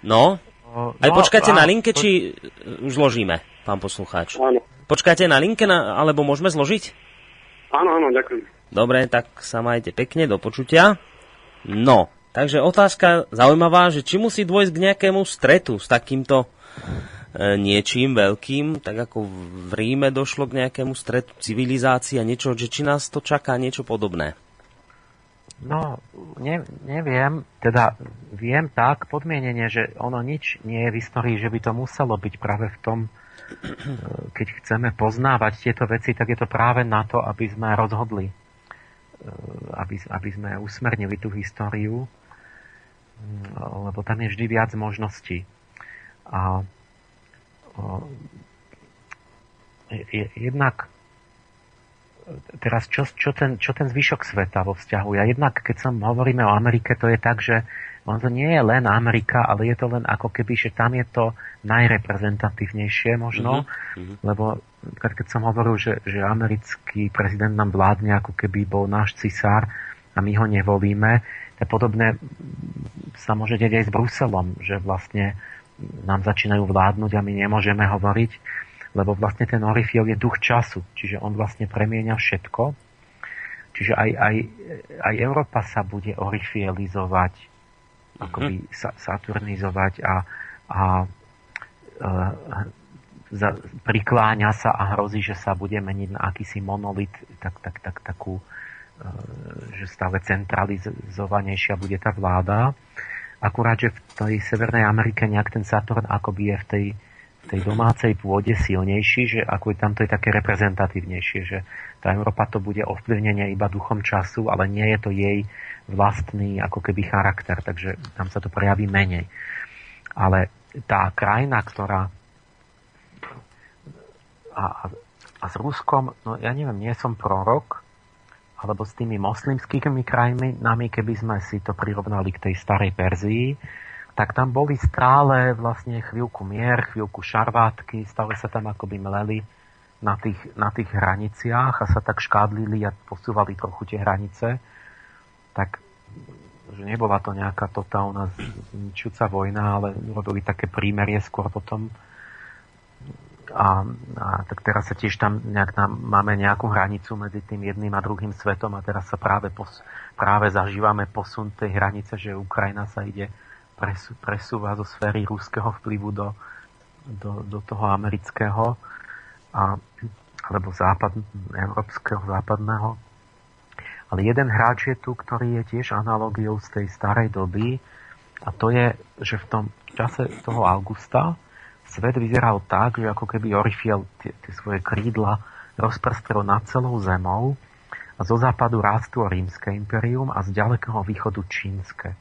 No, No, aj počkáte a- na linke, či už zložíme, pán poslucháč? Áno. Počkáte na linke, na, alebo môžeme zložiť? Áno, áno, ďakujem. Dobre, tak sa majte pekne, do počutia. No, takže otázka zaujímavá, že či musí dôjsť k nejakému stretu s takýmto e, niečím veľkým, tak ako v Ríme došlo k nejakému stretu civilizácií a niečo, že či nás to čaká niečo podobné. No, ne, neviem, teda viem tak podmienenie, že ono nič nie je v histórii, že by to muselo byť práve v tom, e, keď chceme poznávať tieto veci, tak je to práve na to, aby sme rozhodli, e, aby, aby sme usmernili tú históriu, lebo tam je vždy viac možností. A jednak teraz čo, čo, ten, čo ten zvyšok sveta vo vzťahu. Ja jednak, keď som hovoríme o Amerike, to je tak, že on to nie je len Amerika, ale je to len ako keby, že tam je to najreprezentatívnejšie možno, Mhm. lebo keď som hovoril, že, že americký prezident nám vládne ako keby bol náš cisár a my ho nevolíme, podobné sa môže deť aj s Bruselom, že vlastne nám začínajú vládnuť a my nemôžeme hovoriť, lebo vlastne ten Orifiel je duch času, čiže on vlastne premieňa všetko. Čiže aj, aj, aj Európa sa bude orifielizovať, akoby sa, saturnizovať a, a e, za, prikláňa sa a hrozí, že sa bude meniť na akýsi monolit, tak, tak, tak, takú, že stále centralizovanejšia bude tá vláda. Akurát, že v tej Severnej Amerike nejak ten Saturn akoby je v tej, v tej domácej pôde silnejší, že ako je tam to je také reprezentatívnejšie, že tá Európa to bude ovplyvnenie iba duchom času, ale nie je to jej vlastný ako keby charakter, takže tam sa to prejaví menej. Ale tá krajina, ktorá a, a s Ruskom, no ja neviem, nie som prorok, alebo s tými moslimskými krajinami, keby sme si to prirovnali k tej starej Perzii, tak tam boli stále vlastne chvíľku mier, chvíľku šarvátky, stále sa tam akoby mleli na tých, na tých hraniciach a sa tak škádlili a posúvali trochu tie hranice. Tak že nebola to nejaká totálna ničúca vojna, ale robili také prímerie skôr potom. A, a tak teraz sa tiež tam nejak tam, máme nejakú hranicu medzi tým jedným a druhým svetom a teraz sa práve, pos, práve zažívame posun tej hranice, že Ukrajina sa ide presu, presúva zo sféry ruského vplyvu do, do, do toho amerického a, alebo západ, európskeho, západného. Ale jeden hráč je tu, ktorý je tiež analogiou z tej starej doby a to je, že v tom čase toho augusta svet vyzeral tak, že ako keby Orifiel tie, tie svoje krídla rozprstrel nad celou zemou a zo západu rástlo rímske imperium a z ďalekého východu čínske.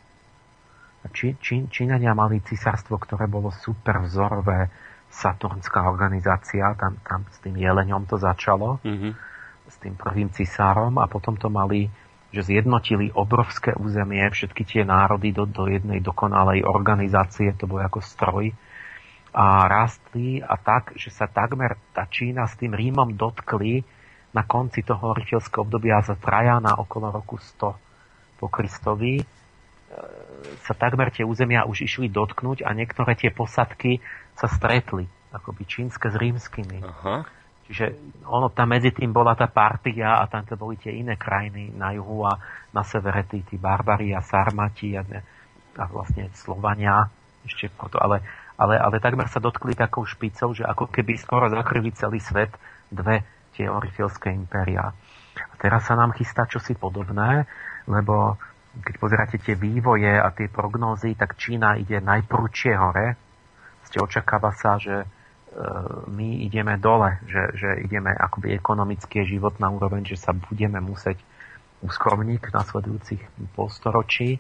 Či, Čí, Číňania mali cisárstvo, ktoré bolo super vzorové, saturnská organizácia, tam, tam s tým jeleňom to začalo, Mhm. s tým prvým cisárom a potom to mali, že zjednotili obrovské územie, všetky tie národy do, do jednej dokonalej organizácie, to bolo ako stroj a rástli a tak, že sa takmer tá Čína s tým Rímom dotkli na konci toho orifielského obdobia za Trajana okolo roku 100 po Kristovi, sa takmer tie územia už išli dotknúť a niektoré tie posadky sa stretli, akoby čínske s rímskymi. Aha. Čiže ono tam medzi tým bola tá partia a tam to boli tie iné krajiny na juhu a na severe tí, tí barbari a sarmati a, a vlastne Slovania ešte proto, ale, ale, ale takmer sa dotkli takou špicou, že ako keby skoro zakryli celý svet dve tie orifilské impéria. A teraz sa nám chystá čosi podobné, lebo keď pozeráte tie vývoje a tie prognózy, tak Čína ide najprúčie hore. Ste očakáva sa, že E, my ideme dole, že, že ideme akoby ekonomický život na úroveň, že sa budeme musieť uskromniť v nasledujúcich polstoročí,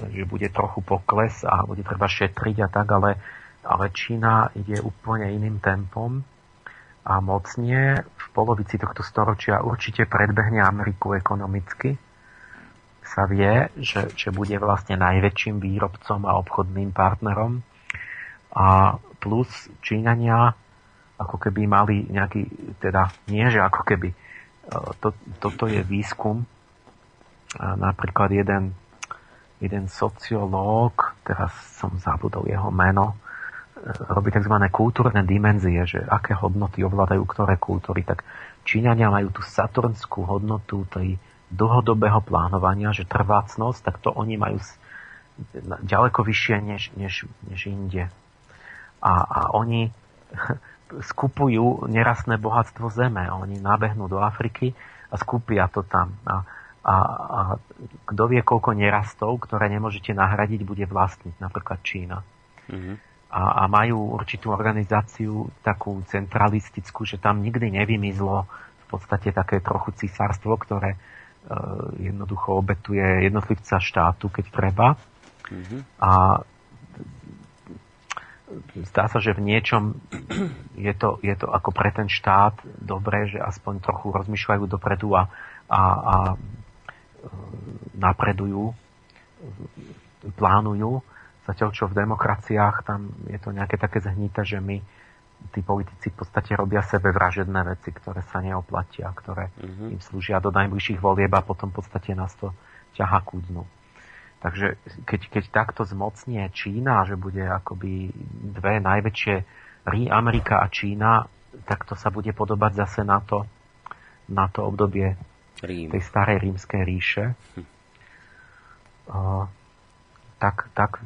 že bude trochu pokles a bude treba šetriť a tak, ale, ale Čína ide úplne iným tempom a mocnie v polovici tohto storočia určite predbehne Ameriku ekonomicky. Sa vie, že, že bude vlastne najväčším výrobcom a obchodným partnerom. A plus Číňania ako keby mali nejaký, teda nie, že ako keby, e, to, toto je výskum, napríklad jeden, jeden sociológ, teraz som zabudol jeho meno, e, robí tzv. kultúrne dimenzie, že aké hodnoty ovládajú ktoré kultúry, tak Číňania majú tú saturnskú hodnotu tej dlhodobého plánovania, že trvácnosť, tak to oni majú ďaleko vyššie než, než, než inde a, a oni skupujú nerastné bohatstvo zeme. Oni nabehnú do Afriky a skupia to tam. A, a, a kto vie, koľko nerastov, ktoré nemôžete nahradiť, bude vlastniť, napríklad Čína. Mm-hmm. A, a majú určitú organizáciu takú centralistickú, že tam nikdy nevymizlo v podstate také trochu cisárstvo, ktoré e, jednoducho obetuje jednotlivca štátu, keď treba. Mm-hmm. A zdá sa, že v niečom je to, je to ako pre ten štát dobré, že aspoň trochu rozmýšľajú dopredu a, a, a napredujú, plánujú. Zatiaľ, čo v demokraciách tam je to nejaké také zhnité, že my, tí politici v podstate robia sebe vražedné veci, ktoré sa neoplatia, ktoré mm-hmm. im slúžia do najbližších volieb a potom v podstate nás to ťaha ku dnu. Takže keď, keď takto zmocnie Čína, že bude akoby dve najväčšie Rí, Amerika a Čína, tak to sa bude podobať zase na to, na to obdobie Rím. tej starej rímskej ríše. Hm. Uh, tak, tak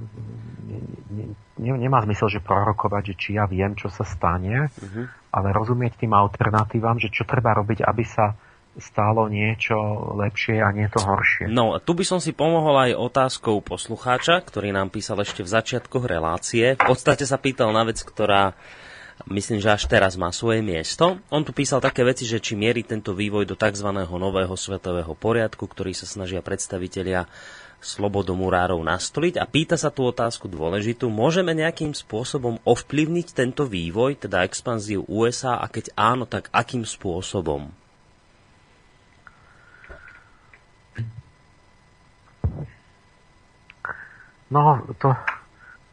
ne, ne, nemá zmysel, že prorokovať, že či ja viem, čo sa stane, uh-huh. ale rozumieť tým alternatívam, že čo treba robiť, aby sa stálo niečo lepšie a nie to horšie. No, tu by som si pomohol aj otázkou poslucháča, ktorý nám písal ešte v začiatkoch relácie. V podstate sa pýtal na vec, ktorá myslím, že až teraz má svoje miesto. On tu písal také veci, že či mierí tento vývoj do tzv. nového svetového poriadku, ktorý sa snažia predstavitelia slobodomurárov nastoliť a pýta sa tú otázku dôležitú. Môžeme nejakým spôsobom ovplyvniť tento vývoj, teda expanziu USA a keď áno, tak akým spôsobom? No, to,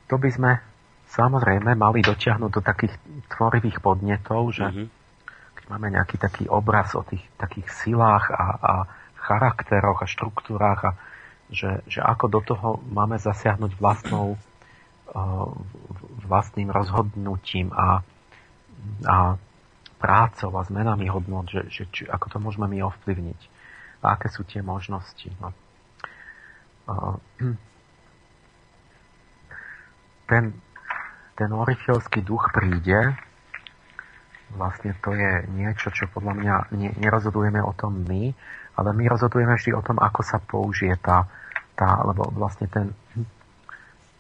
to by sme samozrejme mali dotiahnuť do takých tvorivých podnetov, že mm-hmm. keď máme nejaký taký obraz o tých takých silách a, a charakteroch a štruktúrách a že, že ako do toho máme zasiahnuť vlastnou uh, vlastným rozhodnutím a, a prácou a zmenami hodnot, že, že či, ako to môžeme my ovplyvniť a aké sú tie možnosti. No. Uh, ten, ten orifielský duch príde, vlastne to je niečo, čo podľa mňa ne, nerozhodujeme o tom my, ale my rozhodujeme vždy o tom, ako sa použije tá, tá lebo vlastne ten,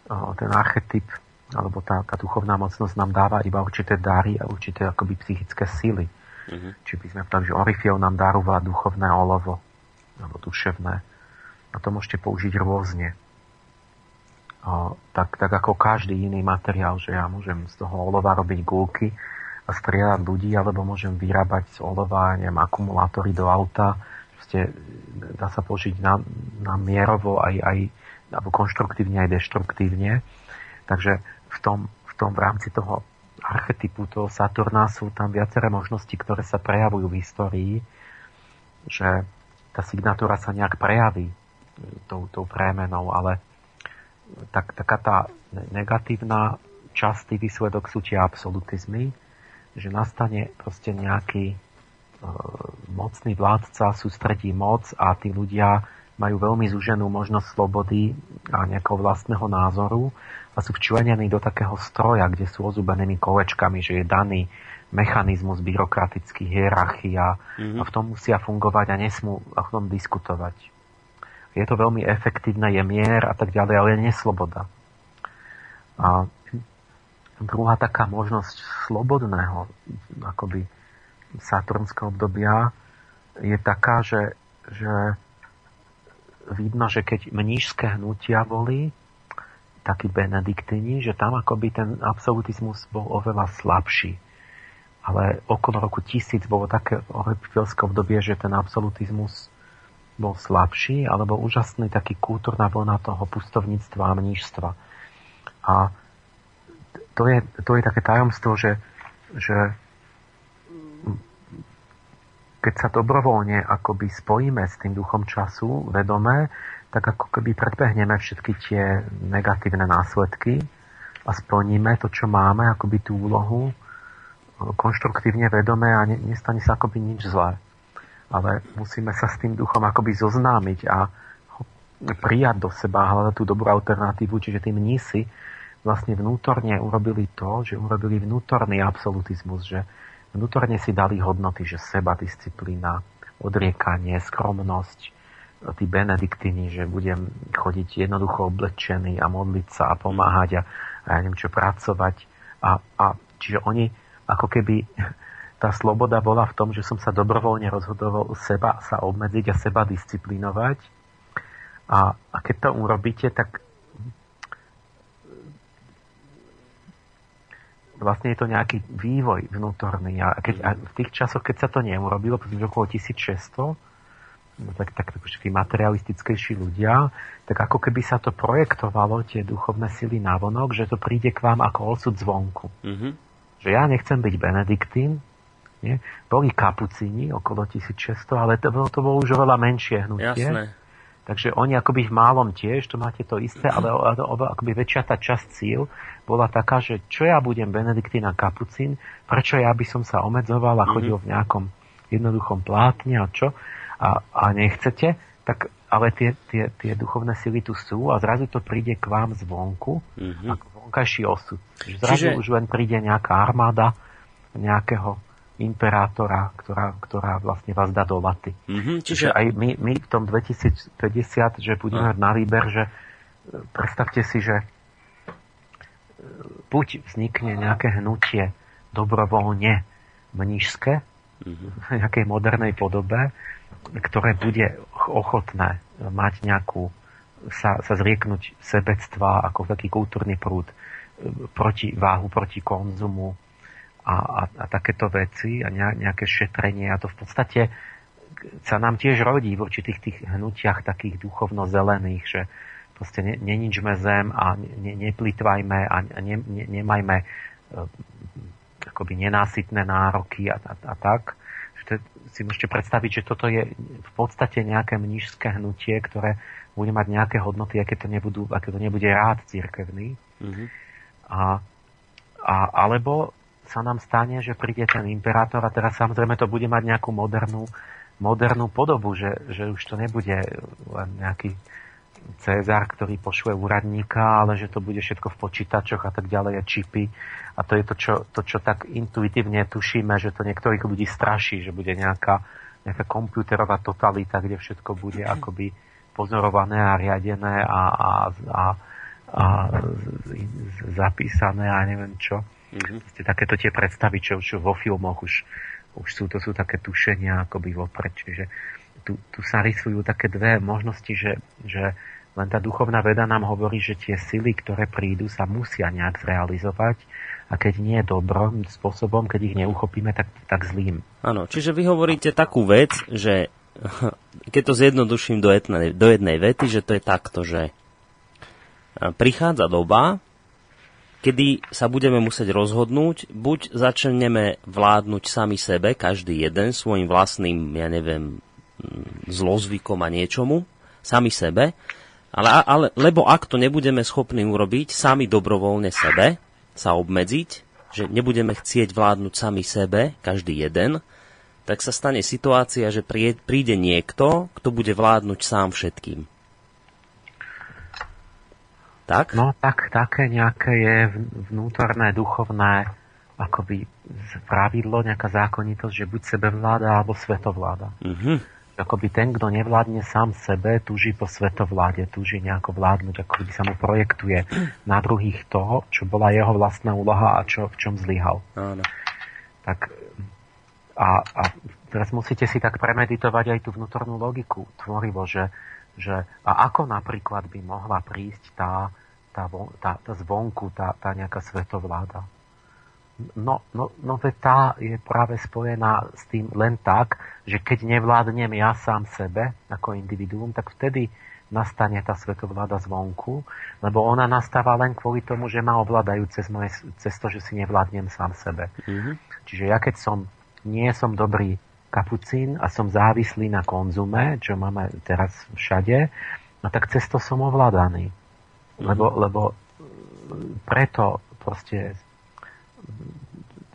ten archetyp alebo tá, tá duchovná mocnosť nám dáva iba určité dary a určité akoby psychické sily. Mm-hmm. Či by sme povedali, že Orifiel nám darúva duchovné olovo alebo duševné. A to môžete použiť rôzne tak, tak ako každý iný materiál, že ja môžem z toho olova robiť gulky a strieľať ľudí, alebo môžem vyrábať z olova, neviem, akumulátory do auta. Proste dá sa použiť na, na mierovo aj, aj alebo konštruktívne aj deštruktívne. Takže v tom, v tom v rámci toho archetypu toho Saturna sú tam viaceré možnosti, ktoré sa prejavujú v histórii, že tá signatúra sa nejak prejaví tou, tou prémenou, ale tak, taká tá negatívna častý výsledok sú tie absolutizmy, že nastane proste nejaký e, mocný vládca, sústredí moc a tí ľudia majú veľmi zúženú možnosť slobody a nejakého vlastného názoru a sú včlenení do takého stroja, kde sú ozubenými kolečkami, že je daný mechanizmus byrokratický, hierarchia mm-hmm. a v tom musia fungovať a nesmú o tom diskutovať. Je to veľmi efektívne, je mier a tak ďalej, ale je nesloboda. A druhá taká možnosť slobodného akoby saturnského obdobia je taká, že, že vidno, že keď mnížské hnutia boli, takí benediktini, že tam akoby ten absolutizmus bol oveľa slabší. Ale okolo roku tisíc bolo také orepilské obdobie, že ten absolutizmus bol slabší, alebo úžasný taký kultúrna vlna toho pustovníctva a mnížstva. A to je, to je také tajomstvo, že, že keď sa dobrovoľne akoby spojíme s tým duchom času, vedomé, tak ako keby predbehneme všetky tie negatívne následky a splníme to, čo máme, akoby tú úlohu konštruktívne vedomé a ne, nestane sa akoby nič zlé. Ale musíme sa s tým duchom akoby zoznámiť a prijať do seba a hľadať tú dobrú alternatívu, čiže tí mnísi vlastne vnútorne urobili to, že urobili vnútorný absolutizmus, že vnútorne si dali hodnoty, že seba disciplína, odriekanie, skromnosť, tí benediktíni, že budem chodiť jednoducho oblečený a modliť sa a pomáhať a, a ja neviem čo pracovať. A, a čiže oni ako keby tá sloboda bola v tom, že som sa dobrovoľne rozhodoval seba sa obmedziť a seba disciplinovať. A, a keď to urobíte, tak vlastne je to nejaký vývoj vnútorný. A, keď, a v tých časoch, keď sa to neurobilo, pretože okolo 1600, no tak, tak, tak už tí materialistickejší ľudia, tak ako keby sa to projektovalo, tie duchovné sily vonok, že to príde k vám ako osud zvonku. Mm-hmm. Že ja nechcem byť Benediktín, nie? boli kapucíni okolo 1600, ale to to bolo už oveľa menšie hnutie. Jasné. Takže oni akoby v málom tiež, to máte to isté, ale akoby väčšia tá časť síl bola taká, že čo ja budem Benediktína Kapucín, prečo ja by som sa omedzoval a chodil v nejakom jednoduchom plátne a čo, a, a nechcete, tak ale tie, tie, tie duchovné sily tu sú a zrazu to príde k vám zvonku, mm-hmm. ako vonkajší osud. Zrazu Čiže... už len príde nejaká armáda nejakého imperátora, ktorá, ktorá vlastne vás dá do laty. Mm-hmm, čiže... aj my, my v tom 2050, že budeme mať na výber, že e, predstavte si, že e, buď vznikne nejaké hnutie dobrovoľne mnížské, mm-hmm. nejakej modernej podobe, ktoré bude ochotné mať nejakú, sa, sa zrieknúť sebectva ako taký kultúrny prúd e, proti váhu, proti konzumu, a, a, a takéto veci a nejaké šetrenie a to v podstate sa nám tiež rodí v určitých tých hnutiach takých duchovno-zelených, že proste ne, neničme zem a ne, neplitvajme a ne, ne, nemajme e, akoby nenásytné nároky a, a, a tak. Že si môžete predstaviť, že toto je v podstate nejaké mnižské hnutie, ktoré bude mať nejaké hodnoty, aké to, nebudú, aké to nebude rád církevný. Mm-hmm. A, a, alebo sa nám stane, že príde ten imperátor a teraz samozrejme to bude mať nejakú modernú, modernú podobu, že, že už to nebude len nejaký Cezar, ktorý pošle úradníka, ale že to bude všetko v počítačoch a tak ďalej, a čipy. A to je to čo, to, čo tak intuitívne tušíme, že to niektorých ľudí straší, že bude nejaká, nejaká komputerová totalita, kde všetko bude akoby pozorované a riadené a, a, a, a zapísané a neviem čo. Mm-hmm. takéto tie predstavy, čo, čo vo filmoch už, už sú, to sú také tušenia akoby vopred. Čiže tu, tu sa rysujú také dve možnosti, že, že len tá duchovná veda nám hovorí, že tie sily, ktoré prídu, sa musia nejak zrealizovať a keď nie dobrom spôsobom, keď ich neuchopíme, tak, tak zlým. Áno, čiže vy hovoríte takú vec, že keď to zjednoduším do jednej, do jednej vety, že to je takto, že prichádza doba, kedy sa budeme musieť rozhodnúť, buď začneme vládnuť sami sebe, každý jeden svojim vlastným, ja neviem, mm, zlozvykom a niečomu, sami sebe, ale, ale, lebo ak to nebudeme schopní urobiť sami dobrovoľne sebe, sa obmedziť, že nebudeme chcieť vládnuť sami sebe, každý jeden, tak sa stane situácia, že príde niekto, kto bude vládnuť sám všetkým. Tak? No tak, také nejaké je vnútorné, duchovné akoby pravidlo, nejaká zákonitosť, že buď sebevláda alebo svetovláda. Mm-hmm akoby ten, kto nevládne sám sebe, túži po svetovláde, túži nejako vládnuť, ako by sa mu projektuje na druhých toho, čo bola jeho vlastná úloha a čo, v čom zlyhal. Áno. Tak a, a teraz musíte si tak premeditovať aj tú vnútornú logiku tvorivo, že, že a ako napríklad by mohla prísť tá, tá, tá, tá zvonku, tá, tá nejaká svetovláda. No, no, no tá je práve spojená s tým len tak, že keď nevládnem ja sám sebe ako individuum, tak vtedy nastane tá svetovláda zvonku, lebo ona nastáva len kvôli tomu, že ma ovládajú cez, moje, cez to, že si nevládnem sám sebe. Mm-hmm. Čiže ja keď som, nie som dobrý kapucín a som závislý na konzume, čo máme teraz všade, no tak cez to som ovládaný. Mm-hmm. Lebo, lebo preto proste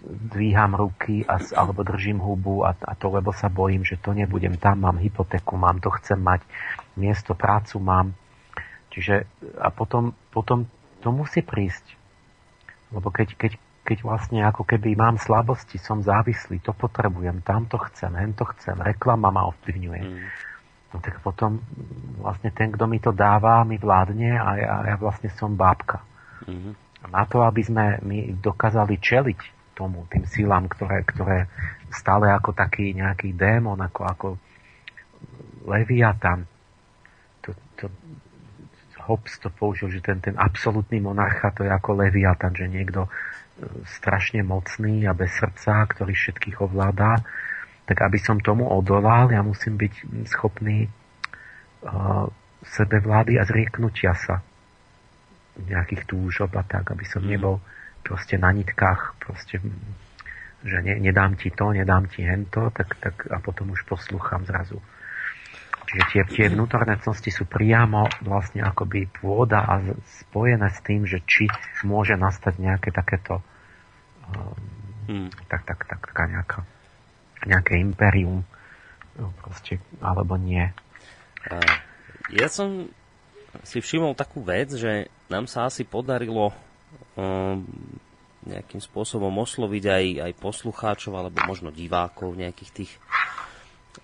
dvíham ruky a, alebo držím hubu a, a to, lebo sa bojím, že to nebudem tam, mám hypotéku, mám to, chcem mať miesto, prácu mám. Čiže a potom, potom to musí prísť. Lebo keď, keď, keď vlastne ako keby mám slabosti, som závislý, to potrebujem, tam to chcem, hen to chcem, reklama ma ovplyvňuje. Mm. No tak potom vlastne ten, kto mi to dáva, mi vládne a ja, ja vlastne som bábka. Mm-hmm na to, aby sme my dokázali čeliť tomu, tým sílam, ktoré, ktoré stále ako taký nejaký démon, ako, ako Leviatan, to, to, Hobbes to použil, že ten, ten absolútny monarcha to je ako Leviatan, že niekto strašne mocný a bez srdca, ktorý všetkých ovládá, tak aby som tomu odolal, ja musím byť schopný uh, sebevlády a zrieknutia sa nejakých túžob a tak, aby som mhm. nebol proste na nitkách, proste, že ne, nedám ti to, nedám ti hento, tak, tak a potom už poslúcham zrazu. Čiže tie, tie mhm. vnútorné cnosti sú priamo vlastne akoby pôda a spojené s tým, že či môže nastať nejaké takéto hmm. tak, tak, tak, taká nejaká, nejaké imperium no, proste, alebo nie. Ja som si všimol takú vec, že nám sa asi podarilo um, nejakým spôsobom osloviť aj, aj poslucháčov alebo možno divákov nejakých tých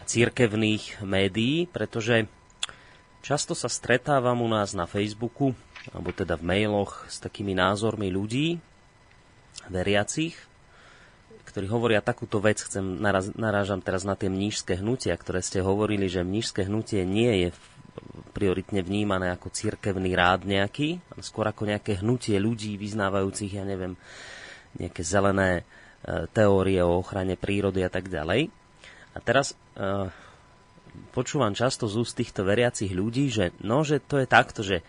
církevných médií, pretože často sa stretávam u nás na Facebooku alebo teda v mailoch s takými názormi ľudí, veriacich, ktorí hovoria takúto vec, chcem, naraz, narážam teraz na tie mnížské hnutia, ktoré ste hovorili, že mnížské hnutie nie je prioritne vnímané ako cirkevný rád nejaký, skôr ako nejaké hnutie ľudí vyznávajúcich, ja neviem, nejaké zelené e, teórie o ochrane prírody a tak ďalej. A teraz e, počúvam často z úst týchto veriacich ľudí, že no, že to je takto, že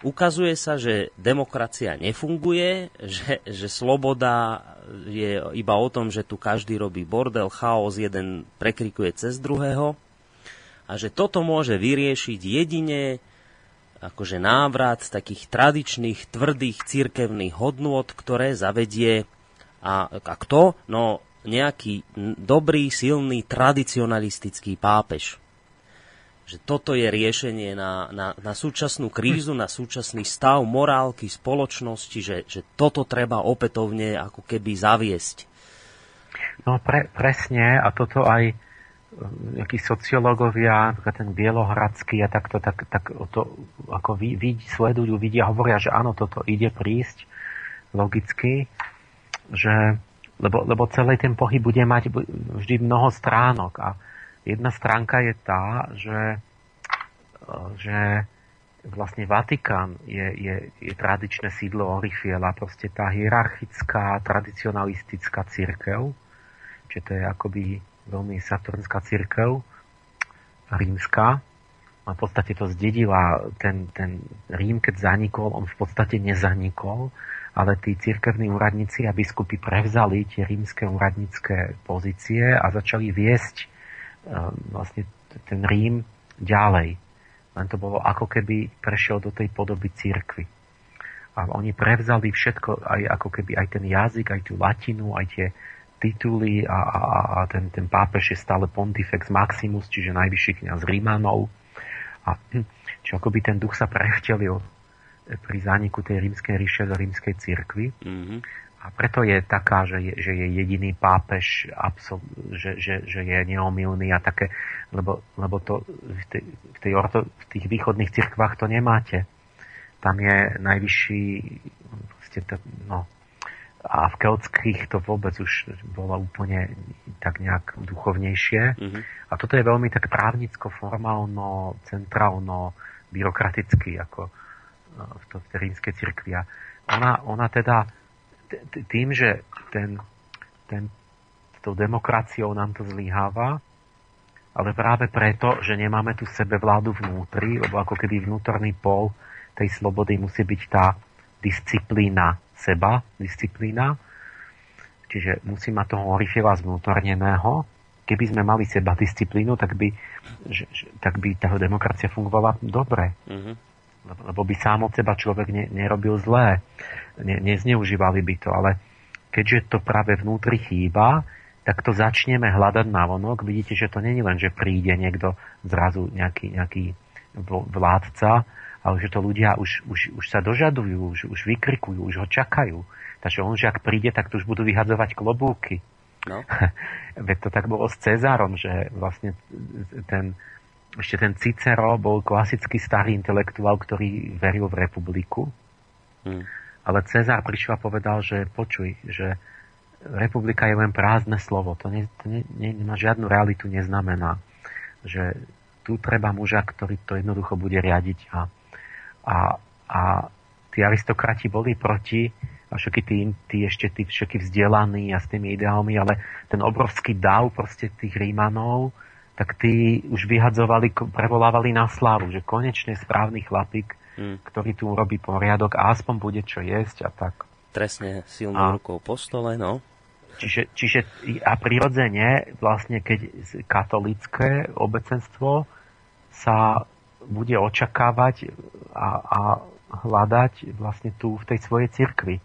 ukazuje sa, že demokracia nefunguje, že, že sloboda je iba o tom, že tu každý robí bordel, chaos, jeden prekrikuje cez druhého a že toto môže vyriešiť jedine akože návrat takých tradičných, tvrdých cirkevných hodnôt, ktoré zavedie a, a kto? No nejaký dobrý, silný, tradicionalistický pápež. Že toto je riešenie na, na, na súčasnú krízu, na súčasný stav morálky spoločnosti, že, že toto treba opätovne ako keby zaviesť. No pre, presne a toto aj nejakí sociológovia, ten Bielohradský a takto, tak, tak to, ako vid, vid, sledujú, vidia, hovoria, že áno, toto ide prísť logicky, že, lebo, lebo celý ten pohyb bude mať vždy mnoho stránok a jedna stránka je tá, že, že vlastne Vatikán je, je, je tradičné sídlo Orifiela, proste tá hierarchická, tradicionalistická církev, čiže to je akoby veľmi saturnská církev, rímska. A v podstate to zdedila ten, ten Rím, keď zanikol, on v podstate nezanikol, ale tí církevní úradníci a biskupy prevzali tie rímske úradnícke pozície a začali viesť vlastne ten Rím ďalej. len to bolo ako keby prešiel do tej podoby církvy. A oni prevzali všetko, aj ako keby aj ten jazyk, aj tú latinu, aj tie tituly a, a, a ten, ten pápež je stále Pontifex Maximus, čiže najvyšší kniaz Rímanov. A hm, čiže akoby ten duch sa prevtelil pri zániku tej rímskej ríše do rímskej cirkvi. Mm-hmm. A preto je taká, že je, že je jediný pápež, absol, že, že, že je neomilný a také, lebo, lebo to v, tej, v, tej orto, v tých východných cirkvách to nemáte. Tam je najvyšší, to, no, a v keltských to vôbec už bolo úplne tak nejak duchovnejšie. Mm-hmm. A toto je veľmi tak právnicko, formálno, centrálno, byrokraticky, ako v, to, v tej rímskej cirkvi. A ona, ona teda tým, že ten, ten, tou demokraciou nám to zlyháva, ale práve preto, že nemáme tu sebe vládu vnútri, lebo ako keby vnútorný pol tej slobody musí byť tá disciplína seba, disciplína, čiže musí mať toho orifila zvnútorneného. Keby sme mali seba disciplínu, tak by, že, tak by tá demokracia fungovala dobre. Mm-hmm lebo by sám od seba človek ne, nerobil zlé, ne, nezneužívali by to, ale keďže to práve vnútri chýba, tak to začneme hľadať na vonok. Vidíte, že to není len, že príde niekto zrazu nejaký, nejaký vládca, ale že to ľudia už, už, už sa dožadujú, už, už vykrikujú, už ho čakajú. Takže on, že ak príde, tak tu už budú vyhadzovať klobúky. No. Veď to tak bolo s Cezárom, že vlastne ten, ešte ten Cicero bol klasický starý intelektuál, ktorý veril v republiku. Hmm. Ale Cezar prišiel a povedal, že počuj, že republika je len prázdne slovo. To, ne, to ne, ne, nemá žiadnu realitu, neznamená. Že tu treba muža, ktorý to jednoducho bude riadiť. A, a, a tí aristokrati boli proti, a všetky tí, tí ešte tí všetky vzdelaní a s tými ideálmi, ale ten obrovský dav proste tých Rímanov, tak tí už vyhadzovali, prevolávali na slávu, že konečne správny chlapík, hmm. ktorý tu urobí poriadok a aspoň bude čo jesť a tak. Trestne silnou a, rukou po stole, no. Čiže, čiže a prirodzene vlastne keď katolické obecenstvo sa bude očakávať a, a hľadať vlastne tu v tej svojej cirkvi.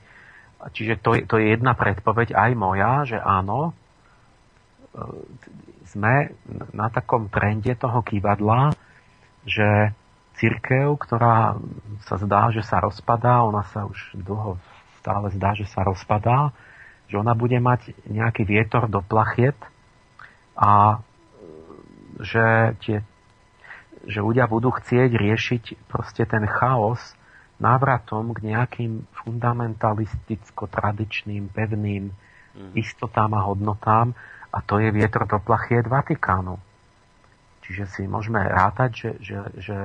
Čiže to je, to je jedna predpoveď aj moja, že áno, sme na takom trende toho kývadla, že církev, ktorá sa zdá, že sa rozpadá, ona sa už dlho stále zdá, že sa rozpadá, že ona bude mať nejaký vietor do plachiet a že, tie, že ľudia budú chcieť riešiť proste ten chaos návratom k nejakým fundamentalisticko-tradičným, pevným mm. istotám a hodnotám, a to je vietor do plachiet Vatikánu. Čiže si môžeme rátať, že, že, že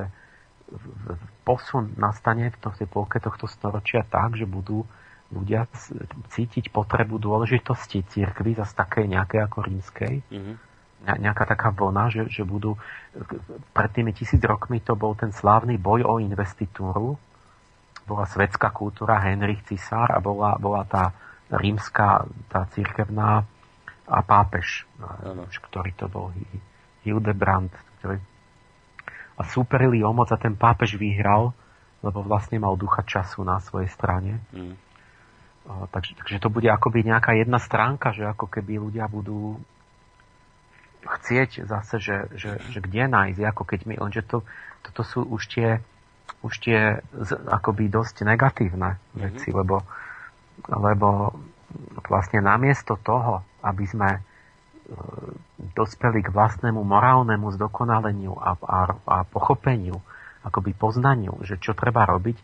posun nastane v tej polke tohto storočia tak, že budú ľudia cítiť potrebu dôležitosti církvy zase také nejaké ako rímskej. Mm-hmm. Nejaká taká vlna, že, že budú... Pred tými tisíc rokmi to bol ten slávny boj o investitúru. Bola svetská kultúra Henrich Cisár a bola, bola tá rímska, tá církevná a pápež, ano. ktorý to bol, Hildebrand, ktorý... A súperili o moc a ten pápež vyhral, lebo vlastne mal ducha času na svojej strane. Mm. takže, takže to bude akoby nejaká jedna stránka, že ako keby ľudia budú chcieť zase, že, že, že kde nájsť, ako keď my, lenže to, toto sú už tie, už tie akoby dosť negatívne veci, mm-hmm. lebo, lebo vlastne namiesto toho, aby sme e, dospeli k vlastnému morálnemu zdokonaleniu a, a, a pochopeniu, akoby poznaniu, že čo treba robiť,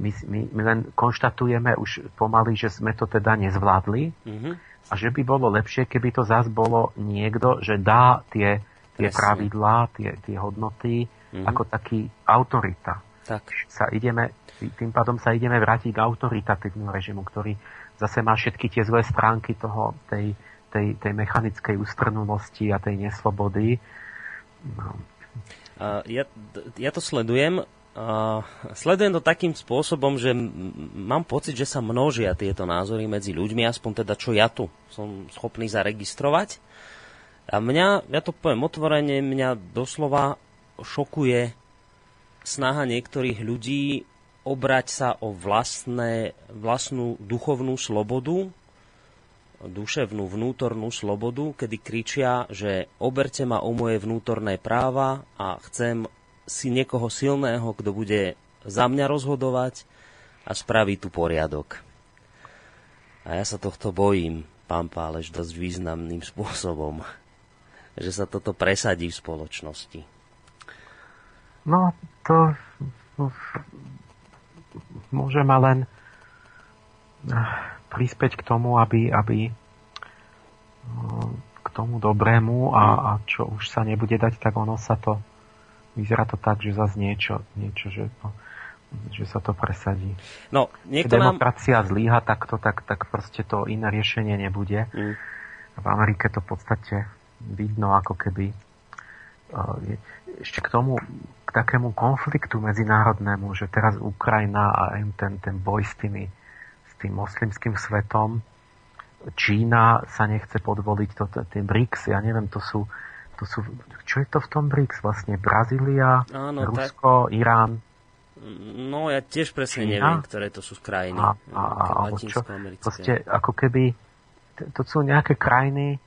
my, my, my len konštatujeme už pomaly, že sme to teda nezvládli mm-hmm. a že by bolo lepšie, keby to zás bolo niekto, že dá tie, tie pravidlá, tie, tie hodnoty mm-hmm. ako taký autorita. Tak. Sa ideme, tým pádom sa ideme vrátiť k autoritatívnu režimu, ktorý zase má všetky tie zlé stránky toho, tej, tej, tej mechanickej ústrnulosti a tej neslobody. No. Ja, ja to sledujem. Sledujem to takým spôsobom, že mám pocit, že sa množia tieto názory medzi ľuďmi, aspoň teda čo ja tu som schopný zaregistrovať. A mňa, ja to poviem otvorene, mňa doslova šokuje snaha niektorých ľudí obrať sa o vlastné, vlastnú duchovnú slobodu, duševnú vnútornú slobodu, kedy kričia, že oberte ma o moje vnútorné práva a chcem si niekoho silného, kto bude za mňa rozhodovať a spraví tu poriadok. A ja sa tohto bojím, pán Pálež, dosť významným spôsobom, že sa toto presadí v spoločnosti. No, to môžeme len prispieť k tomu, aby, aby eh, k tomu dobrému a, a čo už sa nebude dať, tak ono sa to vyzerá to tak, že zase niečo, niečo že, no, že sa to presadí. No, niekto demokracia nám... zlíha takto, tak, tak proste to iné riešenie nebude. Mm. V Amerike to v podstate vidno ako keby eh, ešte k tomu, k takému konfliktu medzinárodnému, že teraz Ukrajina a ten, ten boj s, tými, tým moslimským svetom, Čína sa nechce podvoliť, to, tie BRICS, ja neviem, to sú, to sú, čo je to v tom BRICS vlastne? Brazília, Áno, Rusko, tak... Irán? No, ja tiež presne Čína? neviem, ktoré to sú krajiny. A, a, a, čo? Proste, ako keby, to sú nejaké krajiny,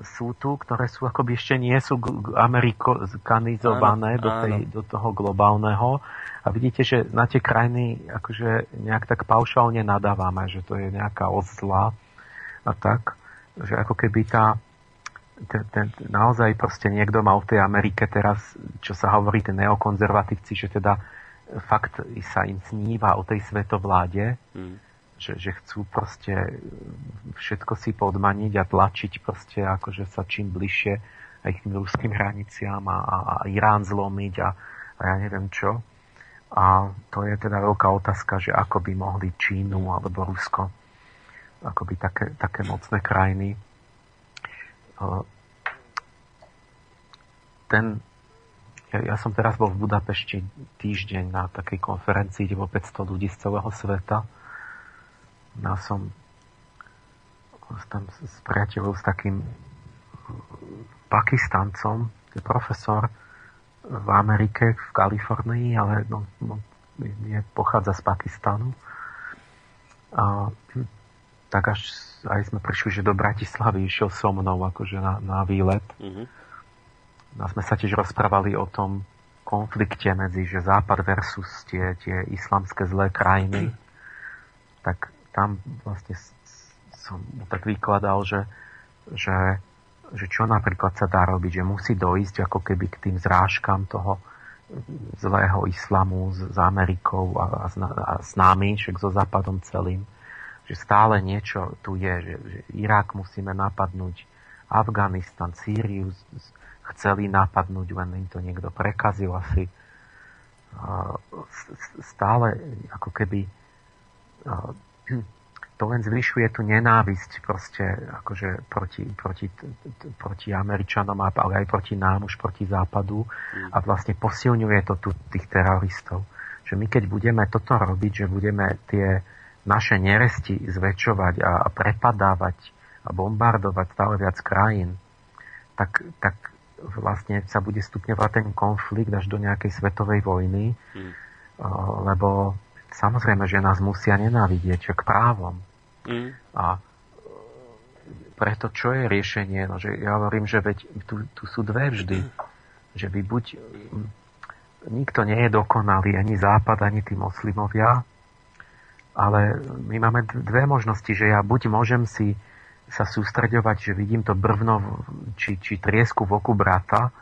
sú tu, ktoré sú akoby ešte nie sú amerikanizované do, tej, do toho globálneho. A vidíte, že na tie krajiny akože nejak tak paušálne nadávame, že to je nejaká odzla a tak, že ako keby tá ten, ten, naozaj proste niekto mal v tej Amerike teraz, čo sa hovorí, ten neokonzervatívci, že teda fakt sa im sníva o tej svetovláde, mm že, že chcú proste všetko si podmaniť a tlačiť proste akože sa čím bližšie aj k tým ruským hraniciám a, a, a Irán zlomiť a, a ja neviem čo. A to je teda veľká otázka, že ako by mohli Čínu alebo Rusko, ako by také, také mocné krajiny. Ten, ja, ja som teraz bol v Budapešti týždeň na takej konferencii, kde bolo 500 ľudí z celého sveta ja som tam s s takým Pakistancom, je profesor v Amerike, v Kalifornii, ale no, no, je, pochádza z Pakistanu. A, tak až aj sme prišli, že do Bratislavy išiel so mnou akože na, na výlet. Mm-hmm. A sme sa tiež rozprávali o tom konflikte medzi že Západ versus tie, tie islamské zlé krajiny. Mm-hmm. Tak tam vlastne som mu tak vykladal, že, že, že čo napríklad sa dá robiť, že musí dojsť ako keby k tým zrážkam toho zlého islamu s, s Amerikou a, a, a s nami, však so Západom celým, že stále niečo tu je, že, že Irak musíme napadnúť, Afganistan, Sýriu chceli napadnúť, len im to niekto prekazil asi. Stále ako keby to len zvyšuje tú nenávisť proste akože proti, proti, proti Američanom, ale aj proti nám, už proti západu a vlastne posilňuje to tu tých teroristov. Že my keď budeme toto robiť, že budeme tie naše neresti zväčšovať a, a prepadávať a bombardovať stále viac krajín, tak, tak vlastne sa bude stupňovať ten konflikt až do nejakej svetovej vojny, mm. lebo Samozrejme, že nás musia nenávidieť, k právom. Mm. A preto čo je riešenie? No, že ja hovorím, že veď tu, tu sú dve vždy. Mm. Že vy buď... Nikto nie je dokonalý, ani Západ, ani tí moslimovia, ale my máme dve možnosti, že ja buď môžem si sa sústreďovať, že vidím to brvno či, či triesku v oku brata,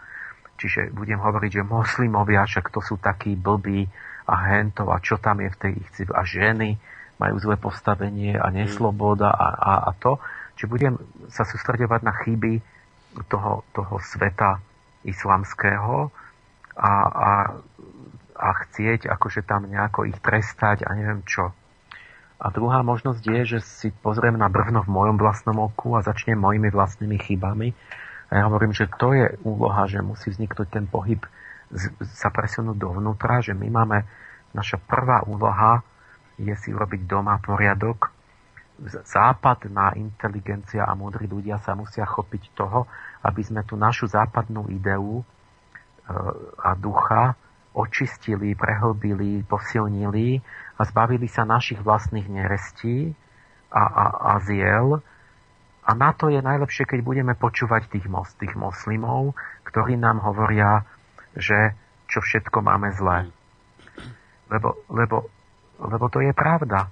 čiže budem hovoriť, že moslimovia, však to sú takí blbí, a hento a čo tam je v tej ich a ženy majú zlé postavenie a nesloboda a, a, a to. Či budem sa sústredovať na chyby toho, toho sveta islamského a, a, a chcieť akože tam nejako ich trestať a neviem čo. A druhá možnosť je, že si pozriem na brvno v mojom vlastnom oku a začnem mojimi vlastnými chybami. A ja hovorím, že to je úloha, že musí vzniknúť ten pohyb sa presunúť dovnútra, že my máme, naša prvá úloha je si urobiť doma poriadok. Západná inteligencia a múdri ľudia sa musia chopiť toho, aby sme tú našu západnú ideu e, a ducha očistili, prehlbili, posilnili a zbavili sa našich vlastných nerestí a, a, a ziel. A na to je najlepšie, keď budeme počúvať tých, mos, tých moslimov, ktorí nám hovoria, že čo všetko máme zlé. Lebo, lebo, lebo to je pravda.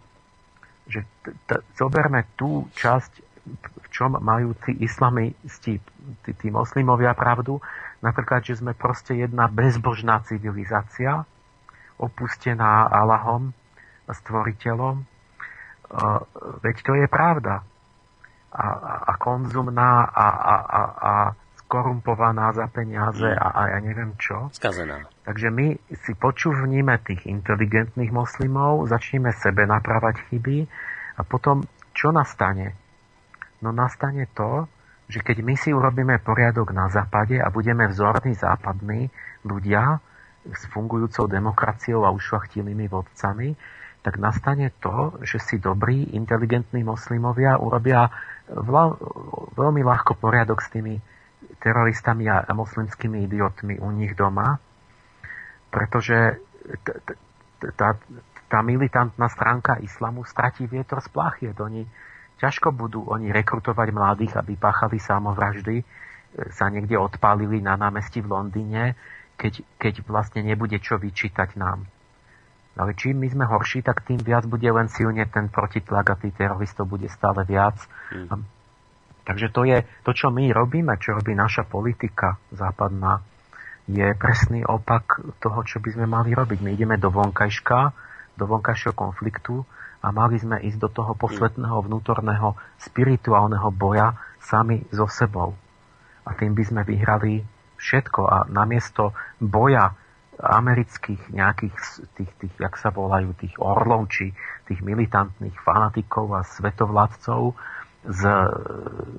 Že t- t- zoberme tú časť, v čom majú tí islamisti, tí, tí moslimovia pravdu, napríklad, že sme proste jedna bezbožná civilizácia, opustená Allahom, stvoriteľom, veď to je pravda. A, a, a konzumná a, a, a, a skorumpovaná za peniaze a, a ja neviem čo. Skazená. Takže my si počúvnime tých inteligentných moslimov, začneme sebe napravať chyby a potom čo nastane? No nastane to, že keď my si urobíme poriadok na západe a budeme vzorní západní ľudia s fungujúcou demokraciou a ušlachtilými vodcami, tak nastane to, že si dobrí, inteligentní moslimovia urobia veľmi ľahko poriadok s tými teroristami a, moslimskými idiotmi u nich doma, pretože tá, tá militantná stránka islamu stratí vietor z plachiet. Oni ťažko budú oni rekrutovať mladých, aby páchali samovraždy, e, sa niekde odpálili na námestí v Londýne, keď, keď vlastne nebude čo vyčítať nám. Ale čím my sme horší, tak tým viac bude len silne ten protitlak a tých teroristov bude stále viac. Mm. Takže to je to, čo my robíme, čo robí naša politika západná, je presný opak toho, čo by sme mali robiť. My ideme do vonkajška, do vonkajšieho konfliktu a mali sme ísť do toho posvetného vnútorného spirituálneho boja sami so sebou. A tým by sme vyhrali všetko. A namiesto boja amerických nejakých tých, tých, jak sa volajú, tých orlov, či tých militantných fanatikov a svetovládcov s e,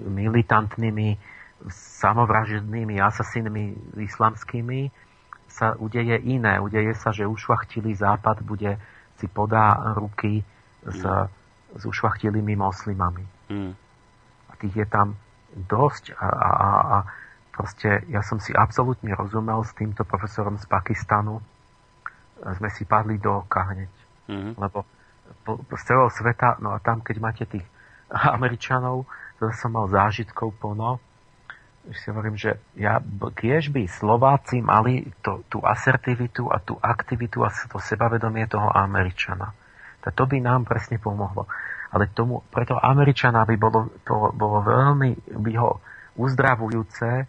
militantnými samovražednými asasinmi islamskými sa udeje iné. Udeje sa, že ušvachtilý západ bude si podá ruky s, mm. s ušvachtilými moslimami. Mm. A tých je tam dosť a, a, a, a Proste ja som si absolútne rozumel s týmto profesorom z Pakistanu. Sme si padli do oka hneď. Mm-hmm. Lebo po, po, z celého sveta, no a tam, keď máte tých Američanov, to som mal zážitkov plno, že si hovorím, že ja, kiež by Slováci mali to, tú asertivitu a tú aktivitu a to sebavedomie toho Američana. To, to by nám presne pomohlo. Ale tomu, preto Američana by bolo, to bolo veľmi by ho uzdravujúce,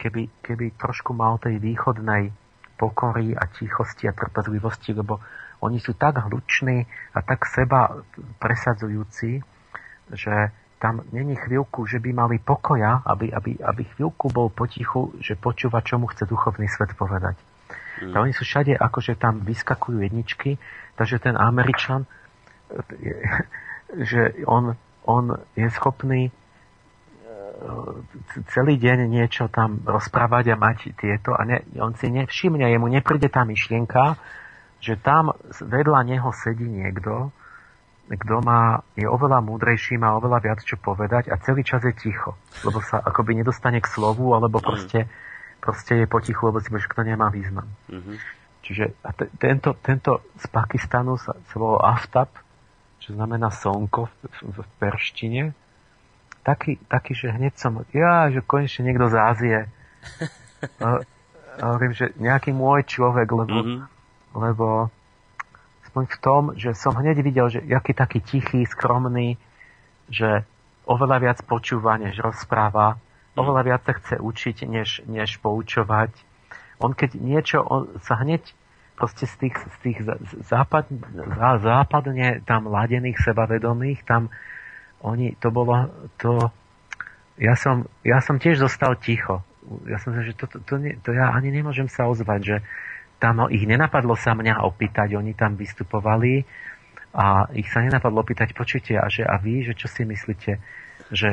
keby, keby trošku mal tej východnej pokory a tichosti a trpezlivosti, lebo oni sú tak hluční a tak seba presadzujúci, že tam není chvíľku, že by mali pokoja, aby, aby, aby chvíľku bol potichu, že počúva, čo mu chce duchovný svet povedať. Mm. oni sú všade, akože tam vyskakujú jedničky, takže ten Američan, že on, on je schopný celý deň niečo tam rozprávať a mať tieto a ne, on si nevšimne, jemu nepríde tá myšlienka, že tam vedľa neho sedí niekto, kto má, je oveľa múdrejší, má oveľa viac čo povedať a celý čas je ticho, lebo sa akoby nedostane k slovu, alebo mhm. proste, proste je potichu, lebo si že to nemá význam. Mm-hmm. Čiže a t- tento, tento z Pakistanu sa, sa volal Aftab, čo znamená slnko v, v, v perštine taký, taký, že hneď som, ja, že konečne niekto z Ázie. a, a hovorím, že nejaký môj človek, lebo, mm-hmm. lebo aspoň v tom, že som hneď videl, že jaký taký tichý, skromný, že oveľa viac počúva, než rozpráva, mm. oveľa viac sa chce učiť, než, než poučovať. On keď niečo, on sa hneď proste z tých, z tých západ, západne tam ladených sebavedomých, tam oni, to bolo, to, ja som, ja som tiež zostal ticho. Ja som že to, to, to, to ja ani nemôžem sa ozvať, že tam ich nenapadlo sa mňa opýtať, oni tam vystupovali a ich sa nenapadlo opýtať, počujte, a, že, a vy, že čo si myslíte, že,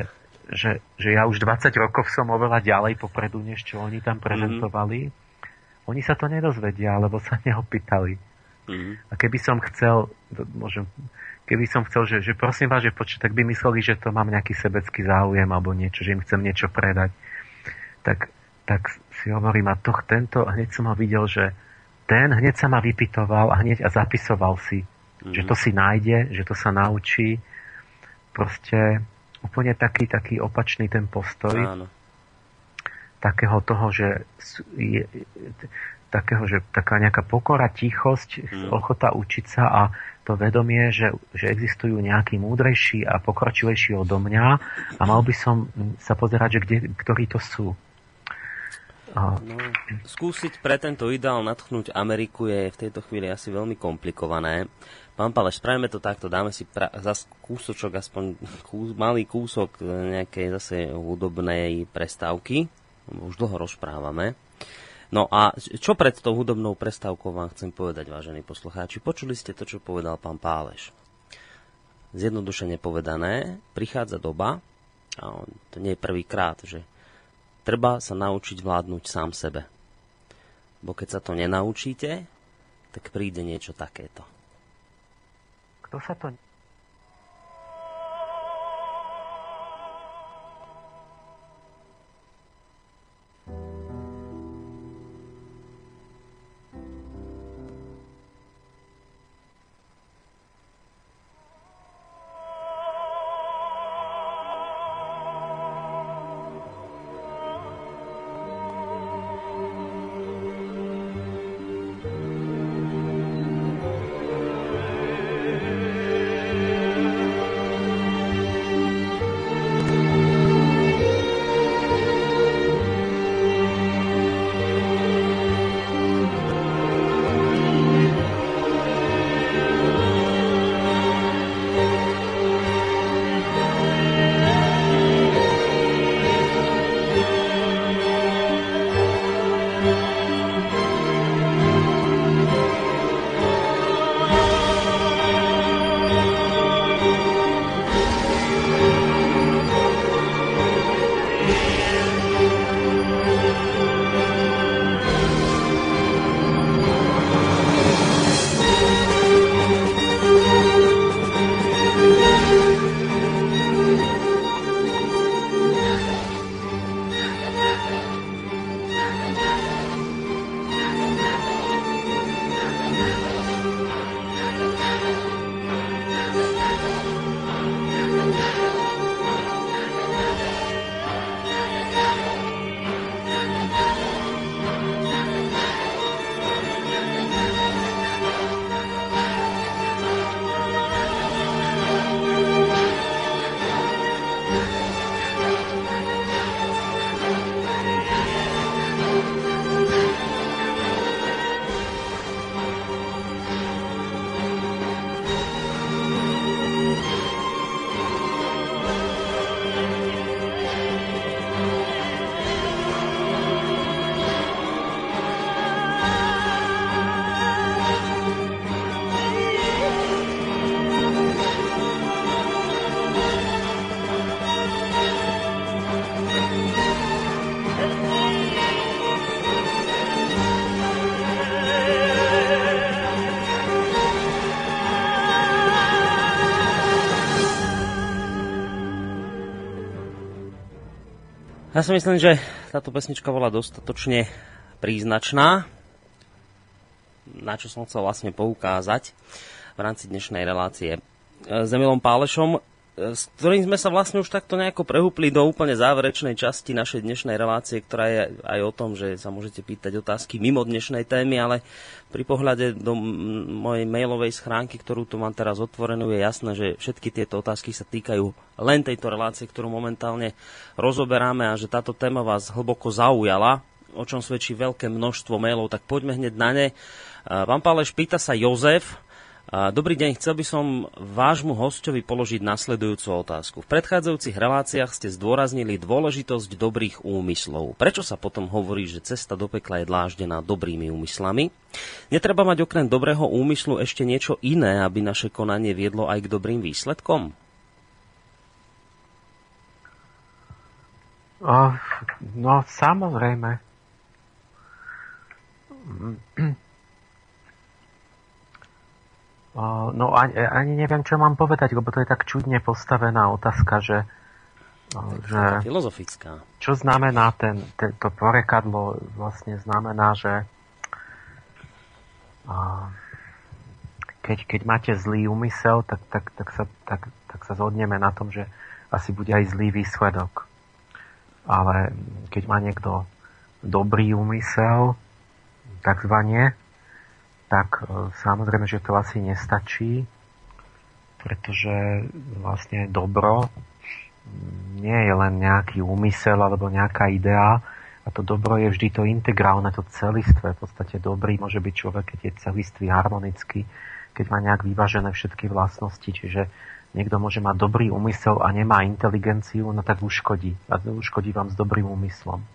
že, že ja už 20 rokov som oveľa ďalej popredu, než čo oni tam prezentovali. Mm-hmm. Oni sa to nedozvedia, lebo sa neopýtali. Mm-hmm. A keby som chcel, môžem, keby som chcel, že, že prosím vás, že počuť, tak by mysleli, že to mám nejaký sebecký záujem alebo niečo, že im chcem niečo predať. Tak, tak si hovorím, a to, tento, hneď som ho videl, že ten hneď sa ma vypitoval a hneď a zapisoval si, mm-hmm. že to si nájde, že to sa naučí. Proste úplne taký, taký opačný ten postoj. Áno. Takého toho, že je, takého, že taká nejaká pokora, tichosť, mm. ochota učiť sa a to vedomie, že, že existujú nejakí múdrejší a pokročilejší odo mňa a mal by som sa pozerať, že kde, ktorí to sú. No, skúsiť pre tento ideál natchnúť Ameriku je v tejto chvíli asi veľmi komplikované. Pán Paleš, spravíme to takto, dáme si pra- zase kúsočok, aspoň kús, malý kúsok nejakej zase hudobnej prestávky. Už dlho rozprávame. No a čo pred tou hudobnou prestávkou vám chcem povedať, vážení poslucháči? Počuli ste to, čo povedal pán Páleš. Zjednodušene povedané, prichádza doba, a to nie je prvýkrát, že Treba sa naučiť vládnuť sám sebe. Bo keď sa to nenaučíte, tak príde niečo takéto. Kto sa to Ja si myslím, že táto pesnička bola dostatočne príznačná, na čo som chcel vlastne poukázať v rámci dnešnej relácie. S Emilom Pálešom s ktorým sme sa vlastne už takto nejako prehúpli do úplne záverečnej časti našej dnešnej relácie, ktorá je aj o tom, že sa môžete pýtať otázky mimo dnešnej témy, ale pri pohľade do mojej mailovej schránky, ktorú tu mám teraz otvorenú, je jasné, že všetky tieto otázky sa týkajú len tejto relácie, ktorú momentálne rozoberáme a že táto téma vás hlboko zaujala, o čom svedčí veľké množstvo mailov, tak poďme hneď na ne. Pán Páleš, pýta sa Jozef, Dobrý deň, chcel by som vášmu hostovi položiť nasledujúcu otázku. V predchádzajúcich reláciách ste zdôraznili dôležitosť dobrých úmyslov. Prečo sa potom hovorí, že cesta do pekla je dláždená dobrými úmyslami? Netreba mať okrem dobrého úmyslu ešte niečo iné, aby naše konanie viedlo aj k dobrým výsledkom? no, samozrejme. No ani, ani neviem, čo mám povedať, lebo to je tak čudne postavená otázka, že... že filozofická. Čo znamená ten, ten, to porekadlo? Vlastne znamená, že A keď, keď máte zlý úmysel, tak, tak, tak, sa, tak, tak sa zhodneme na tom, že asi bude aj zlý výsledok. Ale keď má niekto dobrý úmysel, takzvané, tak e, samozrejme, že to asi nestačí, pretože vlastne dobro nie je len nejaký úmysel alebo nejaká idea, a to dobro je vždy to integrálne, to celistvé. V podstate dobrý môže byť človek, keď je celistvý, harmonický, keď má nejak vyvážené všetky vlastnosti. Čiže niekto môže mať dobrý úmysel a nemá inteligenciu, no tak uškodí. A uškodí vám s dobrým úmyslom.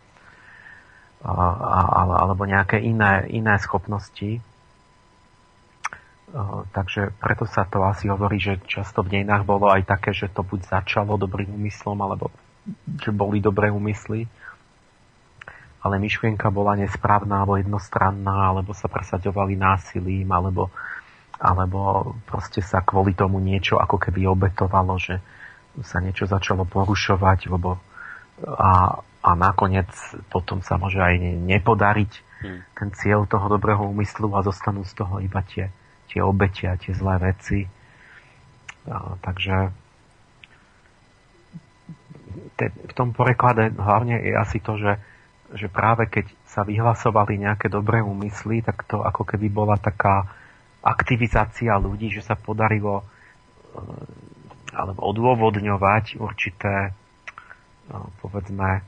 A, a, alebo nejaké iné, iné schopnosti. Takže preto sa to asi hovorí, že často v dejinách bolo aj také, že to buď začalo dobrým úmyslom, alebo že boli dobré úmysly ale myšlienka bola nesprávna alebo jednostranná, alebo sa presaďovali násilím, alebo, alebo proste sa kvôli tomu niečo ako keby obetovalo, že sa niečo začalo porušovať, lebo a, a nakoniec potom sa môže aj nepodariť hmm. ten cieľ toho dobrého úmyslu a zostanú z toho iba tie, tie obete a tie zlé veci. A, takže te, v tom preklade hlavne je asi to, že že práve keď sa vyhlasovali nejaké dobré úmysly, tak to ako keby bola taká aktivizácia ľudí, že sa podarilo eh, alebo odôvodňovať určité no, povedzme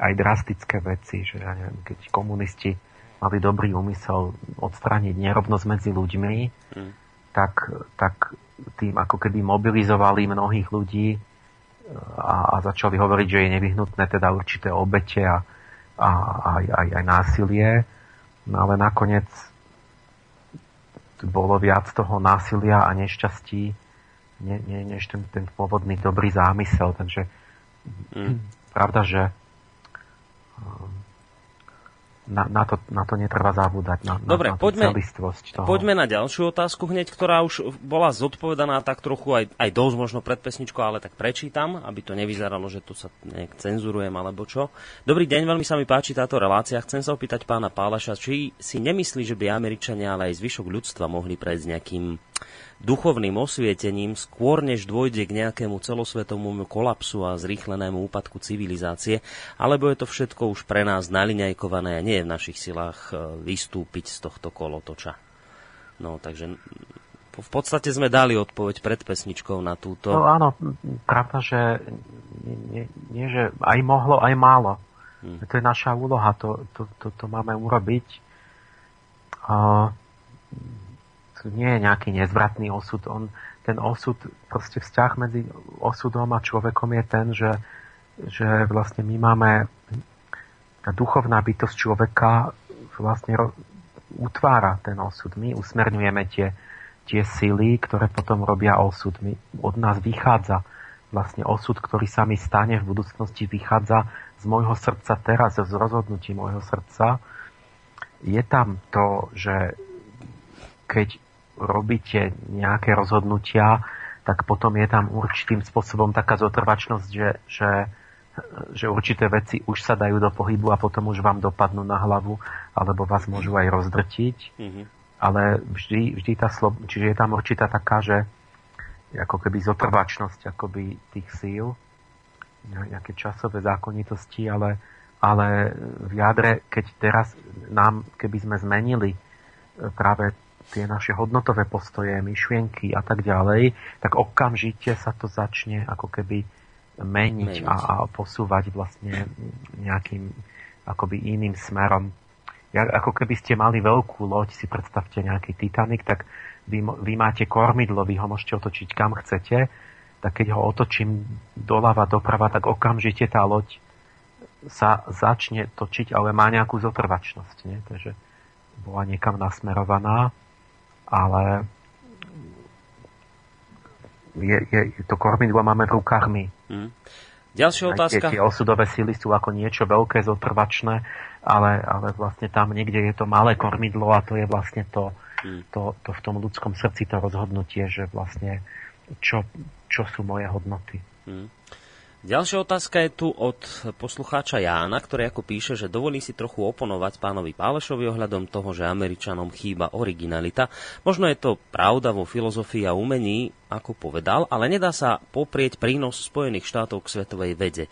aj drastické veci, že ja neviem, keď komunisti mali dobrý úmysel odstrániť nerovnosť medzi ľuďmi, mm. tak, tak tým ako keby mobilizovali mnohých ľudí eh, a, a začali hovoriť, že je nevyhnutné teda určité obete a, a aj, aj, aj násilie. No ale nakoniec bolo viac toho násilia a nešťastí, ne, ne, než ten, ten pôvodný dobrý zámysel. Takže mm. pravda, že na, na, to, na to netreba zabúdať. Na, Dobre, na, na poďme, toho. poďme na ďalšiu otázku hneď, ktorá už bola zodpovedaná tak trochu aj, aj dosť možno pred pesničkou, ale tak prečítam, aby to nevyzeralo, že tu sa nejak cenzurujem alebo čo. Dobrý deň, veľmi sa mi páči táto relácia. Chcem sa opýtať pána Pálaša, či si nemyslí, že by Američania, ale aj zvyšok ľudstva mohli prejsť nejakým duchovným osvietením skôr než dôjde k nejakému celosvetovému kolapsu a zrýchlenému úpadku civilizácie, alebo je to všetko už pre nás naliňajkované a nie je v našich silách e, vystúpiť z tohto kolotoča. No, takže v podstate sme dali odpoveď pred pesničkou na túto. No áno, pravda, že nie, nie, že aj mohlo, aj málo. Hmm. To je naša úloha, to, to, to, to máme urobiť. Uh, nie je nejaký nezvratný osud. On, ten osud, proste vzťah medzi osudom a človekom je ten, že, že vlastne my máme tá duchovná bytosť človeka vlastne utvára ten osud. My usmerňujeme tie, tie sily, ktoré potom robia osud. My, od nás vychádza vlastne osud, ktorý sa mi stane v budúcnosti, vychádza z môjho srdca teraz, z rozhodnutí môjho srdca. Je tam to, že keď robíte nejaké rozhodnutia, tak potom je tam určitým spôsobom taká zotrvačnosť, že, že, že určité veci už sa dajú do pohybu a potom už vám dopadnú na hlavu, alebo vás môžu aj rozdrtiť. Mm-hmm. Ale vždy, vždy tá slob... Čiže je tam určitá taká, že ako keby zotrvačnosť akoby tých síl, nejaké časové zákonitosti, ale, ale v jadre, keď teraz nám, keby sme zmenili práve tie naše hodnotové postoje, myšlienky a tak ďalej, tak okamžite sa to začne ako keby meniť, meniť. A, a posúvať vlastne nejakým akoby iným smerom. Ja, ako keby ste mali veľkú loď, si predstavte nejaký Titanic, tak vy, vy máte kormidlo, vy ho môžete otočiť kam chcete, tak keď ho otočím doľava, doprava, tak okamžite tá loď sa začne točiť, ale má nejakú zotrvačnosť. Nie? Takže bola niekam nasmerovaná ale je, je, to kormidlo máme v rukách my. Hmm. Ďalšia otázka. Tie, tie osudové síly sú ako niečo veľké, zotrvačné, ale, ale vlastne tam niekde je to malé kormidlo a to je vlastne to, hmm. to, to v tom ľudskom srdci to rozhodnutie, že vlastne čo, čo sú moje hodnoty. Hmm. Ďalšia otázka je tu od poslucháča Jána, ktorý ako píše, že dovolí si trochu oponovať pánovi Pálešovi ohľadom toho, že Američanom chýba originalita. Možno je to pravda vo filozofii a umení, ako povedal, ale nedá sa poprieť prínos Spojených štátov k svetovej vede.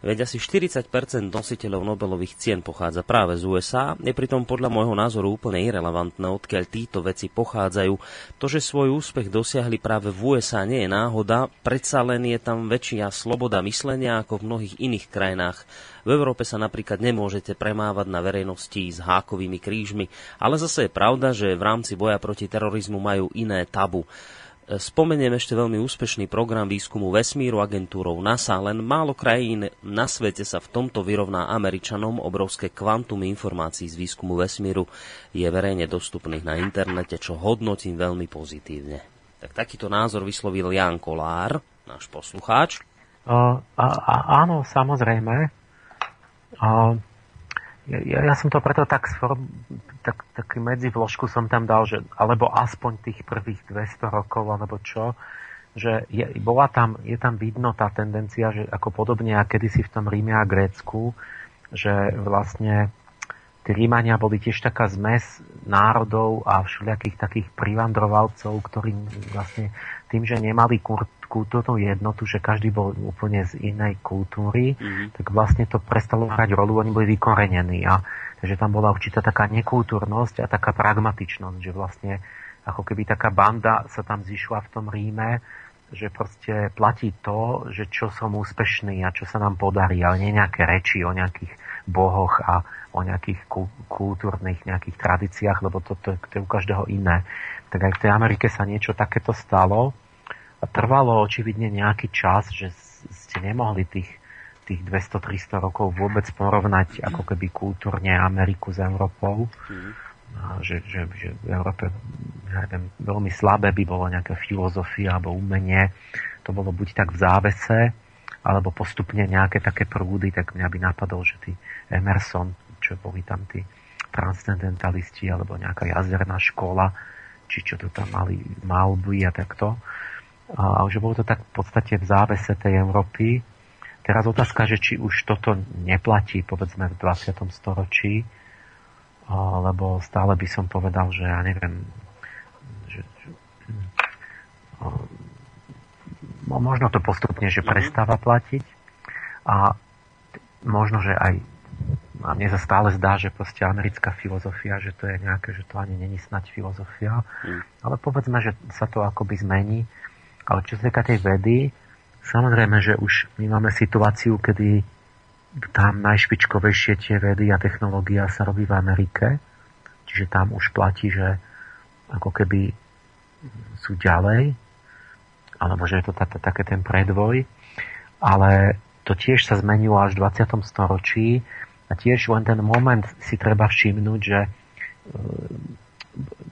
Veď asi 40% nositeľov Nobelových cien pochádza práve z USA, je pritom podľa môjho názoru úplne irrelevantné, odkiaľ títo veci pochádzajú. To, že svoj úspech dosiahli práve v USA nie je náhoda, predsa len je tam väčšia sloboda myslenia ako v mnohých iných krajinách. V Európe sa napríklad nemôžete premávať na verejnosti s hákovými krížmi, ale zase je pravda, že v rámci boja proti terorizmu majú iné tabu. Spomeniem ešte veľmi úspešný program výskumu vesmíru agentúrou NASA, len málo krajín na svete sa v tomto vyrovná Američanom. Obrovské kvantum informácií z výskumu vesmíru je verejne dostupných na internete, čo hodnotím veľmi pozitívne. Tak takýto názor vyslovil Jan Kolár, náš poslucháč. Uh, a, a, áno, samozrejme. Uh, ja, ja som to preto tak, sform, tak taký medzivložku som tam dal, že alebo aspoň tých prvých 200 rokov, alebo čo, že je, bola tam, je tam vidno tá tendencia, že ako podobne a kedysi v tom Ríme a Grécku, že vlastne tí Rímania boli tiež taká zmes národov a všelijakých takých privandrovalcov, ktorí vlastne tým, že nemali kultúrnu jednotu, že každý bol úplne z inej kultúry, mm-hmm. tak vlastne to prestalo hrať rolu, oni boli vykorenení. A, takže tam bola určitá taká nekultúrnosť a taká pragmatičnosť, že vlastne ako keby taká banda sa tam zišla v tom Ríme, že proste platí to, že čo som úspešný a čo sa nám podarí, ale nie nejaké reči o nejakých bohoch a o nejakých kultúrnych nejakých tradíciách, lebo to, to, to je u každého iné. Tak aj v tej Amerike sa niečo takéto stalo a trvalo očividne nejaký čas, že ste nemohli tých, tých 200-300 rokov vôbec porovnať ako keby kultúrne Ameriku s Európou. Mm. A že, že, že v Európe neviem, veľmi slabé by bolo nejaká filozofia alebo umenie. To bolo buď tak v závese, alebo postupne nejaké také prúdy, tak mňa by napadol, že tí Emerson, čo boli tam tí transcendentalisti, alebo nejaká jazerná škola, či čo to tam mali, Malby a takto, a že bolo to tak v podstate v závese tej Európy. Teraz otázka, že či už toto neplatí, povedzme, v 20. storočí, lebo stále by som povedal, že ja neviem, že, že, možno to postupne, že mhm. prestáva platiť a možno, že aj a mne sa stále zdá, že proste americká filozofia, že to je nejaké, že to ani není snať filozofia, mm. ale povedzme, že sa to akoby zmení ale čo sa týka tej vedy, samozrejme, že už my máme situáciu, kedy tam najšpičkovejšie tie vedy a technológia sa robí v Amerike, čiže tam už platí, že ako keby sú ďalej, alebo že je to také ten predvoj, ale to tiež sa zmenilo až v 20. storočí. A tiež len ten moment si treba všimnúť, že,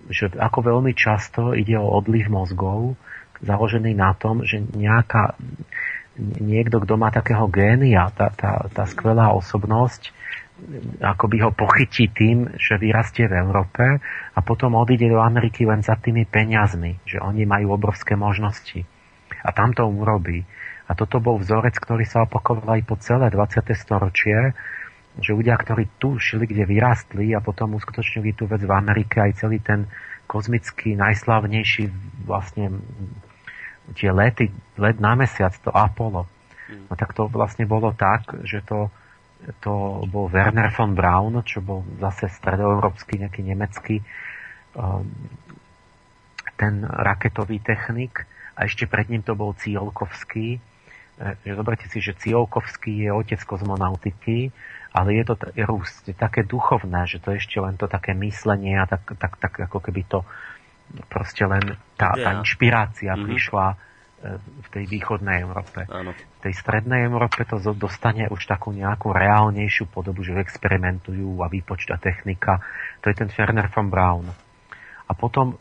že ako veľmi často ide o odliv mozgov, založený na tom, že nejaká, niekto, kto má takého génia, tá, tá, tá skvelá osobnosť, akoby ho pochytí tým, že vyrastie v Európe a potom odíde do Ameriky len za tými peniazmi, že oni majú obrovské možnosti. A tam to urobí. A toto bol vzorec, ktorý sa opakoval aj po celé 20. storočie, že ľudia, ktorí tu šli, kde vyrastli a potom uskutočnili tú vec v Amerike, aj celý ten kozmický, najslavnejší vlastne tie lety, let na mesiac, to Apollo. Mm. No tak to vlastne bolo tak, že to, to bol Werner von Braun, čo bol zase stredoeurópsky, nejaký nemecký um, ten raketový technik a ešte pred ním to bol Ciolkovský. E, zoberte si, že Ciolkovský je otec kozmonautiky, ale je to je je také duchovné, že to je ešte len to také myslenie a tak, tak, tak ako keby to proste len tá, tá inšpirácia mm-hmm. prišla e, v tej východnej Európe. Áno. V tej strednej Európe to dostane už takú nejakú reálnejšiu podobu, že experimentujú a výpočta technika. To je ten Ferner von Braun. A potom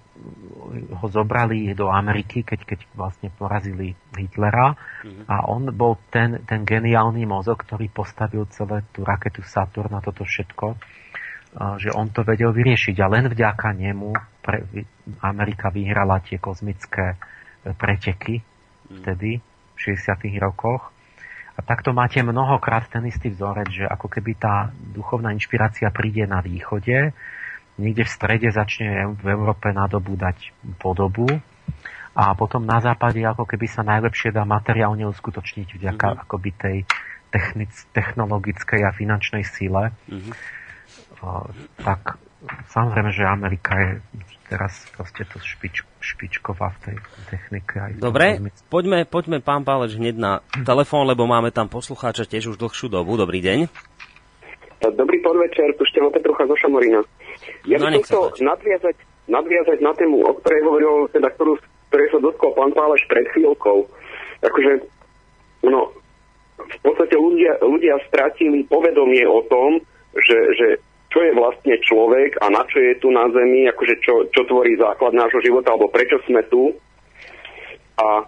ho zobrali do Ameriky, keď, keď vlastne porazili Hitlera mm-hmm. a on bol ten, ten geniálny mozog, ktorý postavil celé tú raketu Saturn a toto všetko že on to vedel vyriešiť a len vďaka nemu pre, Amerika vyhrala tie kozmické e, preteky mm. vtedy, v 60. rokoch. A takto máte mnohokrát ten istý vzorec, že ako keby tá duchovná inšpirácia príde na východe, niekde v strede začne v Európe nadobúdať podobu a potom na západe ako keby sa najlepšie dá materiálne uskutočniť vďaka mm-hmm. akoby tej technic, technologickej a finančnej sile. Mm-hmm. Tak samozrejme, že Amerika je teraz proste to špič, špičková v tej technike. Aj Dobre, poďme, poďme pán Páleč hneď na telefón, lebo máme tam poslucháča tiež už dlhšiu dobu. Dobrý deň. Dobrý podvečer, tu Števo Petrucha zo Šamorína. Ja no, by som chcel nadviazať, nadviazať na tému, o ktorej hovoril, teda, ktorú, ktorej sa dotkol pán Pálež pred chvíľkou. Akože, no, v podstate ľudia, ľudia stratili povedomie o tom, že, že čo je vlastne človek a na čo je tu na Zemi, akože čo, čo tvorí základ nášho života, alebo prečo sme tu. A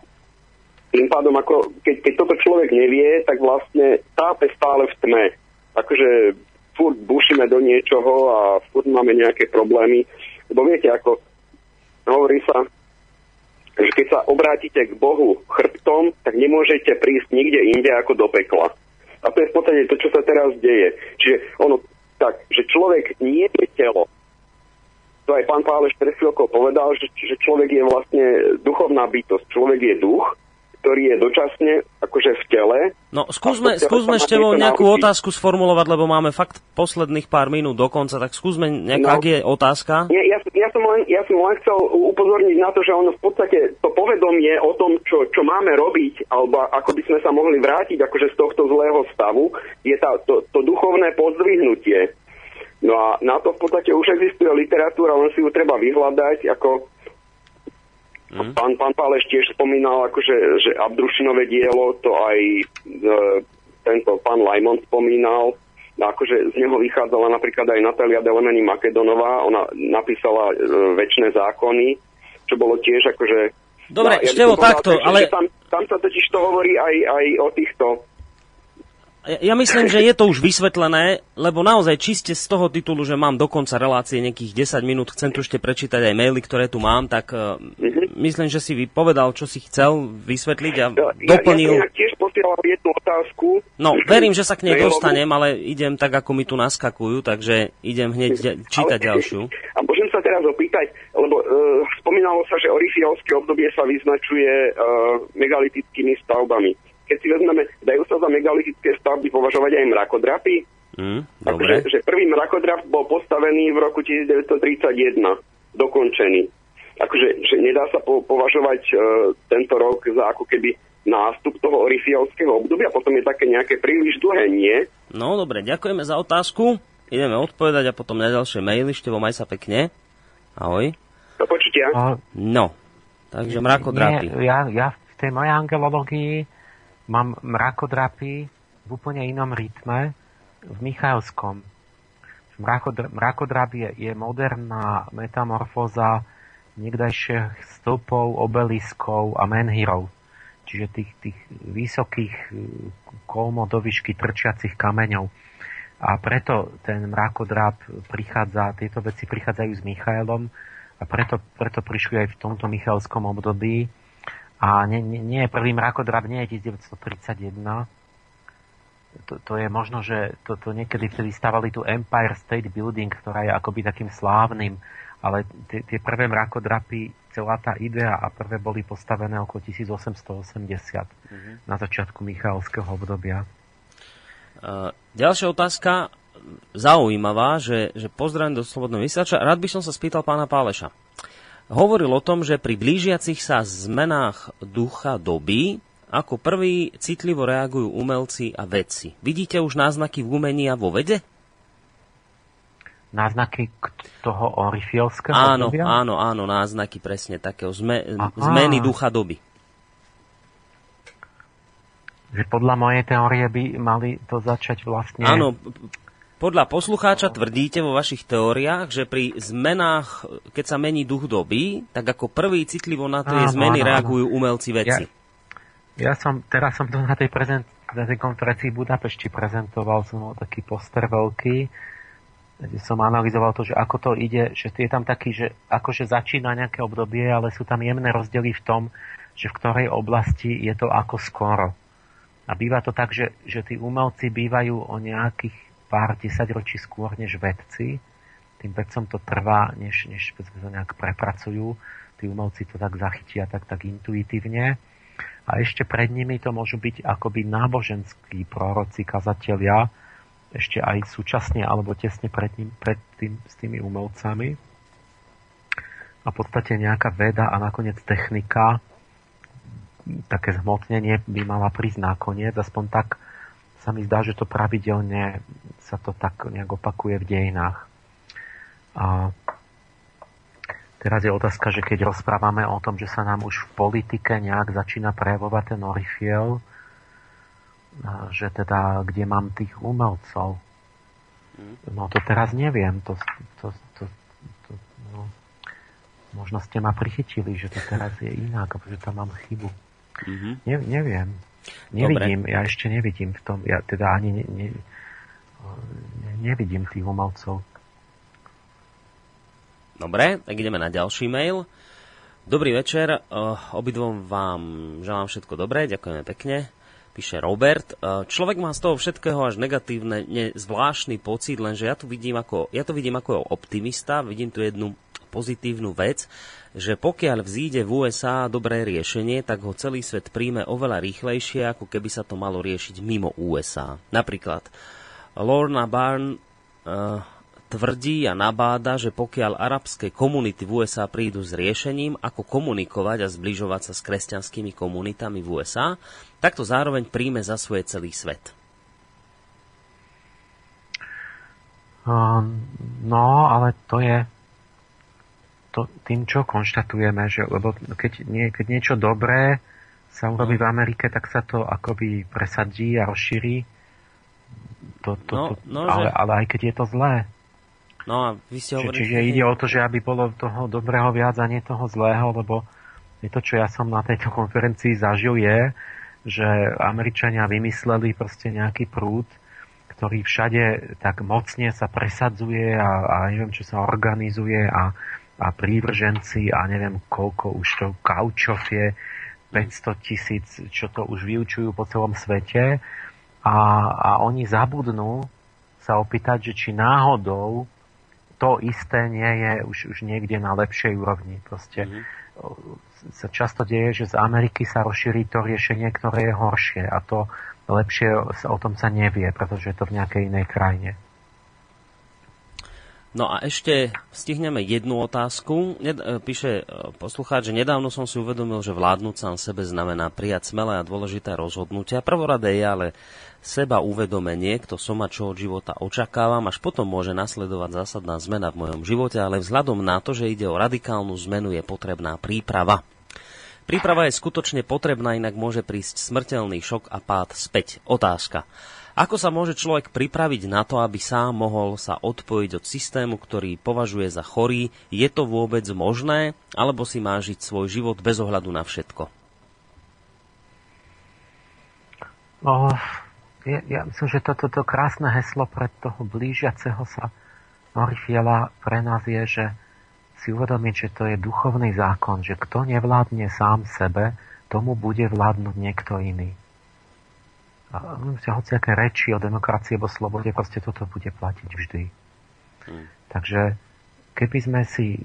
tým pádom, ako, keď, keď toto človek nevie, tak vlastne tápe stále v tme. Akože furt bušíme do niečoho a furt máme nejaké problémy. Lebo viete, ako hovorí sa, že keď sa obrátite k Bohu chrbtom, tak nemôžete prísť nikde inde ako do pekla. A to je v podstate to, čo sa teraz deje. Čiže ono, tak, že človek nie je telo. To aj pán Páleš pred povedal, že, že človek je vlastne duchovná bytosť. Človek je duch, ktorý je dočasne akože v tele. No skúsme, skúsme ešte nejakú naučiť. otázku sformulovať, lebo máme fakt posledných pár minút do konca, tak skúsme nejak, no, ak je otázka. Nie, ja, ja, som len, ja som len chcel upozorniť na to, že ono v podstate to povedomie o tom, čo, čo máme robiť, alebo ako by sme sa mohli vrátiť akože z tohto zlého stavu, je tá, to, to duchovné pozdvihnutie. No a na to v podstate už existuje literatúra, len si ju treba vyhľadať, ako Mm. Pán, pán Páleš tiež spomínal, akože, že Abdrušinové dielo, to aj e, tento pán Lajmon spomínal, akože z neho vychádzala napríklad aj Natália Delemeny Makedonová, ona napísala e, väčšie zákony, čo bolo tiež akože... Dobre, no, Števo, ja takto, ale... Tam, tam sa totiž to hovorí aj, aj o týchto ja myslím, že je to už vysvetlené, lebo naozaj čiste z toho titulu, že mám do konca relácie nejakých 10 minút, chcem tu ešte prečítať aj maily, ktoré tu mám, tak uh, mm-hmm. Myslím, že si vypovedal, čo si chcel vysvetliť a ja, doplnil... Ja, ja tiež posielam jednu otázku. No, verím, že sa k nej dostanem, ale idem tak, ako mi tu naskakujú, takže idem hneď čítať ale, ďalšiu. A môžem sa teraz opýtať, lebo uh, spomínalo sa, že orifialské obdobie sa vyznačuje uh, megalitickými stavbami keď si vezmeme, dajú sa za megalitické stavby považovať aj mrakodrapy? Mm, dobre. Takže, že prvý mrakodrap bol postavený v roku 1931, dokončený. Akože že nedá sa po, považovať uh, tento rok za ako keby nástup toho orifialského obdobia, potom je také nejaké príliš dlhé, nie? No dobre, ďakujeme za otázku. Ideme odpovedať a potom na ďalšie maily. Števo, maj sa pekne. Ahoj. Do počutia. No, takže mrakodrapy. Nie, ja, ja v tej mojej angelológii Mám mrakodrapy v úplne inom rytme, v Michalskom. Mrakodr- mrakodrap je, je moderná metamorfóza niekdajších stĺpov, obeliskov a menhirov. Čiže tých, tých vysokých e, kolmo do výšky trčiacich kameňov. A preto ten mrakodrap prichádza, tieto veci prichádzajú s Michaelom a preto, preto prišli aj v tomto Michalskom období a nie, nie, nie prvý mrakodrap nie je 1931. To, to je možno, že to, to niekedy vtedy stavali tu Empire State Building, ktorá je akoby takým slávnym, ale tie, tie prvé mrakodrapy, celá tá idea a prvé boli postavené okolo 1880 mm-hmm. na začiatku Michalského obdobia. Uh, ďalšia otázka, zaujímavá, že, že pozdravím do Slobodného vysielača. Rád by som sa spýtal pána Páleša hovoril o tom, že pri blížiacich sa zmenách ducha doby ako prvý citlivo reagujú umelci a vedci. Vidíte už náznaky v umení a vo vede? Náznaky toho orifielského Áno, obdobia? áno, áno, náznaky presne takého zme, zmeny ducha doby. Že podľa mojej teórie by mali to začať vlastne... Áno, podľa poslucháča tvrdíte vo vašich teóriách, že pri zmenách, keď sa mení duch doby, tak ako prvý citlivo na tie áno, zmeny áno, reagujú áno. umelci veci. Ja, ja som, teraz som to na tej, prezent, na tej konferencii v Budapešti prezentoval, som mal taký poster veľký, som analyzoval to, že ako to ide, že je tam taký, že akože začína nejaké obdobie, ale sú tam jemné rozdiely v tom, že v ktorej oblasti je to ako skoro. A býva to tak, že, že tí umelci bývajú o nejakých pár desaťročí skôr než vedci. Tým vedcom to trvá, než, než to nejak prepracujú. Tí umelci to tak zachytia tak, tak intuitívne. A ešte pred nimi to môžu byť akoby náboženskí proroci, kazatelia, ešte aj súčasne alebo tesne pred, ním, pred tým, s tými umelcami. A v podstate nejaká veda a nakoniec technika, také zhmotnenie by mala prísť nakoniec, aspoň tak sa mi zdá, že to pravidelne sa to tak nejak opakuje v dejinách. A teraz je otázka, že keď rozprávame o tom, že sa nám už v politike nejak začína prejavovať ten orifiel, že teda kde mám tých umelcov. No to teraz neviem. To, to, to, to, no, možno ste ma prichytili, že to teraz je inak, že tam mám chybu. Mm-hmm. Ne, neviem. Nevidím, Dobre. ja ešte nevidím v tom, ja teda ani ne, ne, nevidím tých umelcov. Dobre, tak ideme na ďalší mail. Dobrý večer, uh, obidvom vám želám všetko dobré, ďakujeme pekne. Píše Robert. Uh, človek má z toho všetkého až negatívne, ne, zvláštny pocit, lenže ja, tu vidím ako, ja to vidím ako optimista, vidím tu jednu pozitívnu vec, že pokiaľ vzíde v USA dobré riešenie, tak ho celý svet príjme oveľa rýchlejšie, ako keby sa to malo riešiť mimo USA. Napríklad Lorna Barn uh, tvrdí a nabáda, že pokiaľ arabské komunity v USA prídu s riešením, ako komunikovať a zbližovať sa s kresťanskými komunitami v USA, tak to zároveň príjme za svoje celý svet. Um, no, ale to je to, tým, čo konštatujeme, že lebo keď, nie, keď niečo dobré sa urobí no. v Amerike, tak sa to akoby presadí a rozšíri. To, to, no, no, ale, že... ale aj keď je to zlé. No a vy ste hovorili... Čiže ide o to, že aby bolo toho dobrého viac a nie toho zlého, lebo je to, čo ja som na tejto konferencii zažil, je, že Američania vymysleli proste nejaký prúd, ktorý všade tak mocne sa presadzuje a, a neviem, čo sa organizuje a a prívrženci a neviem koľko už to kaučov je, 500 tisíc, čo to už vyučujú po celom svete. A, a oni zabudnú sa opýtať, že či náhodou to isté nie je už, už niekde na lepšej úrovni. Proste mm-hmm. sa často deje, že z Ameriky sa rozšíri to riešenie, ktoré je horšie a to lepšie o tom sa nevie, pretože je to v nejakej inej krajine. No a ešte stihneme jednu otázku. E, píše e, poslucháč, že nedávno som si uvedomil, že vládnuť sám sebe znamená prijať smelé a dôležité rozhodnutia. Prvoradé je ale seba uvedomenie, kto som a čo od života očakávam, až potom môže nasledovať zásadná zmena v mojom živote, ale vzhľadom na to, že ide o radikálnu zmenu, je potrebná príprava. Príprava je skutočne potrebná, inak môže prísť smrteľný šok a pád späť. Otázka. Ako sa môže človek pripraviť na to, aby sám mohol sa odpojiť od systému, ktorý považuje za chorý? Je to vôbec možné? Alebo si má žiť svoj život bez ohľadu na všetko? Oh, ja, ja myslím, že toto to, krásne heslo pre toho blížiaceho sa Orifiela pre nás je, že si uvedomiť, že to je duchovný zákon, že kto nevládne sám sebe, tomu bude vládnuť niekto iný hociaké reči o demokracii alebo slobode, proste toto bude platiť vždy. Hmm. Takže keby sme si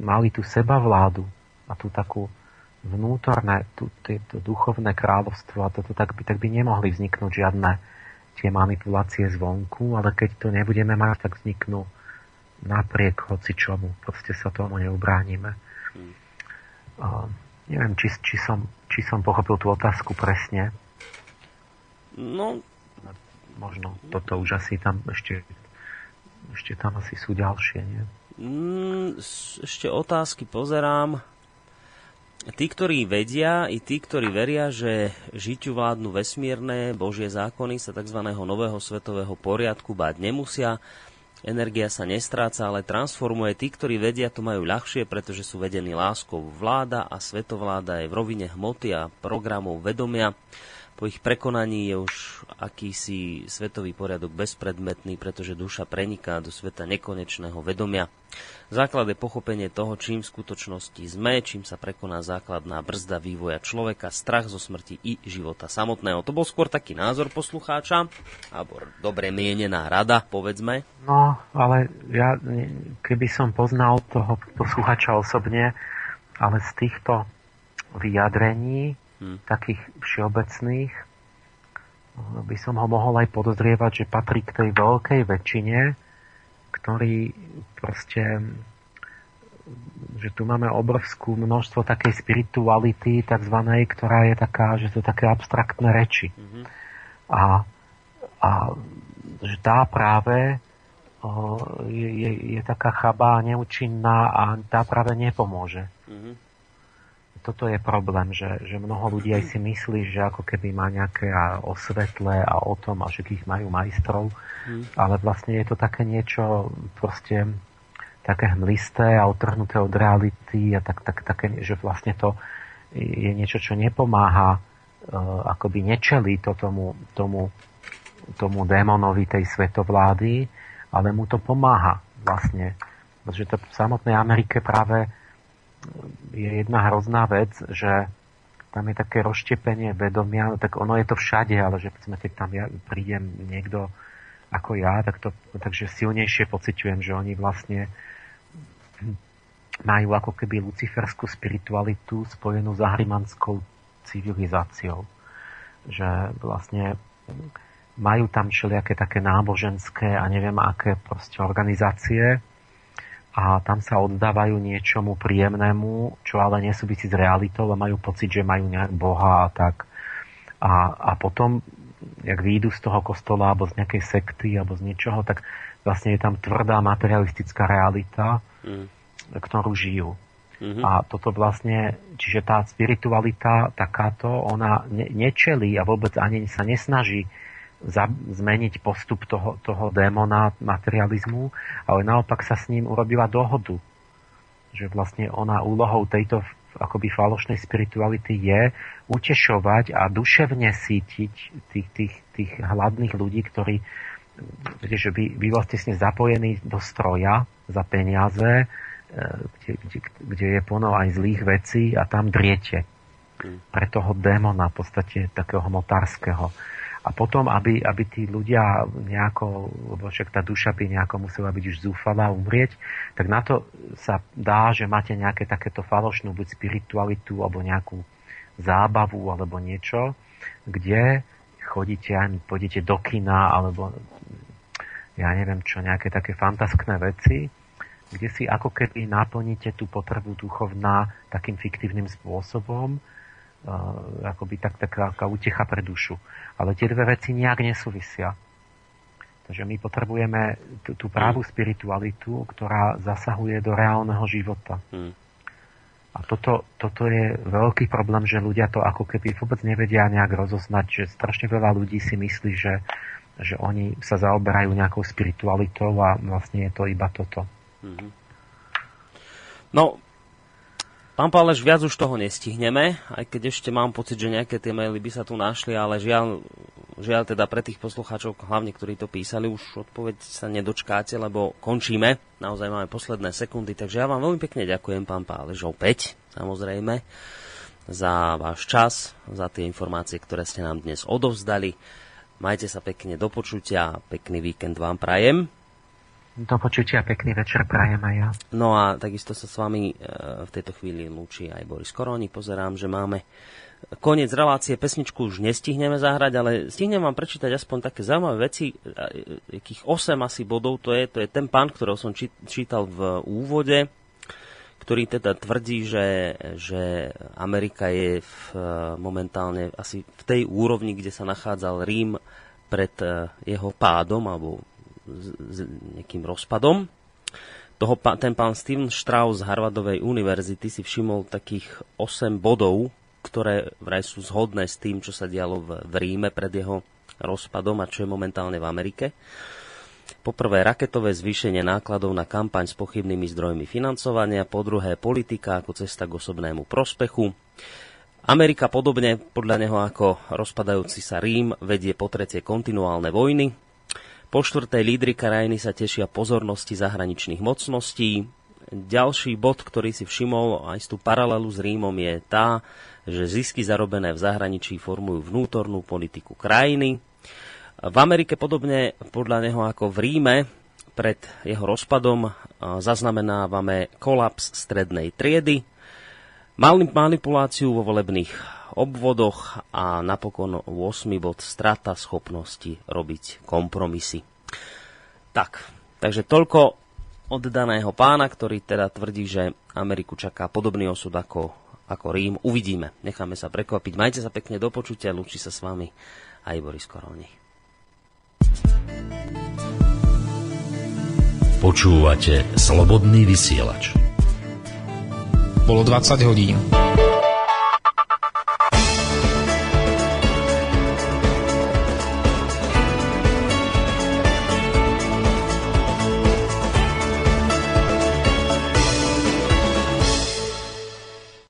mali tú sebavládu a tú takú vnútorné, tú, to duchovné kráľovstvo a toto, tak by, tak by nemohli vzniknúť žiadne tie manipulácie zvonku, ale keď to nebudeme mať, tak vzniknú napriek hoci čomu. Proste sa tomu neubránime. Hmm. Uh, neviem, či, či, som, či som pochopil tú otázku presne. No... Možno toto už asi tam ešte, ešte tam asi sú ďalšie, nie? Mm, ešte otázky pozerám. Tí, ktorí vedia, i tí, ktorí veria, že žiťu vládnu vesmírne Božie zákony sa tzv. nového svetového poriadku báť nemusia, energia sa nestráca, ale transformuje. Tí, ktorí vedia, to majú ľahšie, pretože sú vedení láskou vláda a svetovláda je v rovine hmoty a programov vedomia. Po ich prekonaní je už akýsi svetový poriadok bezpredmetný, pretože duša preniká do sveta nekonečného vedomia. Základ je pochopenie toho, čím v skutočnosti sme, čím sa prekoná základná brzda vývoja človeka, strach zo smrti i života samotného. To bol skôr taký názor poslucháča, alebo dobre mienená rada, povedzme. No, ale ja, keby som poznal toho poslucháča osobne, ale z týchto vyjadrení, hmm. takých všeobecných, by som ho mohol aj podozrievať, že patrí k tej veľkej väčšine, ktorí proste že tu máme obrovskú množstvo takej spirituality, takzvanej, ktorá je taká, že to také abstraktné reči. Mm-hmm. A, a že tá práve o, je, je, je taká chabá, neúčinná a tá práve nepomôže. Mm-hmm. Toto je problém, že, že mnoho ľudí aj si myslí, že ako keby má nejaké o svetle a o tom a že ich majú majstrov, mm. ale vlastne je to také niečo proste také hmlisté a otrhnuté od reality a tak, tak, také, že vlastne to je niečo, čo nepomáha, uh, akoby nečelí to tomu, tomu, tomu démonovi tej svetovlády, ale mu to pomáha vlastne. Pretože to v samotnej Amerike práve je jedna hrozná vec, že tam je také rozštepenie vedomia, no tak ono je to všade, ale že keď tam ja, prídem niekto ako ja, tak to, takže silnejšie pociťujem, že oni vlastne majú ako keby luciferskú spiritualitu spojenú s ahrimanskou civilizáciou. Že vlastne majú tam všelijaké také náboženské a neviem aké proste organizácie a tam sa oddávajú niečomu príjemnému, čo ale nesúvisí s realitou a majú pocit, že majú nejak Boha a tak. A, a potom, jak výjdu z toho kostola alebo z nejakej sekty alebo z niečoho, tak vlastne je tam tvrdá materialistická realita, mm. ktorú žijú. Mm-hmm. A toto vlastne, čiže tá spiritualita takáto, ona ne, nečelí a vôbec ani sa nesnaží za, zmeniť postup toho, toho démona materializmu, ale naopak sa s ním urobila dohodu. Že vlastne ona úlohou tejto akoby falošnej spirituality je utešovať a duševne sítiť tých, tých, tých hladných ľudí, ktorí že vy, vy vlastne zapojení do stroja za peniaze, e, kde, kde, kde je plno aj zlých vecí a tam driete hmm. pre toho démona v podstate takého hmotárskeho. A potom, aby, aby tí ľudia nejako, lebo však tá duša by nejako musela byť už zúfalá, umrieť, tak na to sa dá, že máte nejaké takéto falošnú buď spiritualitu alebo nejakú zábavu alebo niečo, kde chodíte, pôjdete do kina alebo ja neviem čo, nejaké také fantaskné veci, kde si ako keby naplníte tú potrebu duchovná takým fiktívnym spôsobom, akoby tak, taká, utecha pre dušu. Ale tie dve veci nejak nesúvisia. Takže my potrebujeme tú, tú právu hmm. spiritualitu, ktorá zasahuje do reálneho života. Hmm. A toto, toto je veľký problém, že ľudia to ako keby vôbec nevedia nejak rozoznať, že strašne veľa ľudí si myslí, že že oni sa zaoberajú nejakou spiritualitou a vlastne je to iba toto. Mm-hmm. No, pán Pálež, viac už toho nestihneme, aj keď ešte mám pocit, že nejaké tie maily by sa tu našli, ale žiaľ, žiaľ teda pre tých poslucháčov, hlavne ktorí to písali, už odpoveď sa nedočkáte, lebo končíme. Naozaj máme posledné sekundy, takže ja vám veľmi pekne ďakujem, pán Pálež, opäť, samozrejme, za váš čas, za tie informácie, ktoré ste nám dnes odovzdali. Majte sa pekne do počutia, pekný víkend vám prajem. Do počutia, pekný večer prajem aj ja. No a takisto sa s vami e, v tejto chvíli lúči aj Boris Koroni. Pozerám, že máme koniec relácie, pesničku už nestihneme zahrať, ale stihnem vám prečítať aspoň také zaujímavé veci, jakých 8 asi bodov to je, to je ten pán, ktorého som čítal v úvode, ktorý teda tvrdí, že, že Amerika je v, momentálne asi v tej úrovni, kde sa nachádzal Rím pred e, jeho pádom alebo s, nejakým rozpadom. Toho, ten pán Steven Strauss z Harvardovej univerzity si všimol takých 8 bodov, ktoré vraj sú zhodné s tým, čo sa dialo v, v Ríme pred jeho rozpadom a čo je momentálne v Amerike. Poprvé raketové zvýšenie nákladov na kampaň s pochybnými zdrojmi financovania, po druhé politika ako cesta k osobnému prospechu Amerika podobne podľa neho ako rozpadajúci sa Rím vedie po tretie kontinuálne vojny. Po štvrté lídry krajiny sa tešia pozornosti zahraničných mocností. Ďalší bod, ktorý si všimol aj z tú paralelu s Rímom je tá, že zisky zarobené v zahraničí formujú vnútornú politiku krajiny. V Amerike podobne podľa neho ako v Ríme pred jeho rozpadom zaznamenávame kolaps strednej triedy, manipuláciu vo volebných obvodoch a napokon 8. bod strata schopnosti robiť kompromisy. Tak, takže toľko od daného pána, ktorý teda tvrdí, že Ameriku čaká podobný osud ako, ako Rím. Uvidíme, necháme sa prekvapiť. Majte sa pekne do počutia, lúči sa s vami aj Boris Koroni. Počúvate slobodný vysielač. Bolo 20 hodín.